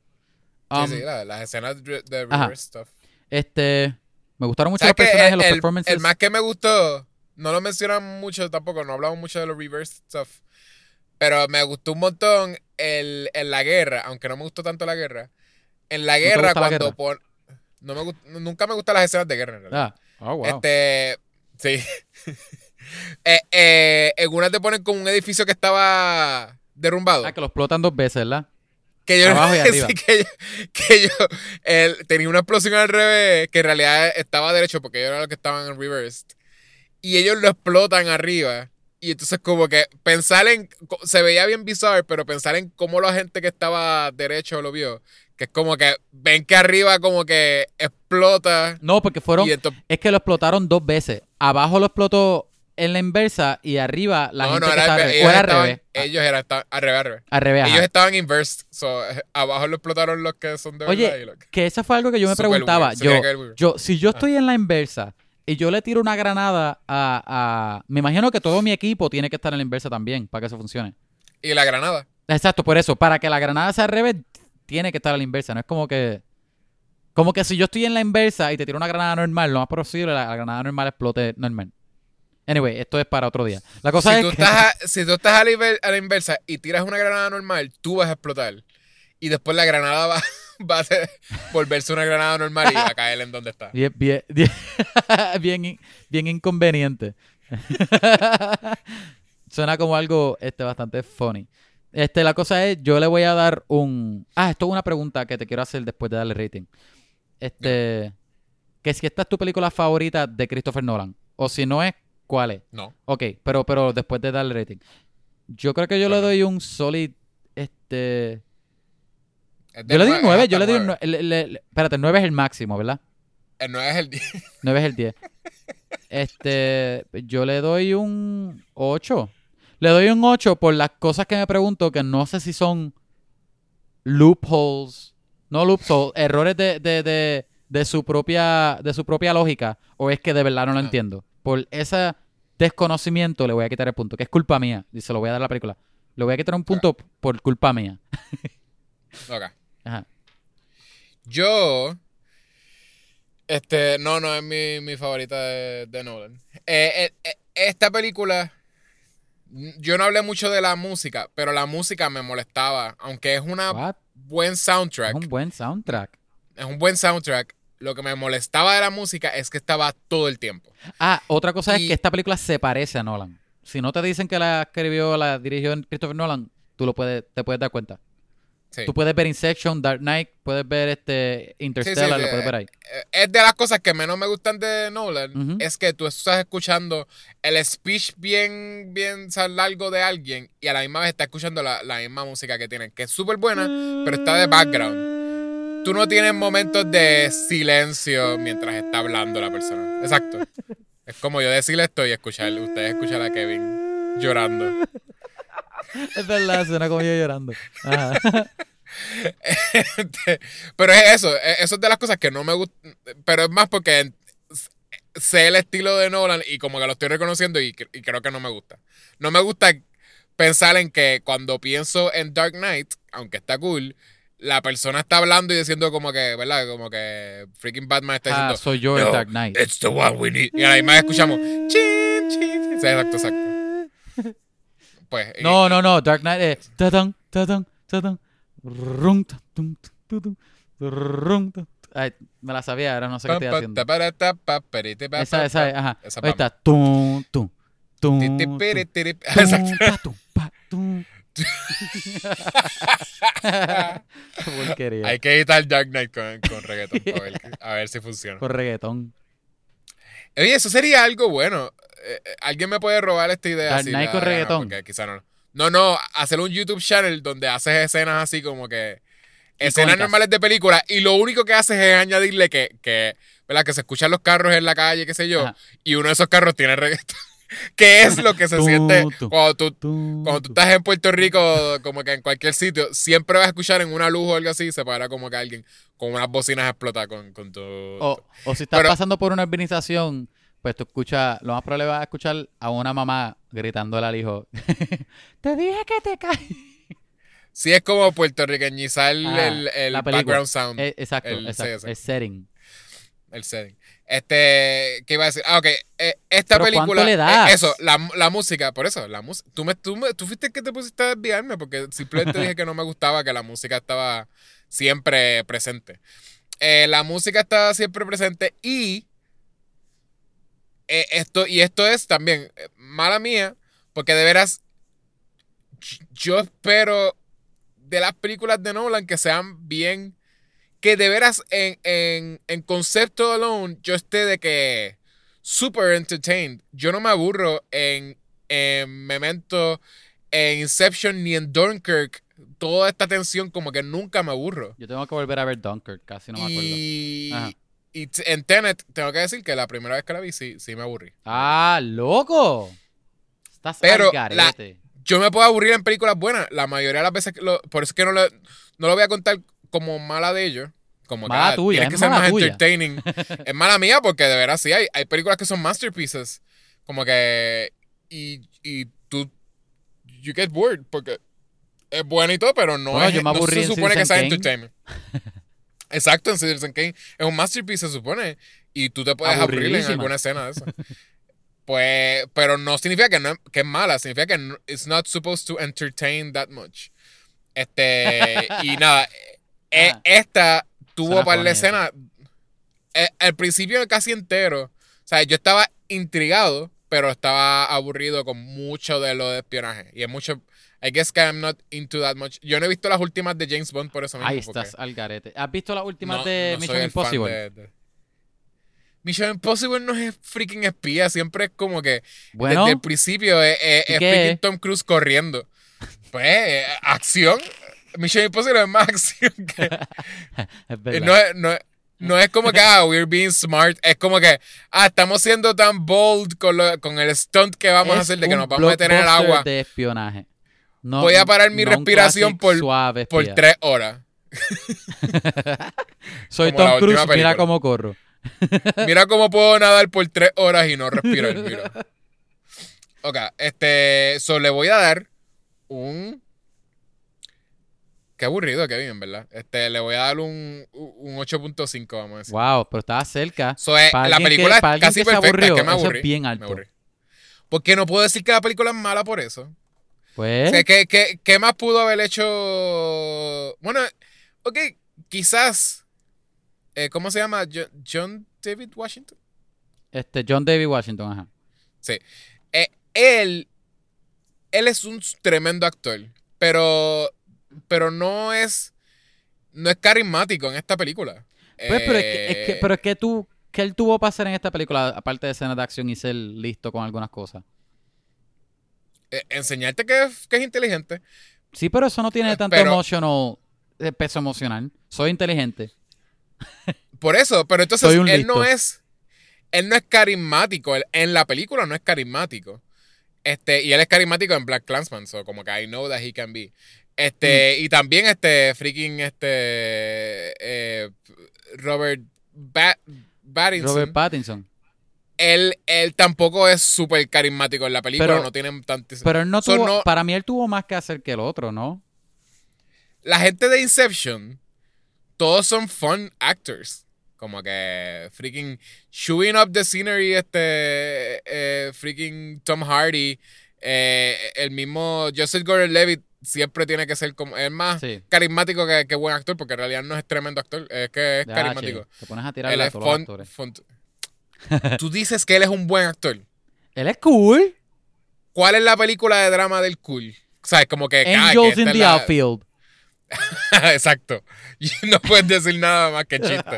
Um, sí, sí, la- las escenas de de Ajá. reverse stuff. Este, me gustaron mucho los personajes, el, los el- performances. el más que me gustó, no lo mencionan mucho tampoco, no hablamos mucho de los reverse stuff, pero me gustó un montón el, en la guerra, aunque no me gustó tanto la guerra. En la guerra, la cuando guerra? pon- no me gust- nunca me gustan las escenas de guerra, en realidad. Ah, oh, wow. Este, sí. Eh, eh, en una te ponen como un edificio que estaba derrumbado. Ah, que lo explotan dos veces, ¿verdad? Que yo Abajo y sí, arriba. que yo, que yo él tenía una explosión al revés, que en realidad estaba derecho porque ellos eran los que estaban en reversed. Y ellos lo explotan arriba. Y entonces como que pensar en, se veía bien bizarro, pero pensar en cómo la gente que estaba derecho lo vio, que es como que ven que arriba como que explota. No, porque fueron entonces, Es que lo explotaron dos veces. Abajo lo explotó en la inversa y arriba la no, gente no, que al al revés, revés. O ellos era al estaban, revés. Ah, ellos eran al revés, al revés. Al revés, ajá. Ellos estaban inversed, so, eh, abajo lo explotaron los que son de verdad. Oye, y los que- que eso fue algo que yo me Super preguntaba. weird, Yo, yo, si yo estoy en la inversa y yo le tiro una granada a, a- Me imagino que todo mi equipo tiene que estar en la inversa también para que eso funcione. y la granada. Exacto, por eso. Para que la granada sea al revés, tiene que estar a la inversa. No es como que... Como que si yo estoy en la inversa y te tiro una granada normal, lo más posible la, la granada normal explote normal. Anyway, esto es para otro día. La cosa si, es tú que... estás a, si tú estás a la, a la inversa y tiras una granada normal, tú vas a explotar. Y después la granada va, va a ser- volverse una granada normal y va a caer en donde está. Bien, bien, bien, bien, in- bien inconveniente. Suena como algo este, bastante funny. Este, la cosa es, yo le voy a dar un... Ah, esto es una pregunta que te quiero hacer después de darle rating. Este... Que si esta es tu película favorita de Christopher Nolan. O si no es, ¿cuál es? No. Ok, pero, pero después de darle rating. Yo creo que yo le doy un solid... Este... De Yo le di un 9, es yo le di un... nueve. nue- le- le- le- espérate, el 9 es el máximo, ¿verdad? El 9 es el 10. 9 es el 10. Este, yo le doy un 8. Le doy un 8 por las cosas que me pregunto que no sé si son loopholes, no loopholes, errores de, de, de, de su propia de su propia lógica o es que de verdad no lo Ah. entiendo. Por ese desconocimiento le voy a quitar el punto, que es culpa mía, y se lo voy a dar a la película. Le voy a quitar un punto por culpa mía. Ok. Ajá. Yo. Este, no, no es mi, mi favorita de, de Nolan. Eh, eh, eh, esta película. Yo no hablé mucho de la música, pero la música me molestaba. Aunque es una What? buen Es soundtrack. un buen soundtrack. es un buen soundtrack. Lo que me molestaba de la música es que estaba todo el tiempo. Ah, otra cosa es que esta película se parece a Nolan. Si no te dicen que la escribió, la dirigió Christopher Nolan, tú lo puedes, te puedes dar cuenta. Sí. Tú puedes ver Inception, Dark Knight, puedes ver este Interstellar, sí, lo puedes eh, ver ahí. Eh, Es de las cosas que menos me gustan de Nolan. Es que tú estás escuchando el speech bien, bien largo de alguien y a la misma vez estás escuchando la, la misma música que tienen, que es súper buena, pero está de background. Tú no tienes momentos de silencio mientras está hablando la persona. Exacto. Es como yo decirle esto y escuchar, ustedes escuchar a Kevin llorando. Es verdad, suena como yo llorando. Ajá. Este, pero es eso, es- eso es de las cosas que no me gusta. Pero es más porque sé el estilo de Nolan y como que lo estoy reconociendo y, y creo que no me gusta. No me gusta pensar en que cuando pienso en Dark Knight, aunque está cool, la persona está hablando y diciendo como que, ¿verdad? Como que freaking Batman está Ah, diciendo, soy yo el "No, Dark Knight. it's the one we need. Y a la misma escuchamos, chin, chin. Sí, exacto, exacto. Pues, y- No, no, no. Dark Knight es. Ay, me la sabía, ahora no sé qué estoy haciendo. Esa, esa, es, ajá. Esa Ahí está. Tum, tum, tum, Exacto. Hay que editar Dark Knight con, con reggaetón a ver, a ver si funciona. Con reggaetón. Oye, eso sería algo bueno. Alguien me puede robar esta idea. Dark Knight la con gana, reggaetón. quizá no. No, no, hacer un YouTube channel donde haces escenas así como que. Escenas Icónicas. normales de película y lo único que haces es añadirle que, que, ¿verdad? que se escuchan los carros en la calle, qué sé yo, Ajá. y uno de esos carros tiene reggaetón. que es lo que se siente cuando tú, Cuando tú estás en Puerto Rico, como que en cualquier sitio, siempre vas a escuchar en una luz o algo así, se para como que alguien con unas bocinas explota con, con tu... O, o si estás Pero- pasando por una urbanización, pues tú escuchas, lo más probable vas a escuchar a una mamá gritándole al hijo, te dije que te caes. Sí, es como puertorriqueñizar Ah, el, el background sound, Eh, exacto, El- exacto, sí. el setting. el setting. Este, ¿qué iba a decir? Ah, ok. eh, esta película... ¿cuánto le das? eh, eso, la, la música, por eso, la música... Tú, me, tú, me- tú fuiste el que te pusiste a desviarme porque simplemente dije que no me gustaba que la música estaba siempre presente. La música estaba siempre presente y esto, y esto es también mala mía, porque de veras yo espero de las películas de Nolan que sean bien, que de veras en, en, en concepto alone yo esté de que super entertained. Yo no me aburro en, en Memento, en Inception ni en Dunkirk. Toda esta tensión como que nunca me aburro. Yo tengo que volver a ver Dunkirk, casi no me acuerdo. y, Ajá. y en Tenet tengo que decir que la primera vez que la vi sí, sí me aburrí. ¡Ah, loco! Estás Pero la-. Yo me puedo aburrir en películas buenas. La mayoría de las veces, que lo- por eso es que no, le- no lo voy a contar como mala de ellos. Como que, Mala ah, tuya, tienes que es ser mala más tuya. entertaining. es mala mía porque de veras sí hay, hay películas que son masterpieces. Como que. Y, y tú. You get bored porque es buena y todo, pero no, Bueno, es, yo me no se supone que sea entertainment. Exacto, en Citizen Kane. Es un masterpiece, se supone. Y tú te puedes aburrir en alguna escena de eso. Pues, pero no significa que, no, que es mala, significa que no, it's not supposed to entertain that much. Este, y nada, eh, Ah. esta tuvo Suena par de funny eso. escenas. eh, al principio casi entero. O sea, yo estaba intrigado, pero estaba aburrido con mucho de lo de espionaje. Y es mucho. I guess que I'm not into that much. Yo no he visto las últimas de James Bond por eso mismo. Ahí estás al garete. ¿Has visto las últimas no- de Mission Impossible? de- de- Mission Impossible no es freaking espía, siempre es como que Bueno, desde el principio es, es- ¿y es freaking? Tom Cruise corriendo. Pues, eh, acción. Mission Impossible es más acción que. es Eh. No es, no, no es como que, ah, we're being smart. Es como que, ah, estamos siendo tan bold con, lo- con el stunt que vamos a hacer de que nos vamos a meter en el agua de espionaje. No- Voy a parar mi respiración por- suave por tres horas. Soy como Tom Cruise, mira cómo corro. Mira cómo puedo nadar por tres horas y no respirar. Mira. Ok, este. So le voy a dar un. Qué aburrido, Kevin, en verdad. Este, le voy a dar un, un 8.5, vamos a decir. Wow, pero estaba cerca. So, eh, la que- película es casi perfecta, es aburrió, que me eso es aburrí. bien me alto. aburrí. Porque no puedo decir que la película es mala por eso. Pues, O sea, ¿qué, qué, qué más pudo haber hecho? Bueno, ok, quizás. Eh, ¿Cómo se llama? Jo- John David Washington. este, John David Washington, ajá. Sí. Eh, él. Él es un tremendo actor. Pero. Pero no es. No es carismático en esta película. Pues, pero es que, es que- Eh, pero es que tú, ¿qué él tuvo para hacer en esta película, aparte de escenas de acción y ser listo con algunas cosas? eh, enseñarte que es, que es inteligente. Sí, pero eso no tiene tanto pero- emotional, peso emocional. Soy inteligente. Por eso, pero entonces él listo. no es. Él no es carismático. él- en la película no es carismático. Este, y él es carismático en Black Clansman, so como que I know that he can be. Este, y también este freaking este eh, Robert Pattinson. Robert Pattinson. Él, él tampoco es súper carismático en la película, Pero- no tiene tantos. Pero él no So, tuvo, no- para mí él tuvo más que hacer que el otro, ¿no? La gente de Inception, todos son fun actors. Como que freaking shooting up the scenery, este eh, freaking Tom Hardy, eh, el mismo Joseph Gordon-Levitt siempre tiene que ser como es más Sí. carismático que, que buen actor, porque en realidad no es tremendo actor, es que es carismático. che, te pones a Él tirarle a los actores. fun- Tú dices que él es un buen actor. Él es cool. ¿Cuál es la película de drama del cool? ¿Sabes? Como que. ah, que Angels esta in the la- outfield. Exacto. Y no puedes decir nada más que chiste.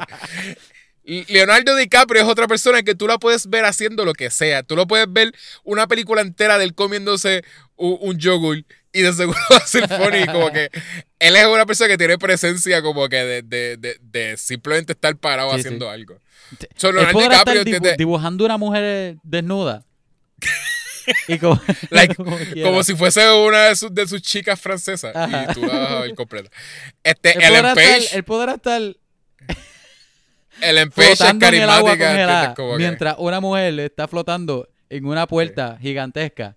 Leonardo DiCaprio es otra persona que tú la puedes ver haciendo lo que sea. Tú lo puedes ver una película entera de él comiéndose un, un yogur y de seguro va a ser funny. Como que él es una persona que tiene presencia como que de, de- de- de simplemente estar parado Sí, haciendo sí. algo. So, Leonardo estar DiCaprio dibu- tiene- dibujando una mujer desnuda. y como, Like, como como si fuese una de sus, de sus chicas francesas. Ajá. Y tú la vas a ver completa. Este, él, Ellen Page, estar, él podrá estar Ellen Page es en el agua carismática. Como que- mientras una mujer está flotando en una puerta gigantesca.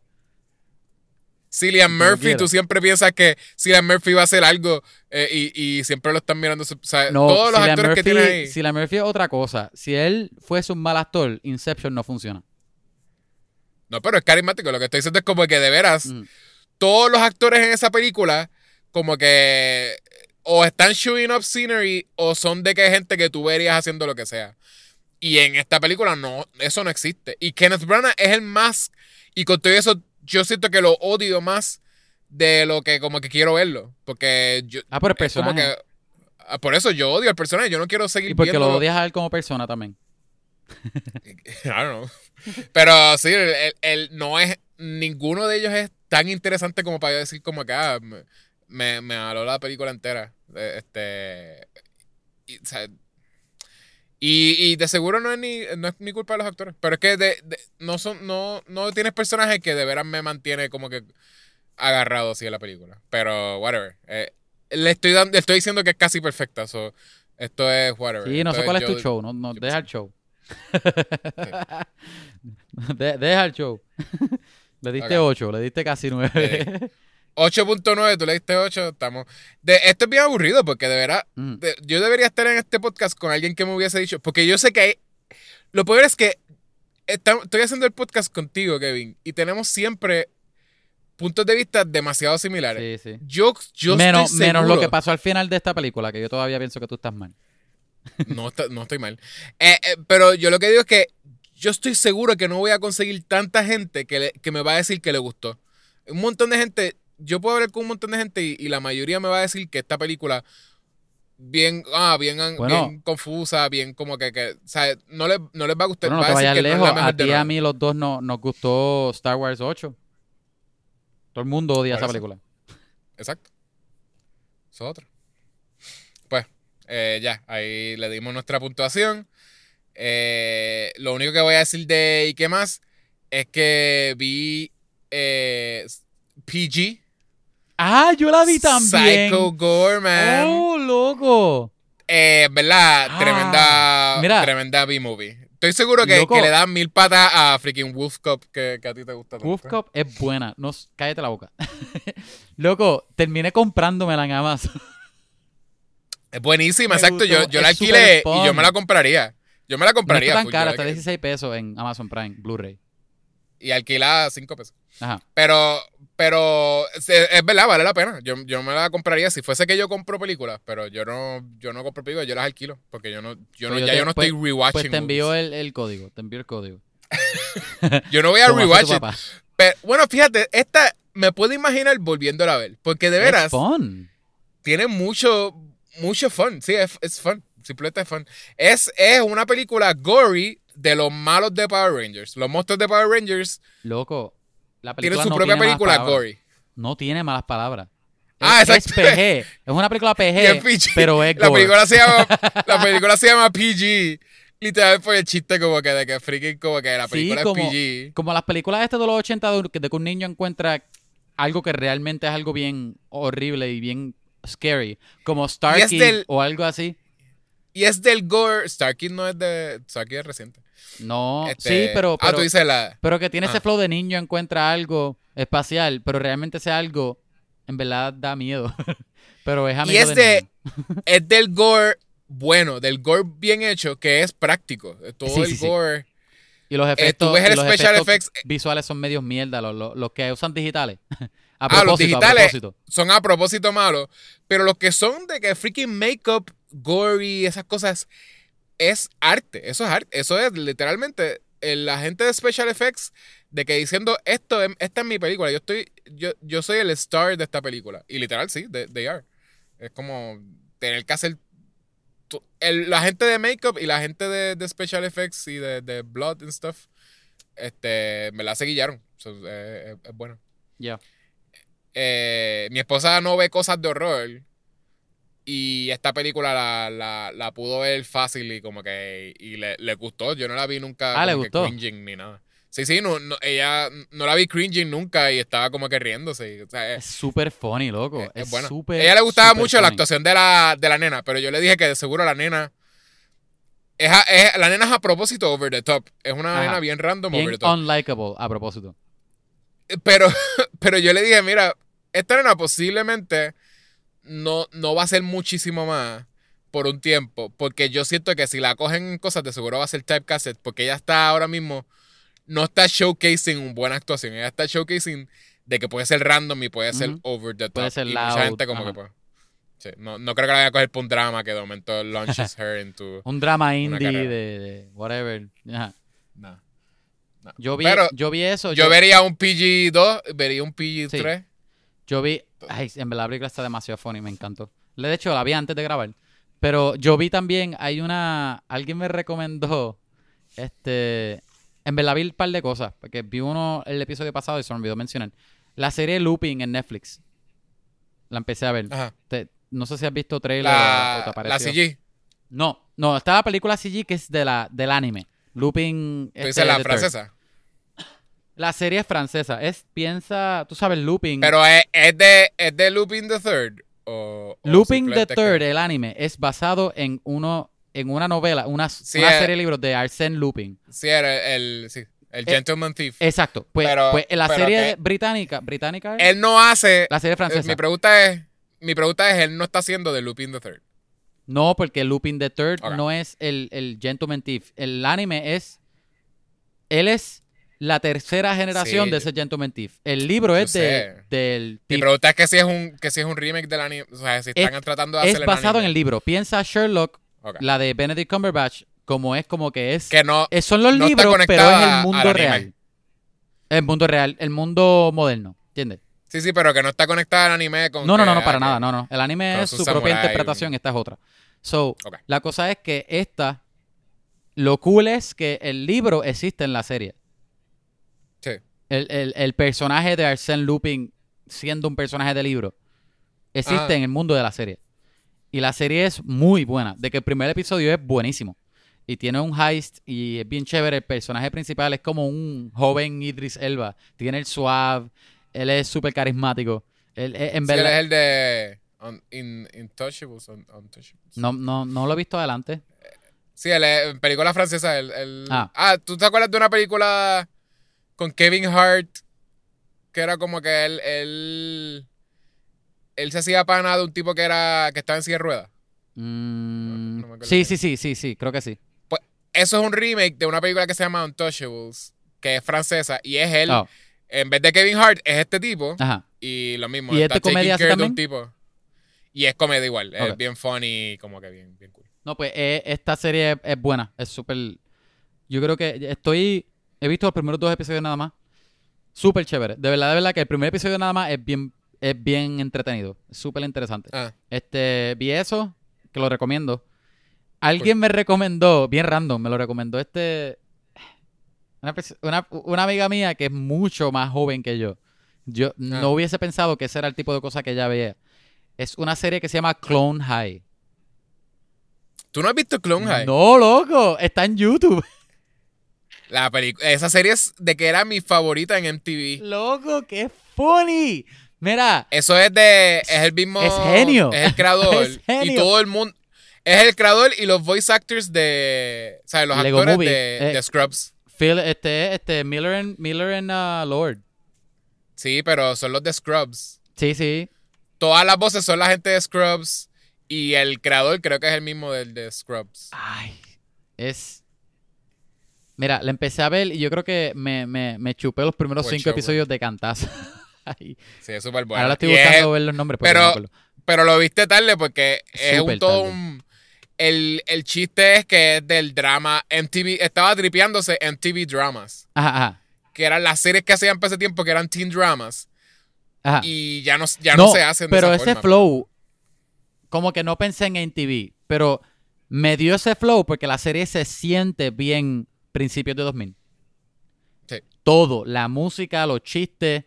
Cillian Murphy, tú siempre piensas que Cillian Murphy va a hacer algo eh, y, y siempre lo están mirando. O sea, No, todos los la actores que Murphy, tiene ahí. la Murphy es otra cosa. Si él fuese un mal actor, Inception no funciona. No, pero es carismático. Lo que estoy diciendo es como que de veras, Mm. todos los actores en esa película, como que o están shooting up scenery o son de que gente que tú verías haciendo lo que sea. Y en esta película no, eso no existe. Y Kenneth Branagh es el más, y con todo eso, yo siento que lo odio más de lo que como que quiero verlo. Porque yo, Ah, por el es como personaje. que, ah, por eso yo odio al personaje, yo no quiero seguir Y porque lo odias a él como persona también. I don't know. Pero sí, el, el- el- no es. Ninguno de ellos es tan interesante como para yo decir como que ah, me, me, me habló la película entera. Eh, Este. Y, o sea, y- y de seguro no es ni, no es ni culpa de los actores. Pero es que de- de- no son, no, no tienes personajes que de veras me mantiene como que agarrado así en la película. Pero whatever. Eh, le estoy dando, le estoy diciendo que es casi perfecta. so, esto es whatever. Sí, no sé Esto cuál es yo- tu show. No, no, deja el show. De- deja el show. le diste Ok. 8, le diste casi 9. 8.9, tú le diste 8, estamos... De, esto es bien aburrido porque de verdad, Mm. de- yo debería estar en este podcast con alguien que me hubiese dicho, porque yo sé que hay... Lo peor es que estoy haciendo el podcast contigo, Kevin, y tenemos siempre puntos de vista demasiado similares. sí, sí. Yo, yo menos, estoy menos lo seguro- que pasó al final de esta película, que yo todavía pienso que tú estás mal. No, está- no estoy mal. Eh, eh, pero yo lo que digo es que yo estoy seguro que no voy a conseguir tanta gente que, le- que me va a decir que le gustó. Un montón de gente, yo puedo hablar con un montón de gente y, y la mayoría me va a decir que esta película bien, ah, bien, Bueno. bien confusa, bien como que, que o sea, no, le- no les va a gustar. Pero no va a decir que lejos. a ti y a mí los dos no, nos gustó Star Wars 8. Todo el mundo odia esa película. Exacto. Eso es otro. Eh, ya, ahí le dimos nuestra puntuación. Eh, lo único que voy a decir de ¿y qué más? Es que vi eh, PG. Ah, yo la vi también. Psycho Gore, man. Oh, loco. Eh, ¿Verdad? Ah, tremenda mira. tremenda B-movie. Estoy seguro que, que le dan mil patas a freaking Wolf Cop que, que a ti te gusta tanto. Wolf Cop es buena. No, cállate la boca. loco, terminé comprándomela en Amazon. Es buenísima, Me exacto. Yo, gustó, yo la es alquilé y yo me la compraría. Yo me la No compraría. está tan yo cara, está alquilé. 16 pesos en Amazon Prime, Blu-ray. y alquilada 5 pesos. Ajá. Pero, pero es verdad, vale la pena. Yo, yo me la compraría si fuese que yo compro películas, pero yo no, yo no compro películas, yo las alquilo, porque yo no, yo no, Pues yo ya te- yo no pues- estoy rewatching. Pues te envío el, el código. Te envío el código. Yo no voy a rewatch it. Pero, bueno, fíjate, esta me puedo imaginar volviéndola a ver, porque de Es veras fun. tiene mucho, mucho fun. Sí, es, es fun. Simplemente es fun. Es, es una película gory de los malos de Power Rangers. Los monstruos de Power Rangers Loco, la película tienen su no propia tiene película gory. No tiene malas palabras. Ah, es, exacto. Es PG. Es una película PG, PG. pero es la gore. película se llama la película se llama PG Literal fue el chiste como que de que freaking como que la Sí, película como- es PG. Como las películas estas de los 80 de, de que un niño encuentra algo que realmente es algo bien horrible y bien scary. Como Starkey del- o algo así. Y es del gore. Starkey no es de. Starkey es reciente. No, Este- sí, pero, Ah, pero, tú dices la. pero que tiene ese Ah. flow de niño encuentra algo espacial, pero realmente ese algo en verdad da miedo. pero es amigo es de de- niño. Es del gore bueno, del gore bien hecho, que es práctico. Todo Sí, el sí, sí. gore. Y los Eh, efectos, tú ves el y los special efectos effects. eh, visuales son medios mierda, los, los- los que usan digitales. a Ah, propósito, los a digitales propósito. son a propósito malos. Pero los que son de que freaking make-up, gory, esas cosas, es arte. Eso es arte. Eso es literalmente el agente de special effects de que diciendo esto, es- esta es mi película. Yo estoy, yo, yo soy el star de esta película. Y literal, sí, they, they are. Es como tener que hacer. el- la gente de make-up y la gente de, de special effects y de, de blood and stuff, este, me la se guillaron. So, eh, es- es bueno. Ya. Eh, mi esposa no ve cosas de horror. Y esta película la, la, la pudo ver fácil y como que y le, le gustó. Yo no la vi nunca Ah, ¿le gustó? cringing ni nada. Sí, sí, no, no- ella no la vi cringing nunca y estaba como que riéndose. O sea, Es súper funny, loco. es- súper. ella le gustaba mucho la actuación de la, de la nena, pero yo le dije que de seguro la nena. Es a- es- la nena es a propósito over the top. Es una Ajá. nena bien random Bien over the top. unlikable, a propósito. Pero, pero yo le dije, mira, esta nena posiblemente no, no va a ser muchísimo más por un tiempo. Porque yo siento que si la cogen en cosas, de seguro va a ser typecasted. Porque ella está ahora mismo, no está showcasing una buena actuación. Ella está showcasing de que puede ser random y puede ser Ujú. over the top. Puede ser y loud, mucha gente como ajá. que pues. sí, no, no creo que la vaya a coger por un drama que de momento launches her into. Un drama indie de, de whatever. Ajá. No. Yo vi, Pero yo vi eso. yo vería un PG2, vería un PG3. Yo vi. Ay, en verdad la película está demasiado funny, me encantó. De hecho, la vi antes de grabar. Pero yo vi también, hay una. Alguien me recomendó. Este. En verdad vi un par de cosas. Porque vi uno el episodio pasado y se me olvidó mencionar. La serie Looping en Netflix. La empecé a ver. Te- no sé si has visto trailer o te La, la. CG. No, no, está la película CG que es de la, del anime. Looping. Tú este, dices la francesa. La serie es francesa. Es, piensa, tú sabes, Looping. Pero es, es de, es de Lupin the Third. O, o Looping the Third, que- el anime, es basado en uno en una novela, una, Sí, una eh. serie de libros de Arsène Lupin. Sí, era el, sí, el Eh, Gentleman Thief. Exacto. Pues, Pero- pues en la serie que- británica, británica, él no hace. la serie francesa. mi pregunta es. Mi pregunta es, él no está haciendo de Lupin the Third. No, porque Lupin the Third no es el, el Gentleman Thief. El anime es él es la tercera generación Sí, de ese Gentleman Thief. El libro es de, del Mi thief. pregunta es que si es un, que si es un remake del anime. O sea, si están tratando de Es hacer basado en el libro. Piensa Sherlock, la de Benedict Cumberbatch, como es como que es Que no. Son los no libros, pero es el mundo real. El mundo real, el mundo moderno, ¿entiendes? Sí, sí, pero que no está conectada al anime con. No, no, no, no, para nada, no, no. El anime es su propia interpretación, esta es otra. So, la cosa es que esta, lo cool es que el libro existe en la serie. Sí. El, el- el personaje de Arsène Lupin, siendo un personaje de libro, existe Ajá. en el mundo de la serie. Y la serie es muy buena. De que el primer episodio es buenísimo. Y tiene un heist y es bien chévere. El personaje principal es como un joven Idris Elba. Tiene el suave. Él es súper carismático. Él, eh, en Sí, él verdad, es el de. Un, in, Intouchables. un- Untouchables. no, no, no lo he visto adelante. Sí, es en película francesa. El, el- Ah. ah. ¿tú te acuerdas de una película con Kevin Hart? Que era como que él. Él, él se hacía pana de un tipo que era que estaba en silla de ruedas. Mm, no sí, sí, sí, sí, sí, creo que sí. Eso es un remake de una película que se llama Untouchables, que es francesa. Y es él. Oh, En vez de Kevin Hart, es este tipo. ajá. Y lo mismo. ¿Y es está de comedia taking así care de un tipo. Y es comedia igual. Es bien funny, como que bien, bien cool. No, pues eh, esta serie es, es buena. Es súper. Yo creo que estoy. He visto los primeros dos episodios nada más. Súper chévere. De verdad, de verdad que el primer episodio nada más es bien, es bien entretenido. Súper interesante. Ah, Este, vi eso, que lo recomiendo. Alguien me recomendó, bien random, me lo recomendó este. Una, una, una amiga mía que es mucho más joven que yo. Yo no hubiese pensado que ese era el tipo de cosa que ella veía. Es una serie que se llama Clone High. ¿Tú no has visto Clone High? No, loco. Está en YouTube. La película, esa serie es de que era mi favorita en MTV. Loco, qué funny. Mira, Eso es de. Es el mismo. Es genio. Es el creador. Es genio. Y todo el mundo. Es el creador y los voice actors de. O sea, los Lego actores Movie. de, Eh. de Scrubs. Phil, este, este, Miller and, Miller and uh, Lord. Sí, pero son los de Scrubs. Sí, sí. Todas las voces son la gente de Scrubs. Y el creador creo que es el mismo del de Scrubs. Ay, es... Mira, la empecé a ver y yo creo que me, me, me chupé los primeros Buen cinco show, episodios de cantazo. Sí, es súper bueno. Ahora estoy es- buscando ver los nombres. porque pero- no. Pero lo viste tarde porque es un todo un. El, el chiste es que es del drama MTV. Estaba tripeándose MTV Dramas. Ajá, ajá. Que eran las series que hacían para ese tiempo, que eran teen dramas. Ajá. Y ya no, ya no, se hacen de pero esa ese forma. flow, como que no pensé en MTV, pero me dio ese flow porque la serie se siente bien principios de 2000. Sí. Todo, la música, los chistes,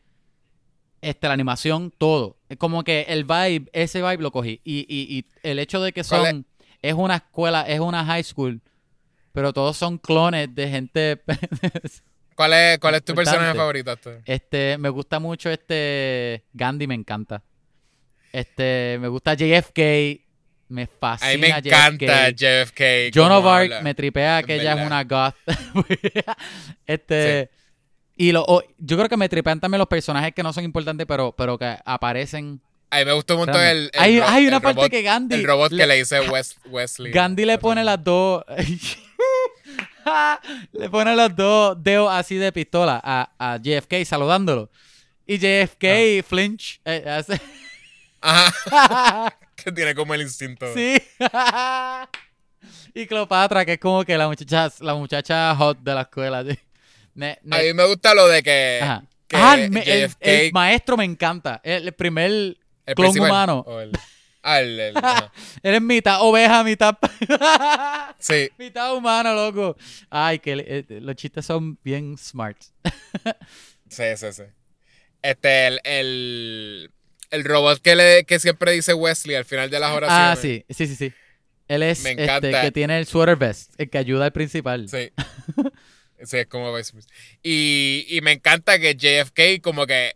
este, la animación, todo. Es como que el vibe, ese vibe lo cogí. Y, y, y el hecho de que ¿Cuál son, es una escuela, es una high school, pero todos son clones de gente... ¿Cuál es, cuál es tu Importante. personaje favorito? Este? Este, me gusta mucho este Gandhi, me encanta. Este, me gusta JFK, me fascina A mí me encanta JFK. JFK. Arc habla. me tripea en que ella es una goth. este, y lo, yo creo que me tripean también los personajes que no son importantes, pero, pero que aparecen. A mí me gustó un montón el, el hay, ro- hay el una parte robot, que Gandhi. El robot le- que le dice Wes- Wesley. Gandhi le pone las dos. le pone los dos dedos así de pistola a, a JFK saludándolo. Y JFK Ah. flinch. eh, hace- Ajá. que tiene como el instinto. sí. y Cleopatra, que es como que la muchacha, la muchacha hot de la escuela. sí. Ne- ne- A mí me gusta lo de que. Ajá. que Ah, el, maestro me encanta. El, primer el clon principal, humano. el- ah, el- el- ajá. Eres mitad oveja, mitad. Sí. mitad humano, loco. Ay, que eh, los chistes son bien smart. Sí, sí, sí. Este, el, el, el robot que, le, que siempre dice Wesley al final de las oraciones. Ah, sí, sí, sí, sí. Él es Me este, que tiene el sweater vest, el que ayuda al principal. Sí. Sí, es como y, y me encanta que JFK como que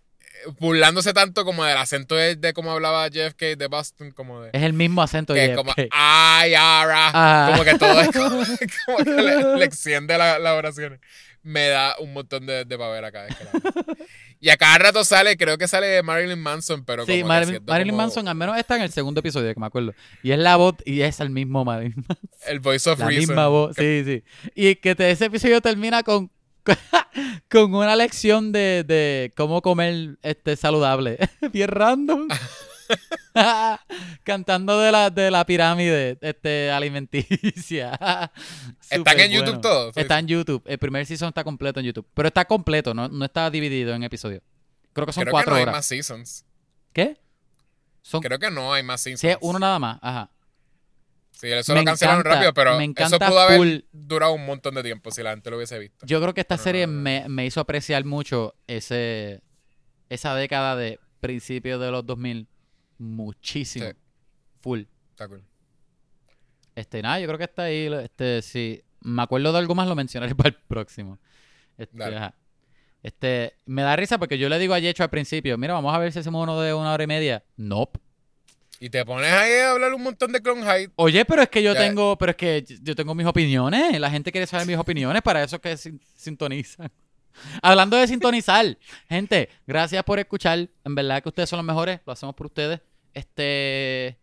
burlándose tanto como del acento de, de cómo hablaba JFK de Boston, como de... Es el mismo acento Que es como, ay. Ah. Como que todo es como, como que le, le extiende la- las oraciones. Me da un montón de, de pavera cada vez que la. Y a cada rato sale, creo que sale Marilyn Manson, pero Sí, como haciendo Marilyn como Manson al menos está en el segundo episodio, que me acuerdo. Y es la voz, y es el mismo Marilyn Manson. El voice of La reason. misma voz, sí, sí. Y que te- ese episodio termina con, con una lección de, de cómo comer este saludable. Bien random. Cantando de la, de la pirámide este, alimenticia. ¿Están en YouTube todos? Está en YouTube. El primer season está completo en YouTube. Pero está completo, no, no está dividido en episodios. Creo que son Creo que cuatro no hay horas. más seasons. ¿Qué? Son Creo que no hay más seasons. sí, uno nada más. Ajá. Sí, eso Me lo cancelaron encanta- rápido, pero me eso pudo haber full- durado un montón de tiempo si la gente lo hubiese visto. Yo creo que esta No, serie no, no. Me, me hizo apreciar mucho ese esa década de principios de los 2000 muchísimo. Sí. Full. Está cool. Este, nada, yo creo que está ahí. Este, si me acuerdo de algo más, lo mencionaré para el próximo. Este, ajá. Este, me da risa porque yo le digo a Yecho al principio, mira, vamos a ver si hacemos uno de una hora y media. Nope. Y te pones ahí a hablar un montón de Clone High. Oye, pero es que yo Ya. tengo, pero es que yo tengo mis opiniones. La gente quiere saber mis opiniones, para eso es que sin- sintonizan. Hablando de sintonizar, gente, gracias por escuchar. En verdad que ustedes son los mejores, lo hacemos por ustedes. Este,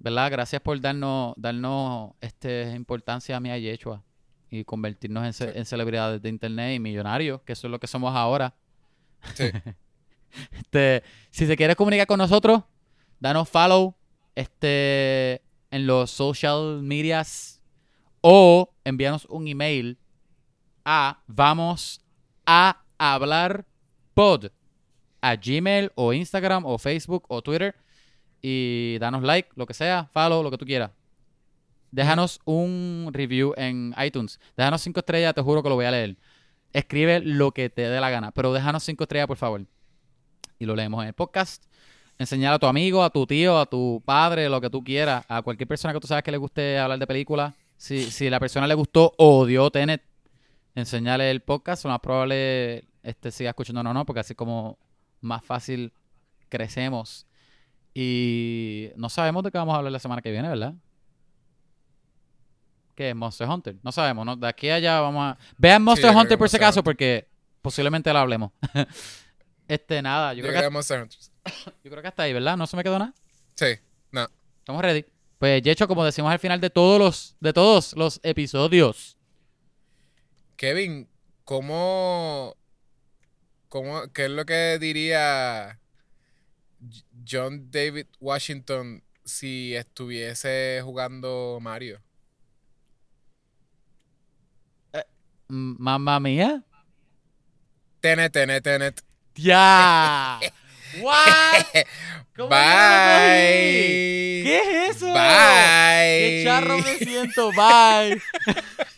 ¿verdad? Gracias por darnos, darnos este importancia a mí a Yechua y convertirnos en, ce- Sí. en celebridades de internet y millonarios, que eso es lo que somos ahora. Sí. Este, si se quiere comunicar con nosotros, danos follow este, en los social medias o envíanos un email a vamos a hablar pod a Gmail o Instagram o Facebook o Twitter y danos like, lo que sea, follow, lo que tú quieras. Déjanos un review en iTunes. Déjanos cinco estrellas, te juro que lo voy a leer. Escribe lo que te dé la gana, pero déjanos cinco estrellas, por favor. Y lo leemos en el podcast. Enseñar a tu amigo, a tu tío, a tu padre, lo que tú quieras, a cualquier persona que tú sabes que le guste hablar de películas. Si, si la persona le gustó o odió Tenet, enseñarle el podcast, lo más probable este, siga escuchándonos o no, porque así como más fácil crecemos. Y no sabemos de qué vamos a hablar la semana que viene, ¿verdad? ¿Qué es Monster Hunter? No sabemos, ¿no? De aquí a allá vamos a... Vean Monster Hunter por si acaso, porque posiblemente lo hablemos. este, nada, yo Yo creo, que Monster Hunter. Yo creo que hasta ahí, ¿verdad? No se me quedó nada. Sí, no. Estamos ready. Pues, Yecho, como decimos al final de todos los, de todos los episodios. Kevin, ¿cómo, cómo, qué es lo que diría John David Washington si estuviese jugando Mario? Mm, Mamma mía. Tenet, tenet, tenet. ¡Ya! ¿What? Bye. ¿Qué es eso? Bye. ¡Qué charro me siento! Bye.